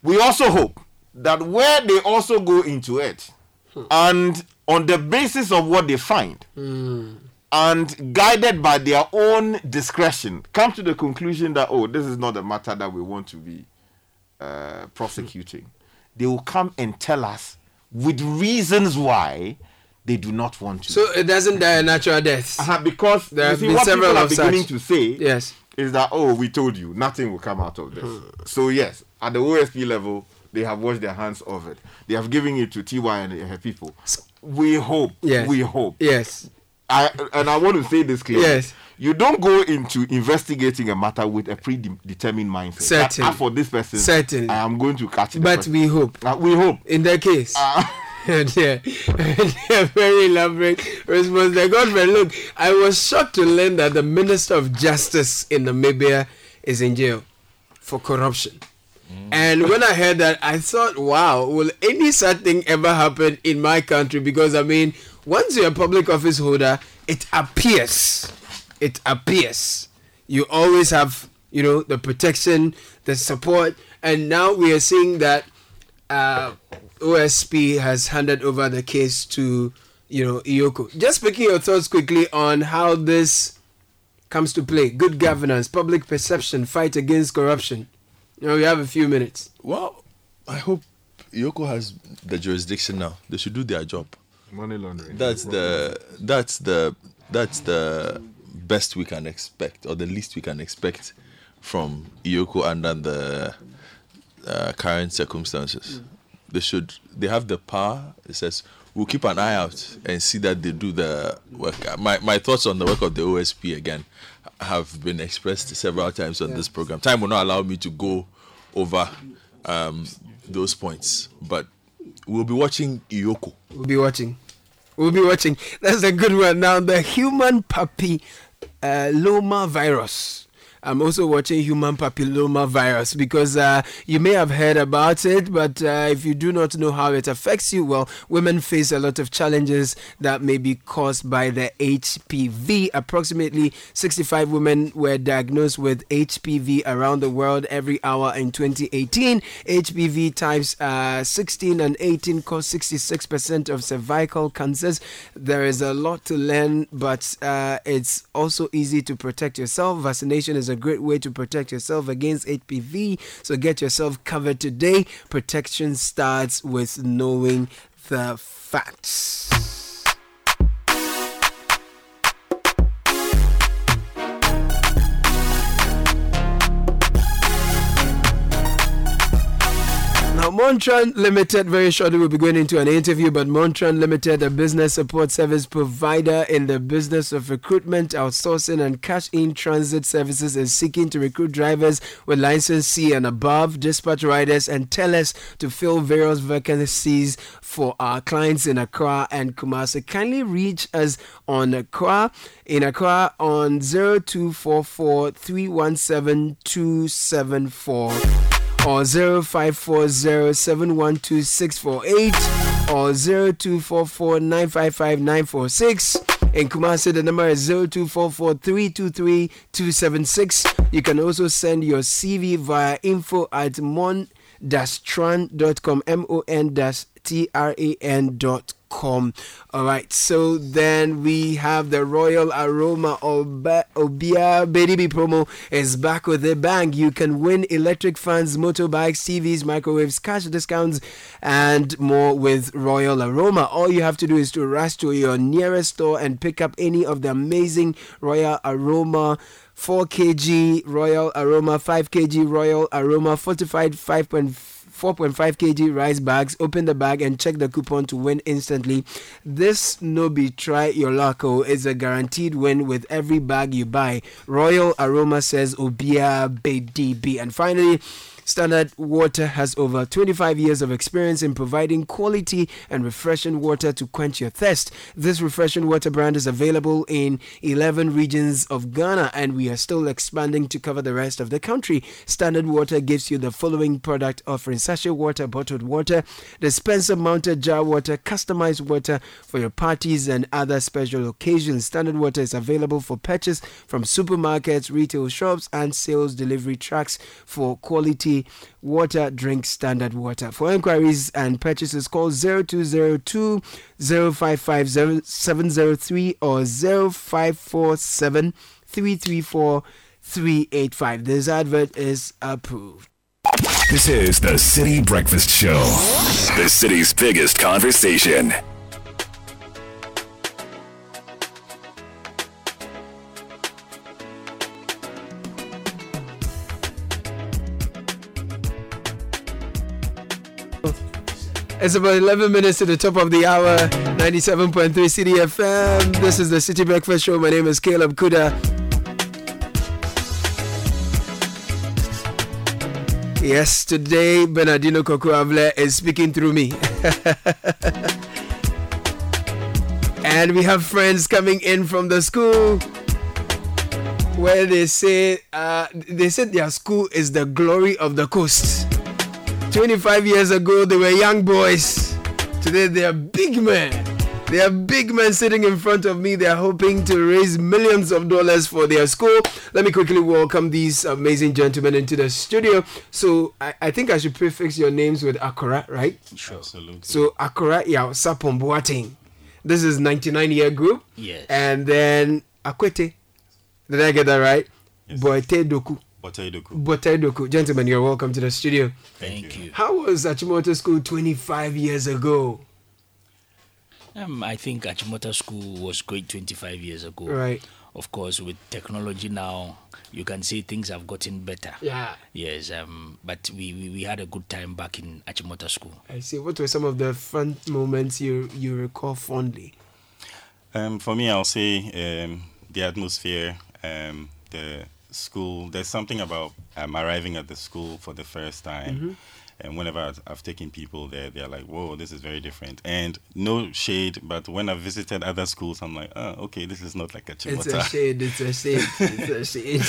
Speaker 9: We also hope that where they also go into it hmm. and on the basis of what they find hmm. and guided by their own discretion come to the conclusion that oh this is not a matter that we want to be uh, prosecuting. Hmm. They will come and tell us with reasons why they do not want to
Speaker 5: So it doesn't die a natural death.
Speaker 9: uh because
Speaker 5: There
Speaker 9: you
Speaker 5: have
Speaker 9: see
Speaker 5: been
Speaker 9: what
Speaker 5: several
Speaker 9: people are
Speaker 5: of
Speaker 9: beginning
Speaker 5: such.
Speaker 9: to say
Speaker 5: Yes.
Speaker 9: is that oh we told you nothing will come out of this so yes at the OSP level they have washed their hands of it they have given it to TY and her people we hope
Speaker 5: Yes.
Speaker 9: we hope
Speaker 5: Yes.
Speaker 9: I and I want to say this clearly.
Speaker 5: Yes.
Speaker 9: You don't go into investigating a matter with a predetermined mindset. That,
Speaker 5: Certainly.
Speaker 9: "Ah, for this person,
Speaker 5: Certainly.
Speaker 9: I am going to catch it.
Speaker 5: But
Speaker 9: person."
Speaker 5: we hope.
Speaker 9: Uh, we hope.
Speaker 5: In their case. yeah. yeah, very elaborate response there. Godfrey, look, I was shocked to learn that the Minister of Justice in Namibia is in jail for corruption. Mm. And when I heard that, I thought, wow, will any such thing ever happen in my country? Because, I mean, once you're a public office holder, it appears, it appears you always have, you know, the protection, the support. And now we are seeing that uh, OSP has handed over the case to, you know, EOCO. Just speaking your thoughts quickly on how this comes to play. Good governance, public perception, fight against corruption. You know, we have a few minutes.
Speaker 32: Well, I hope EOCO has the jurisdiction now. They should do their job.
Speaker 9: Money laundering.
Speaker 32: That's the that's the that's the best we can expect, or the least we can expect from EOCO under the uh, current circumstances. They should. They have the power. It says we'll keep an eye out and see that they do the work. My my thoughts on the work of the OSP again have been expressed several times on this program. Time will not allow me to go over um, those points, but we'll be watching EOCO.
Speaker 5: We'll be watching. We'll be watching. That's a good one. Now, the human puppy uh, loma virus. I'm also watching human papilloma virus because uh, you may have heard about it, but uh, if you do not know how it affects you, well, women face a lot of challenges that may be caused by the HPV. Approximately 65 women were diagnosed with HPV around the world every hour in 2018. HPV types uh, 16 and 18 cause 66% of cervical cancers. There is a lot to learn, but uh, it's also easy to protect yourself. Vaccination is a great way to protect yourself against HPV. So get yourself covered today. Protection starts with knowing the facts. Montran Limited, very shortly we'll be going into an interview, but Montran Limited, a business support service provider in the business of recruitment, outsourcing, and cash in transit services, is seeking to recruit drivers with license C and above, dispatch riders, and tellers to fill various vacancies for our clients in Accra and Kumasi. Kindly reach us on Accra, in Accra on 0244 317 274 or 0540712648 or 0244955946. In Kumasi, the number is 0244323276. You can also send your CV via info at mon-tran.com, M-O-N-T-R-A-N gmail.com. All right, so then we have the Royal Aroma Obia Baby promo is back with a bang. You can win electric fans, motorbikes, TVs, microwaves, cash discounts, and more with Royal Aroma. All you have to do is to rush to your nearest store and pick up any of the amazing Royal Aroma 4 kg Royal Aroma, 5 kg Royal Aroma, fortified 5.4.5 kg rice bags. Open the bag and check the coupon to win instantly. This no be try your luck oh, is a guaranteed win with every bag you buy. Royal Aroma says Obia BDB. And finally, Standard Water has over 25 years of experience in providing quality and refreshing water to quench your thirst. This refreshing water brand is available in 11 regions of Ghana and we are still expanding to cover the rest of the country. Standard Water gives you the following product offering sachet water, bottled water, dispenser mounted jar water, customized water for your parties and other special occasions. Standard Water is available for purchase from supermarkets, retail shops, and sales delivery trucks for quality water. Drink standard water. For inquiries and purchases, call 0202 055 703 or 0547 334 385. This advert is approved.
Speaker 7: This is the Citi Breakfast Show, the city's biggest conversation.
Speaker 5: It's about 11 minutes to the top of the hour, 97.3 Citi FM. This is the Citi Breakfast Show. My name is Caleb Kuda. Yes, today Bernardino Koku Avle is speaking through me. and we have friends coming in from the school where they say uh, they said their school is the glory of the coast. 25 years ago, they were young boys. Today, they are big men. They are big men sitting in front of me. They are hoping to raise millions of dollars for their school. Let me quickly welcome these amazing gentlemen into the studio. So, I, I think I should prefix your names with Akora, right?
Speaker 33: Sure. Absolutely.
Speaker 5: So, Akora Yao Sapon Boateng. This is 99 year group.
Speaker 33: Yes.
Speaker 5: And then Akwete. Did I get that right? Yes. Boite Doku.
Speaker 33: Botaidoku.
Speaker 5: Botaidoku. Gentlemen, you're welcome to the studio.
Speaker 33: Thank you.
Speaker 5: How was Achimota School 25 years ago?
Speaker 33: Um, I think Achimota School was great 25 years ago.
Speaker 5: Right.
Speaker 33: Of course, with technology now, you can see things have gotten better.
Speaker 5: Yeah.
Speaker 33: Yes. Um, but we, we, we had a good time back in Achimota School.
Speaker 5: I see. What were some of the fun moments you you recall fondly?
Speaker 33: Um, for me, I'll say um, the atmosphere, um, the school, there's something about um, arriving at the school for the first time.
Speaker 5: Mm-hmm.
Speaker 33: And whenever I've, I've taken people there, they're like, whoa, this is very different. And no shade, but when I've visited other schools, I'm like, oh, okay, this is not like Achimota.
Speaker 5: It's a shade, it's a shade, it's a shade.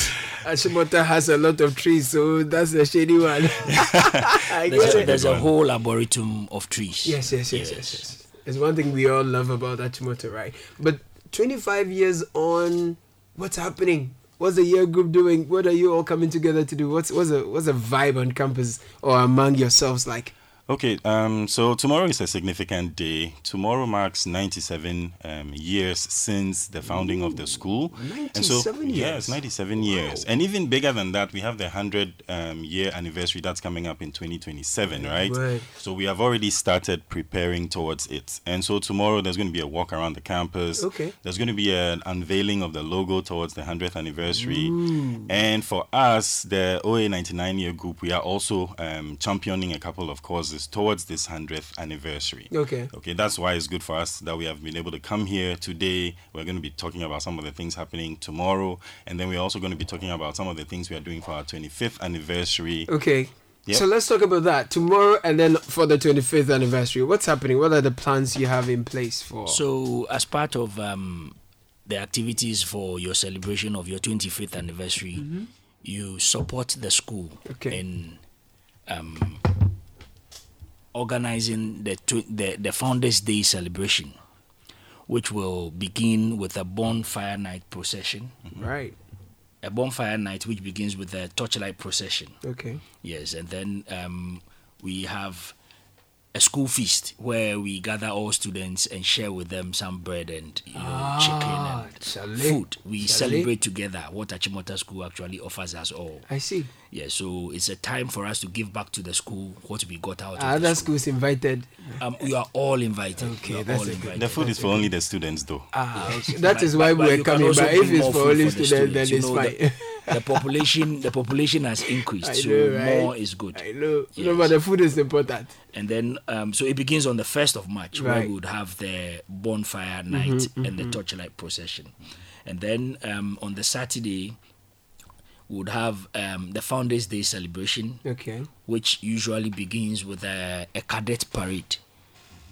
Speaker 5: Achimota has a lot of trees, so that's a shady one.
Speaker 33: there's, a, there's a whole arboretum of trees.
Speaker 5: Yes, yes, yes, yes, yes. yes. It's one thing we all love about Achimota, right? But 25 years on, what's happening? What's the year group doing? What are you all coming together to do? What's what's a what's a vibe on campus or among yourselves like?
Speaker 33: Okay, um, so tomorrow is a significant day. Tomorrow marks 97 um, years since the founding Ooh, of the school.
Speaker 5: 97
Speaker 33: and so,
Speaker 5: years?
Speaker 33: Yes, 97
Speaker 5: wow.
Speaker 33: years. And even bigger than that, we have the 100 um, year anniversary that's coming up in 2027, right?
Speaker 5: Right.
Speaker 33: So we have already started preparing towards it. And so tomorrow there's going to be a walk around the campus.
Speaker 5: Okay.
Speaker 33: There's going to be an unveiling of the logo towards the 100th anniversary.
Speaker 5: Ooh.
Speaker 33: And for us, the OA 99 year group, we are also um, championing a couple of causes towards this 100th anniversary.
Speaker 5: Okay.
Speaker 33: Okay, that's why it's good for us that we have been able to come here today. We're going to be talking about some of the things happening tomorrow, and then we're also going to be talking about some of the things we are doing for our 25th anniversary.
Speaker 5: Okay.
Speaker 33: Yep.
Speaker 5: So let's talk about that tomorrow and then for the 25th anniversary. What's happening? What are the plans you have in place for?
Speaker 33: So, as part of um, the activities for your celebration of your 25th anniversary,
Speaker 5: Mhm.
Speaker 33: you support the school
Speaker 5: Okay.
Speaker 33: in um, organizing the, tw- the the Founders Day celebration, which will begin with a bonfire night procession.
Speaker 5: Right.
Speaker 33: A bonfire night which begins with a torchlight procession.
Speaker 5: Okay.
Speaker 33: Yes, and then um, we have
Speaker 14: a school feast where we gather all students and share with them some bread and you know
Speaker 5: Ah,
Speaker 14: chicken and
Speaker 5: chale.
Speaker 14: food. We
Speaker 5: Chale.
Speaker 14: celebrate together what Achimota School actually offers us all.
Speaker 5: I see.
Speaker 14: Yeah, so it's a time for us to give back to the school what we got out of the
Speaker 5: Other
Speaker 14: school.
Speaker 5: schools invited.
Speaker 14: Um, you are all invited.
Speaker 5: Okay, that's
Speaker 14: all
Speaker 5: good-
Speaker 14: invited.
Speaker 33: The food is for only the students, though.
Speaker 5: Ah, okay. That is
Speaker 14: But-
Speaker 5: why
Speaker 14: but- but
Speaker 5: we're
Speaker 14: you
Speaker 5: coming. But if it's for only
Speaker 14: the
Speaker 5: students, then
Speaker 14: You
Speaker 5: it's
Speaker 14: know,
Speaker 5: fine.
Speaker 14: The, the population, the population has increased,
Speaker 5: I
Speaker 14: so
Speaker 5: know, right?
Speaker 14: more is good.
Speaker 5: I know. No, but the food is important.
Speaker 14: And then, um, so it begins on the first of March, where we would have the bonfire night
Speaker 5: Mhm,
Speaker 14: and the
Speaker 5: mhm.
Speaker 14: torchlight procession, and then um, on the Saturday, we would have um, the Founders Day celebration,
Speaker 5: Okay.
Speaker 14: which usually begins with a, a cadet parade.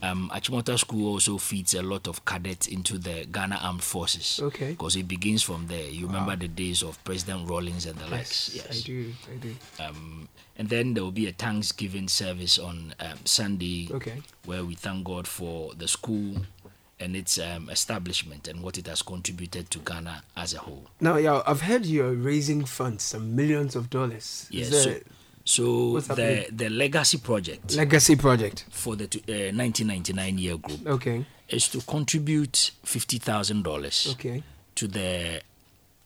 Speaker 14: Um, Achimota School also feeds a lot of cadets into the Ghana Armed Forces.
Speaker 5: Okay.
Speaker 14: Because it begins from there. You remember the days of President Rawlings and the likes.
Speaker 5: Yes, I do. I do.
Speaker 14: Um, and then there will be a Thanksgiving service on um, Sunday,
Speaker 5: Okay.
Speaker 14: where we thank God for the school and its um, establishment and what it has contributed to Ghana as a whole.
Speaker 5: Now, yeah, I've heard you're raising funds, some millions of dollars.
Speaker 14: Yes.
Speaker 5: Is
Speaker 14: So, so the the legacy project
Speaker 5: legacy project?
Speaker 14: for the uh, 1999 year group
Speaker 5: Okay.
Speaker 14: is to contribute fifty thousand dollars
Speaker 5: Okay.
Speaker 14: to the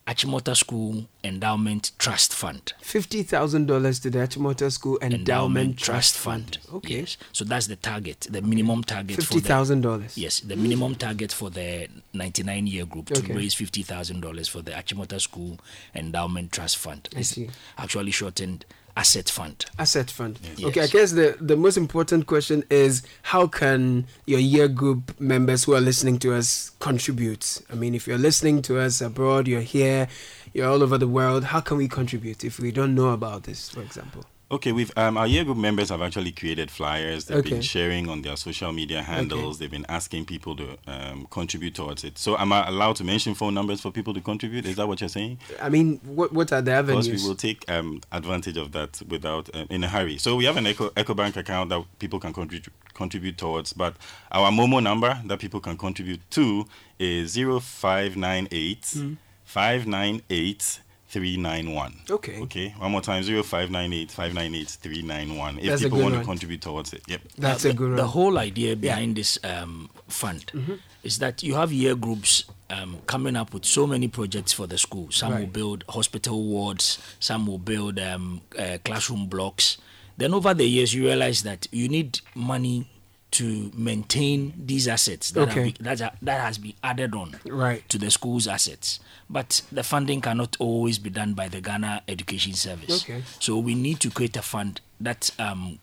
Speaker 14: Achimota School Endowment Trust Fund.
Speaker 5: Fifty thousand dollars to the Achimota School Endowment, Trust Fund. Okay.
Speaker 14: Yes. So that's the target, the minimum target. for
Speaker 5: $50,000.
Speaker 14: Yes, the minimum target for the 99 year group to
Speaker 5: Okay.
Speaker 14: raise $50,000 for the Achimota School Endowment Trust Fund.
Speaker 5: I see.
Speaker 14: Actually shortened Asset Fund.
Speaker 5: Asset fund.
Speaker 14: Yes.
Speaker 5: Okay, I guess the, the most important question is how can your year group members who are listening to us contribute? I mean, if you're listening to us abroad, you're here, you're all over the world, how can we contribute if we don't know about this, for example?
Speaker 33: Okay, we've um, our year group members have actually created flyers. They've been sharing on their social media handles. They've been asking people to um, contribute towards it. So, am I allowed to mention phone numbers for people to contribute? Is that what you're saying?
Speaker 5: I mean, what what are the
Speaker 33: Of course, we will take um, advantage of that without um, in a hurry. So we have an Eco EcoBank account that people can contribute contribute towards, but our Momo number that people can contribute to is 0598
Speaker 5: Mm.
Speaker 33: 598 391.
Speaker 5: Okay.
Speaker 33: Okay. One more time 0598 598 391. If
Speaker 5: That's
Speaker 33: people want
Speaker 5: one.
Speaker 33: to contribute towards it. Yep.
Speaker 5: That's
Speaker 14: the,
Speaker 5: a good
Speaker 14: The
Speaker 5: one.
Speaker 14: whole idea behind this um, fund
Speaker 5: Mhm.
Speaker 14: is that you have year groups um, coming up with so many projects for the school. Some will build hospital wards, some will build um, uh, classroom blocks. Then over the years, you realize that you need money to maintain these assets that,
Speaker 5: Okay.
Speaker 14: have be, that, are, that has been added on
Speaker 5: Right.
Speaker 14: to the school's assets. But the funding cannot always be done by the Ghana Education Service.
Speaker 5: Okay.
Speaker 14: So we need to create a fund that um,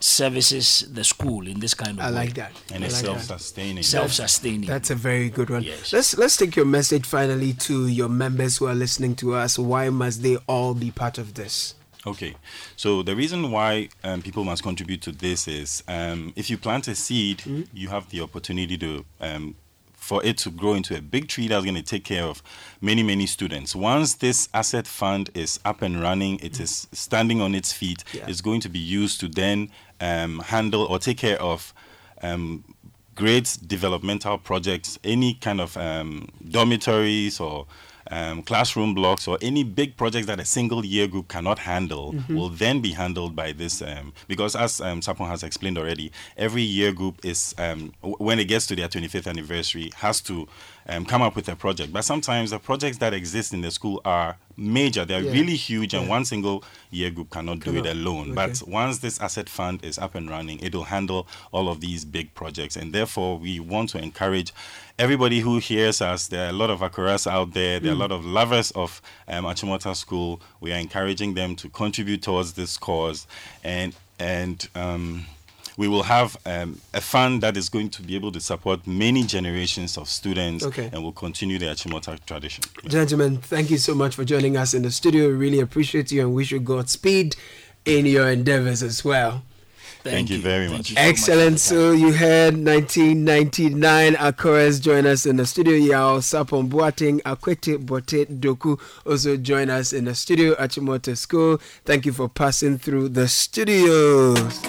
Speaker 14: services the school in this kind of
Speaker 5: I
Speaker 14: way.
Speaker 5: like that.
Speaker 33: And
Speaker 5: I
Speaker 33: it's
Speaker 5: like that.
Speaker 33: self-sustaining.
Speaker 14: Self-sustaining.
Speaker 5: That's a very good one. Let's let's take your message finally to your members who are listening to us. Why must they all be part of this?
Speaker 33: Okay, so the reason why um, people must contribute to this is um, if you plant a seed,
Speaker 5: Mm-hmm.
Speaker 33: you have the opportunity to um, for it to grow into a big tree that's going to take care of many many students. Once this asset fund is up and running, it is standing on its feet.
Speaker 5: Yeah.
Speaker 33: It's going to be used to then um, handle or take care of. Um, great developmental projects, any kind of um, dormitories or um, classroom blocks or any big projects that a single year group cannot handle
Speaker 5: Mhm.
Speaker 33: will then be handled by this um, because as um, Sapon has explained already, every year group is um, w- when it gets to their 25th anniversary has to um, come up with a project. But sometimes the projects that exist in the school are major; they're
Speaker 5: Yeah.
Speaker 33: really huge, and
Speaker 5: Yeah.
Speaker 33: one single year group cannot do it alone.
Speaker 5: Okay.
Speaker 33: But once this asset fund is up and running, it will handle all of these big projects. And therefore, we want to encourage everybody who hears us. There are a lot of Akoras out there, there are a
Speaker 5: Mm.
Speaker 33: lot of lovers of um, Achimota School. We are encouraging them to contribute towards this cause. And, and, um, we will have um, a fund that is going to be able to support many generations of students
Speaker 5: Okay.
Speaker 33: and will continue the Achimota tradition.
Speaker 5: Gentlemen, thank you so much for joining us in the studio. We really appreciate you and wish you Godspeed in your endeavors as well.
Speaker 33: Thank, you very much.
Speaker 5: Excellent. So you heard 1999 Akoras join us in the studio. Yao Sapon Boateng Akwete Bote Doku also join us in the studio Achimota School. Thank you for passing through the studios.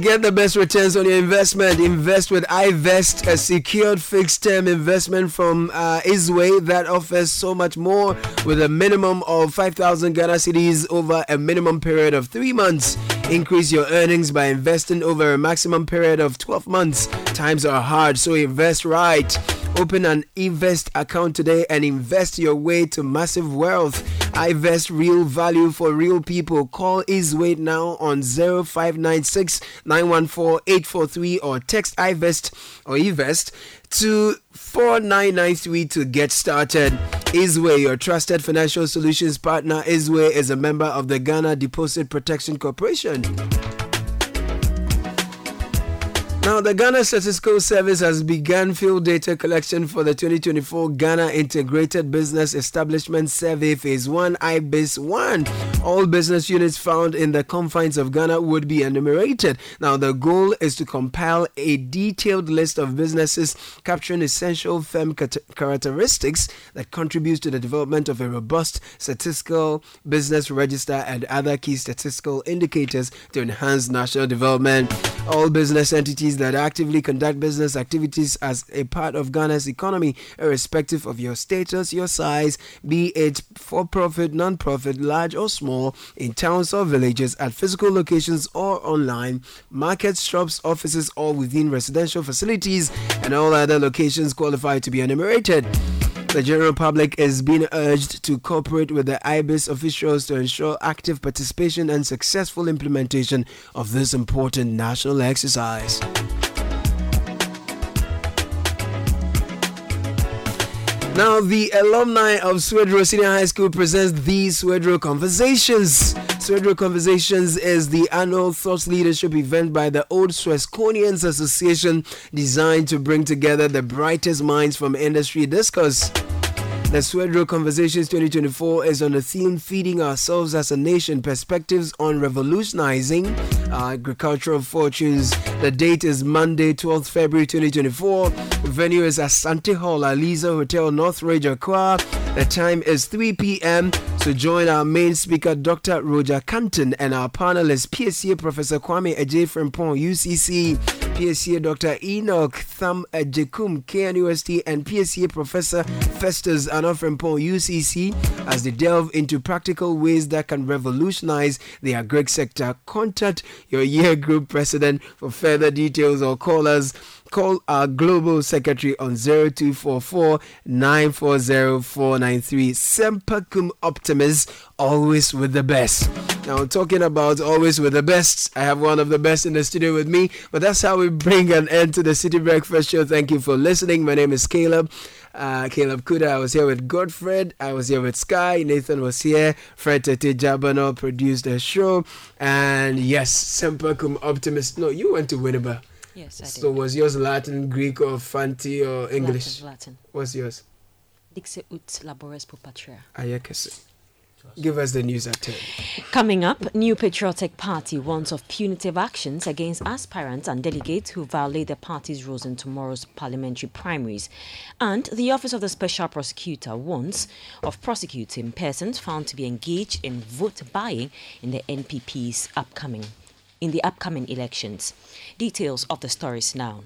Speaker 5: Get the best returns on your investment. Invest with iVest, a secured fixed term investment from uh, Izwe that offers so much more with a minimum of 5,000 Ghana cedis over a minimum period of three months. Increase your earnings by investing over a maximum period of 12 months. Times are hard, so invest right. Open an Invest account today and invest your way to massive wealth. iVest real value for real people. Call Izwe now on 0596 914 843 or text iVest or eVest to 4993 to get started. Izwe, your trusted financial solutions partner. Izwe is a member of the Ghana Deposit Protection Corporation. Now, the Ghana Statistical Service has begun field data collection for the 2024 Ghana Integrated Business Establishment Survey Phase 1 IBES 1. All business units found in the confines of Ghana would be enumerated. Now, the goal is to compile a detailed list of businesses capturing essential firm characteristics that contribute to the development of a robust statistical business register and other key statistical indicators to enhance national development. All business entities that actively conduct business activities as a part of Ghana's economy, irrespective of your status, your size, be it for profit, non profit, large or small, in towns or villages, at physical locations or online, markets, shops, offices, or within residential facilities, and all other locations qualify to be enumerated. The general public is being urged to cooperate with the IBES officials to ensure active participation and successful implementation of this important national exercise. Now, the alumni of Swedru Senior High School presents the Swedru Conversations. Swedru Conversations is the annual thought leadership event by the Old Swesconians Association designed to bring together the brightest minds from industry discourse. The Swedru Conversations 2024 is on the theme Feeding Ourselves as a Nation Perspectives on Revolutionizing Agricultural Fortunes. The date is Monday, 12th February 2024. venue is Asante Hall, Alisa Hotel, Northridge, Accra. The time is 3 p.m. So join our main speaker, Dr. Roger Canton, and our panelist, PSCA Professor Kwame Agyei Frimpong, UCC. PSCA Dr. Enoch Tham-Agyekum, KNUST, and PSCA Professor Festus Annor-Frempong, UCC, as they delve into practical ways that can revolutionize the agri sector. Contact your year group president for further details or call us call our global secretary on 0244 940 493. Semper cum optimus, always with the best. Now, talking about always with the best, I have one of the best in the studio with me, but that's how we bring an end to the Citi Breakfast Show. Thank you for listening. My name is Caleb. Uh, Caleb Kuda. I was here with Godfred. I was here with Sky. Nathan was here. Fred Tete Jabano produced the show. And yes, Semper cum optimus. No, you went to Winneba.
Speaker 34: Yes, I did.
Speaker 5: So was yours Latin, Greek, or Fanti, or English?
Speaker 34: Latin. Latin.
Speaker 5: What's yours?
Speaker 34: Dixe ut labores pro patria.
Speaker 5: Ayakese. Give us the news at 10.
Speaker 34: Coming up, New Patriotic Party warns of punitive actions against aspirants and delegates who violate the party's rules in tomorrow's parliamentary primaries. And the Office of the Special Prosecutor warns of prosecuting persons found to be engaged in vote buying in the NPP's upcoming in the upcoming elections. Details of the stories now.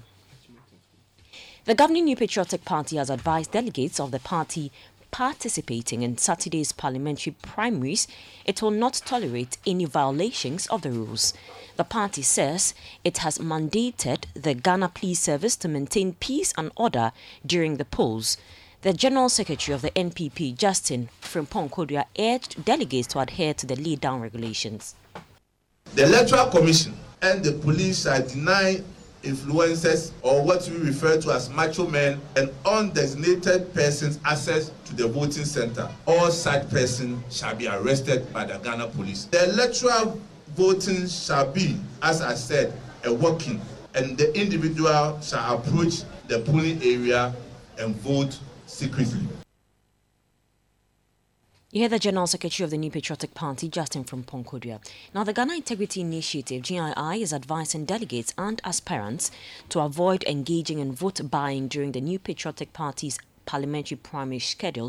Speaker 34: The governing New Patriotic Party has advised delegates of the party participating in Saturday's parliamentary primaries, it will not tolerate any violations of the rules. The party says it has mandated the Ghana Police Service to maintain peace and order during the polls. The General Secretary of the NPP, Justin Frimpong Kodua, urged delegates to adhere to the lead down regulations.
Speaker 35: The Electoral Commission and the police shall deny influencers or what we refer to as macho men and undesignated persons access to the voting center. All such persons shall be arrested by the Ghana police. The electoral voting shall be, as I said, a walking, and the individual shall approach the polling area and vote secretly.
Speaker 34: You hear the General Secretary of the New Patriotic Party, Justin Frimpong Kodua. Now, the Ghana Integrity Initiative, GII, is advising delegates and aspirants to avoid engaging in vote buying during the New Patriotic Party's parliamentary primary schedule